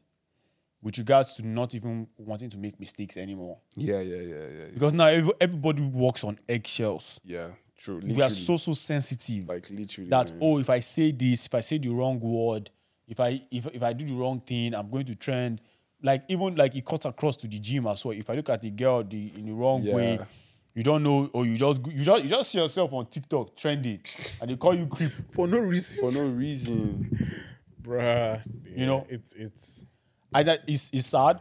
with regards to not even wanting to make mistakes anymore. Yeah, yeah, yeah, yeah, yeah. Because now every, everybody walks on eggshells. Yeah, true. We are so so sensitive like literally that man. oh, if I say this, if I say the wrong word, if I if if I do the wrong thing, I'm going to trend. Like even like it cuts across to the gym as well. If I look at the girl the in the wrong way, you don't know, or you just you just you just see yourself on TikTok trending, and they call you creep. for no reason, for no reason. bruh. You know? it's it's I that it's it's sad.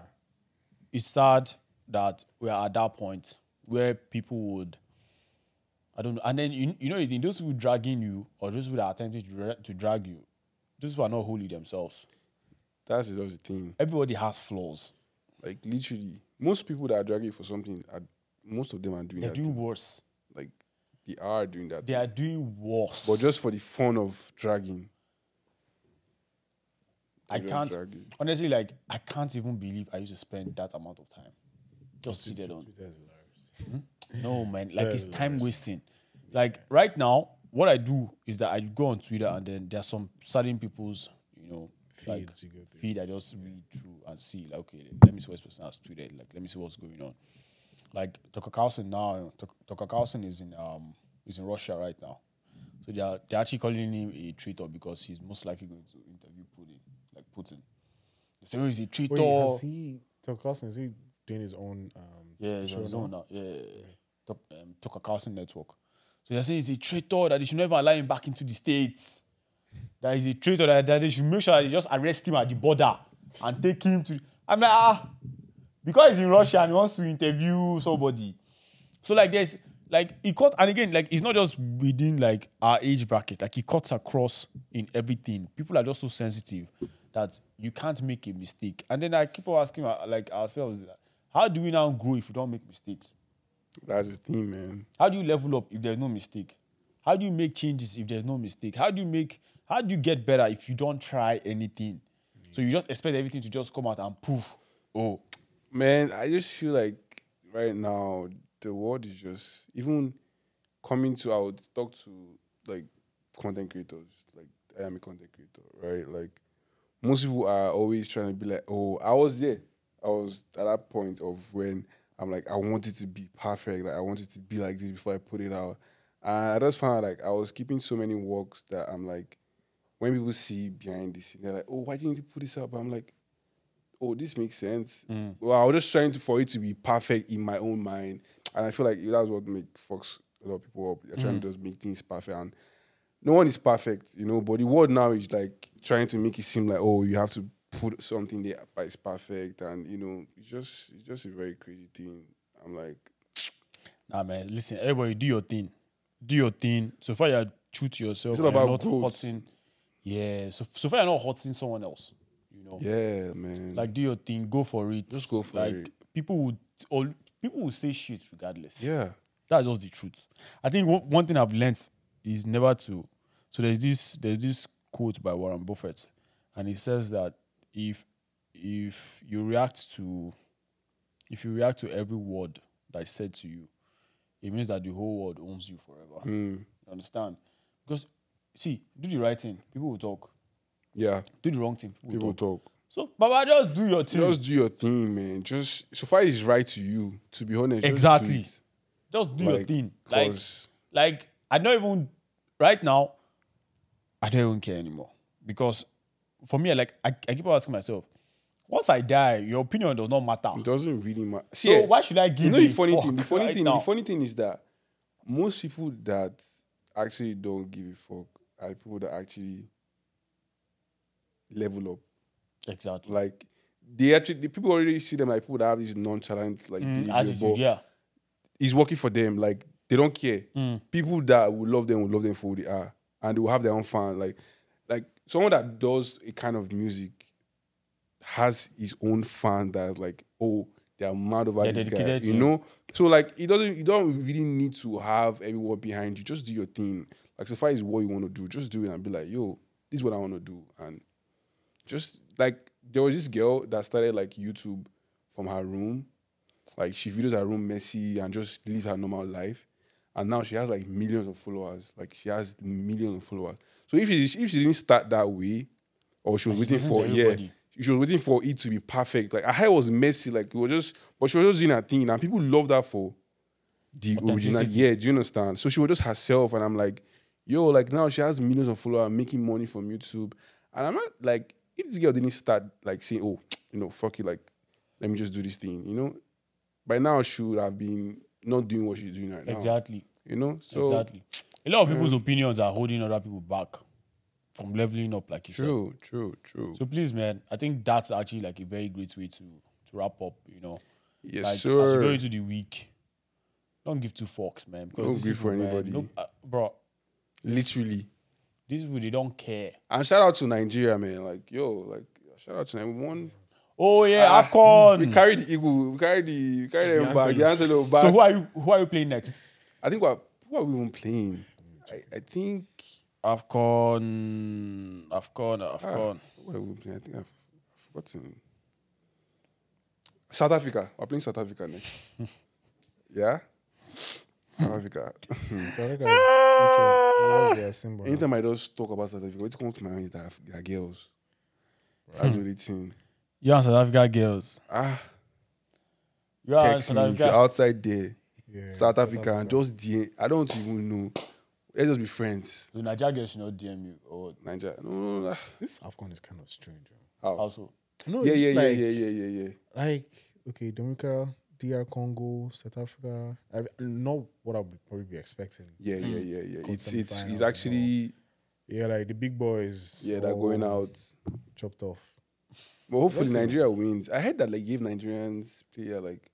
It's sad that we are at that point where people would, I don't know, and then you, you know in those people dragging you or those people that are attempting to dra- to drag you, those people are not holy themselves. That's just the thing. Everybody has flaws. Like literally, most people that are dragging for something, are, most of them are doing They're that. doing thing. worse. Like they are doing that. They thing. are doing worse. but just for the fun of dragging. I can't honestly like I can't even believe I used to spend that amount of time just seated on. Twitter's. No man, like it's time wasting. Like right now, what I do is that I go on Twitter and then there's some certain people's, you know, like Feeds you go through. feed I just read through and see like okay, let me see what this person has tweeted. Like let me see what's going on. Like Tucker Carlson now, Tuck- Tucker Carlson is in um is in Russia right now, so they are they're actually calling him a traitor because he's most likely going to interview Putin, like Putin. Oh, he's a traitor. Wait, has he? Tucker Carlson is he doing his own? Um, Yeah, he's on his own now. Yeah, yeah, yeah. Um, Tucker Carlson Network. So they're saying he's a traitor that they should never allow him back into the states. That he's a traitor that, that they should make sure they just arrest him at the border and take him to. I'm like ah, because he's in Russia and he wants to interview somebody. So like there's like he cut and again like it's not just within like our age bracket. Like he cuts across in everything. People are just so sensitive that you can't make a mistake. And then I keep on asking uh, like ourselves, how do we now grow if we don't make mistakes? That's the thing, man. How do you level up if there's no mistake? How do you make changes if there's no mistake? How do you make how do you get better if you don't try anything? So you just expect everything to just come out and poof. Oh, Man, I just feel like right now the world is just even coming to I would talk to like content creators. Like I am a content creator, right? Like most people are always trying to be like, oh, I was there. I was at that point of when I'm like, I wanted to be perfect. Like I wanted to be like this before I put it out. And I just found like I was keeping so many works that I'm like, when people see behind this, they're like, oh, why didn't you put this up? I'm like, oh, this makes sense. Mm. Well, I was just trying to for it to be perfect in my own mind, and I feel like that's what makes fucks a lot of people up. They're trying to mm. just make things perfect, and no one is perfect, you know. But the world now is like trying to make it seem like oh, you have to put something there but it's perfect, and you know, it's just it's just a very crazy thing. I'm like, Nah, man. Listen, everybody, do your thing. Do your thing. So far, you're true to yourself. It's all and you're about not growth. hurting. Yeah. So so far, you're not hurting someone else. You know. yeah, man. Like, do your thing. Go for it. Just go for like, it. People would all people will say shit regardless. yeah, That's just the truth. I think one, one thing I've learned is never to. So there's this there's this quote by Warren Buffett, and he says that if if you react to if you react to every word that is said to you, it means that the whole world owns you forever. Hmm. You understand? Because see, do the right thing, people will talk. yeah. Do the wrong thing, people, People will talk. talk. So, Baba, just do your thing. Just do your thing, man. Just so far it's right to you. To be honest, just do exactly. Just do your thing. Like, like I don't even right now. I don't even care anymore because for me, like I, I keep asking myself, once I die, your opinion does not matter. It doesn't really matter. So why should I give You know the funny fuck thing. The funny right thing. now? The funny thing is that most people that actually don't give a fuck are people that actually level up. Exactly. Like they actually the people already see them like people that have this nonchalant like behavior, Attitude, yeah. it's working for them. Like they don't care. Mm. People that will love them will love them for who they are, and they will have their own fan. Like, like someone that does a kind of music has his own fan that's like, oh, they are mad over They're this guy. You know, so like it doesn't. You don't really need to have everyone behind you. Just do your thing. Like so far as what you want to do, just do it and be like, yo, this is what I want to do, and just like there was this girl that started like YouTube from her room. Like she videos her room messy and just lives her normal life. And now she has like millions of followers. Like she has millions of followers. So if she if she didn't start that way, or she was And waiting for yeah, she was waiting for it to be perfect. Like her hair was messy, like it was just, but she was just doing her thing, and people love that for the original. Yeah, do you understand? So she was just herself, and I'm like, yo, like now she has millions of followers, making money from YouTube, and I'm not like, if this girl didn't start like saying, oh, you know, fuck it, like, let me just do this thing, you know, by now she would have been not doing what she's doing right now, Exactly. you know. So exactly. A lot of people's opinions are holding other people back from leveling up, like you said. true, true, true. So please, man, I think that's actually like a very great way to to wrap up. You know, yes, like sir. as you go into the week, don't give two fucks, man. Because Don't give for man, anybody. no- uh, bro. Literally. These people they don't care. And shout out to Nigeria, man. Like, yo, like shout out to them. We won. Oh yeah, Ah, Afcon. We carried the eagle. We carried the we carried The them back. The antelope. antelope back. so who are you? Who are you playing next? I think what who are we even playing? I, I think Afcon, Afcon, ah, Afcon. who are we playing? I think I've, I've forgotten. South Africa. We're playing South Africa next. yeah? South Africa. So I think I- which one? What was their symbol? Anytime I just talk about South Africa, what comes to my mind is that they're girls. That's the only thing. You and South Africa girls. Ah, You are text South me if you're outside there. Yeah, South Africa and just DM. I don't even know. Let's just be friends. The Nigeria girls should not DM you or Nigeria. No, no, no. ah, This Afcon is kind of strange. yo. How? also. No, Yeah, it's yeah, just yeah, like, yeah, yeah, yeah, yeah. Like okay, Dominica, DR Congo, South Africa. I, not what I would probably be expecting. Yeah, yeah, yeah, yeah. Got It's it's semi-finals it's and actually Yeah, like the big boys. yeah, they're all going out. chopped off. But hopefully Let's see. Nigeria wins. I heard that like gave Nigerians player like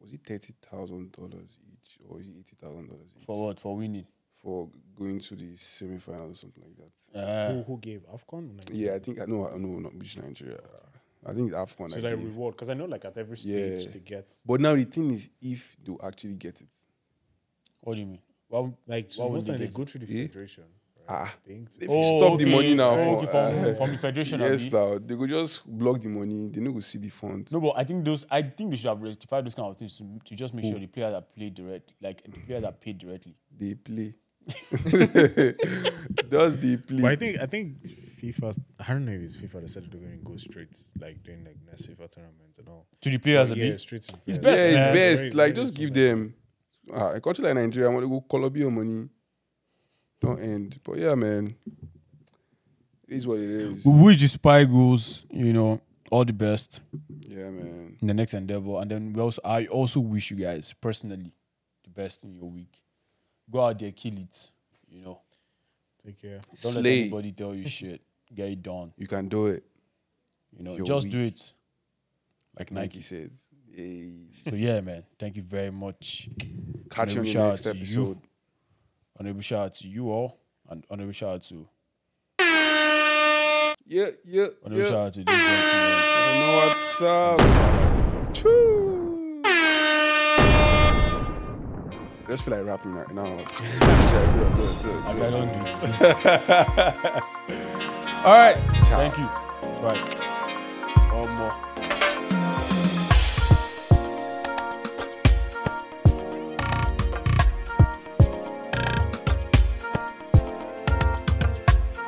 was it thirty thousand dollars each or is it eighty thousand dollars For what? For winning. for going to the semi final or something like that. Uh, who, who gave Afcon? or Nigeria? Yeah, I think I know I know not which Nigeria. I think it's AFCON. So I like gave. reward because I know like at every stage Yeah. they get But now the thing is if they actually get it. what do you mean? Why, like so would most they they go through the Eh? federation. Right? Ah. If so. you stop the money now oh, from, okay, from, uh, from the federation. Yes, abi? now they could just block the money. They no go see the funds. No, but I think those. I think they should have rectified those kind of things to, to just make sure the players are played direct, like the players are paid directly. They play. Does they play? But I think I think FIFA. I don't know if it's FIFA that said they're going to go straight like doing like next FIFA tournament and all. To the players, But abi? yeah, straight to the It's best, yeah, it's man. best. Very- like very just give them. Ah, a country like Nigeria, I want to go Colombia money. Don't end. But yeah, man. It is what it is. We wish the Super Eagles, you know, all the best Yeah, man. in the next endeavor, and then we also, I also wish you guys personally the best in your week. Go out there, kill it. You know, Take care. don't let anybody tell you shit. Get it done. You can do it. You know, Your just do it. Like Nike Nike. said. Hey. So yeah, man. Thank you very much. Catch you on the next to you. Honorable shout out to you all, and honorable shout out to Yeah, yeah, honorable yeah. shout out to these gentlemen. You know what's up? Choo. I just feel like rapping right now. yeah, do it, do it, do it, Like do I don't do it. All right. Ciao. Thank you. Bye.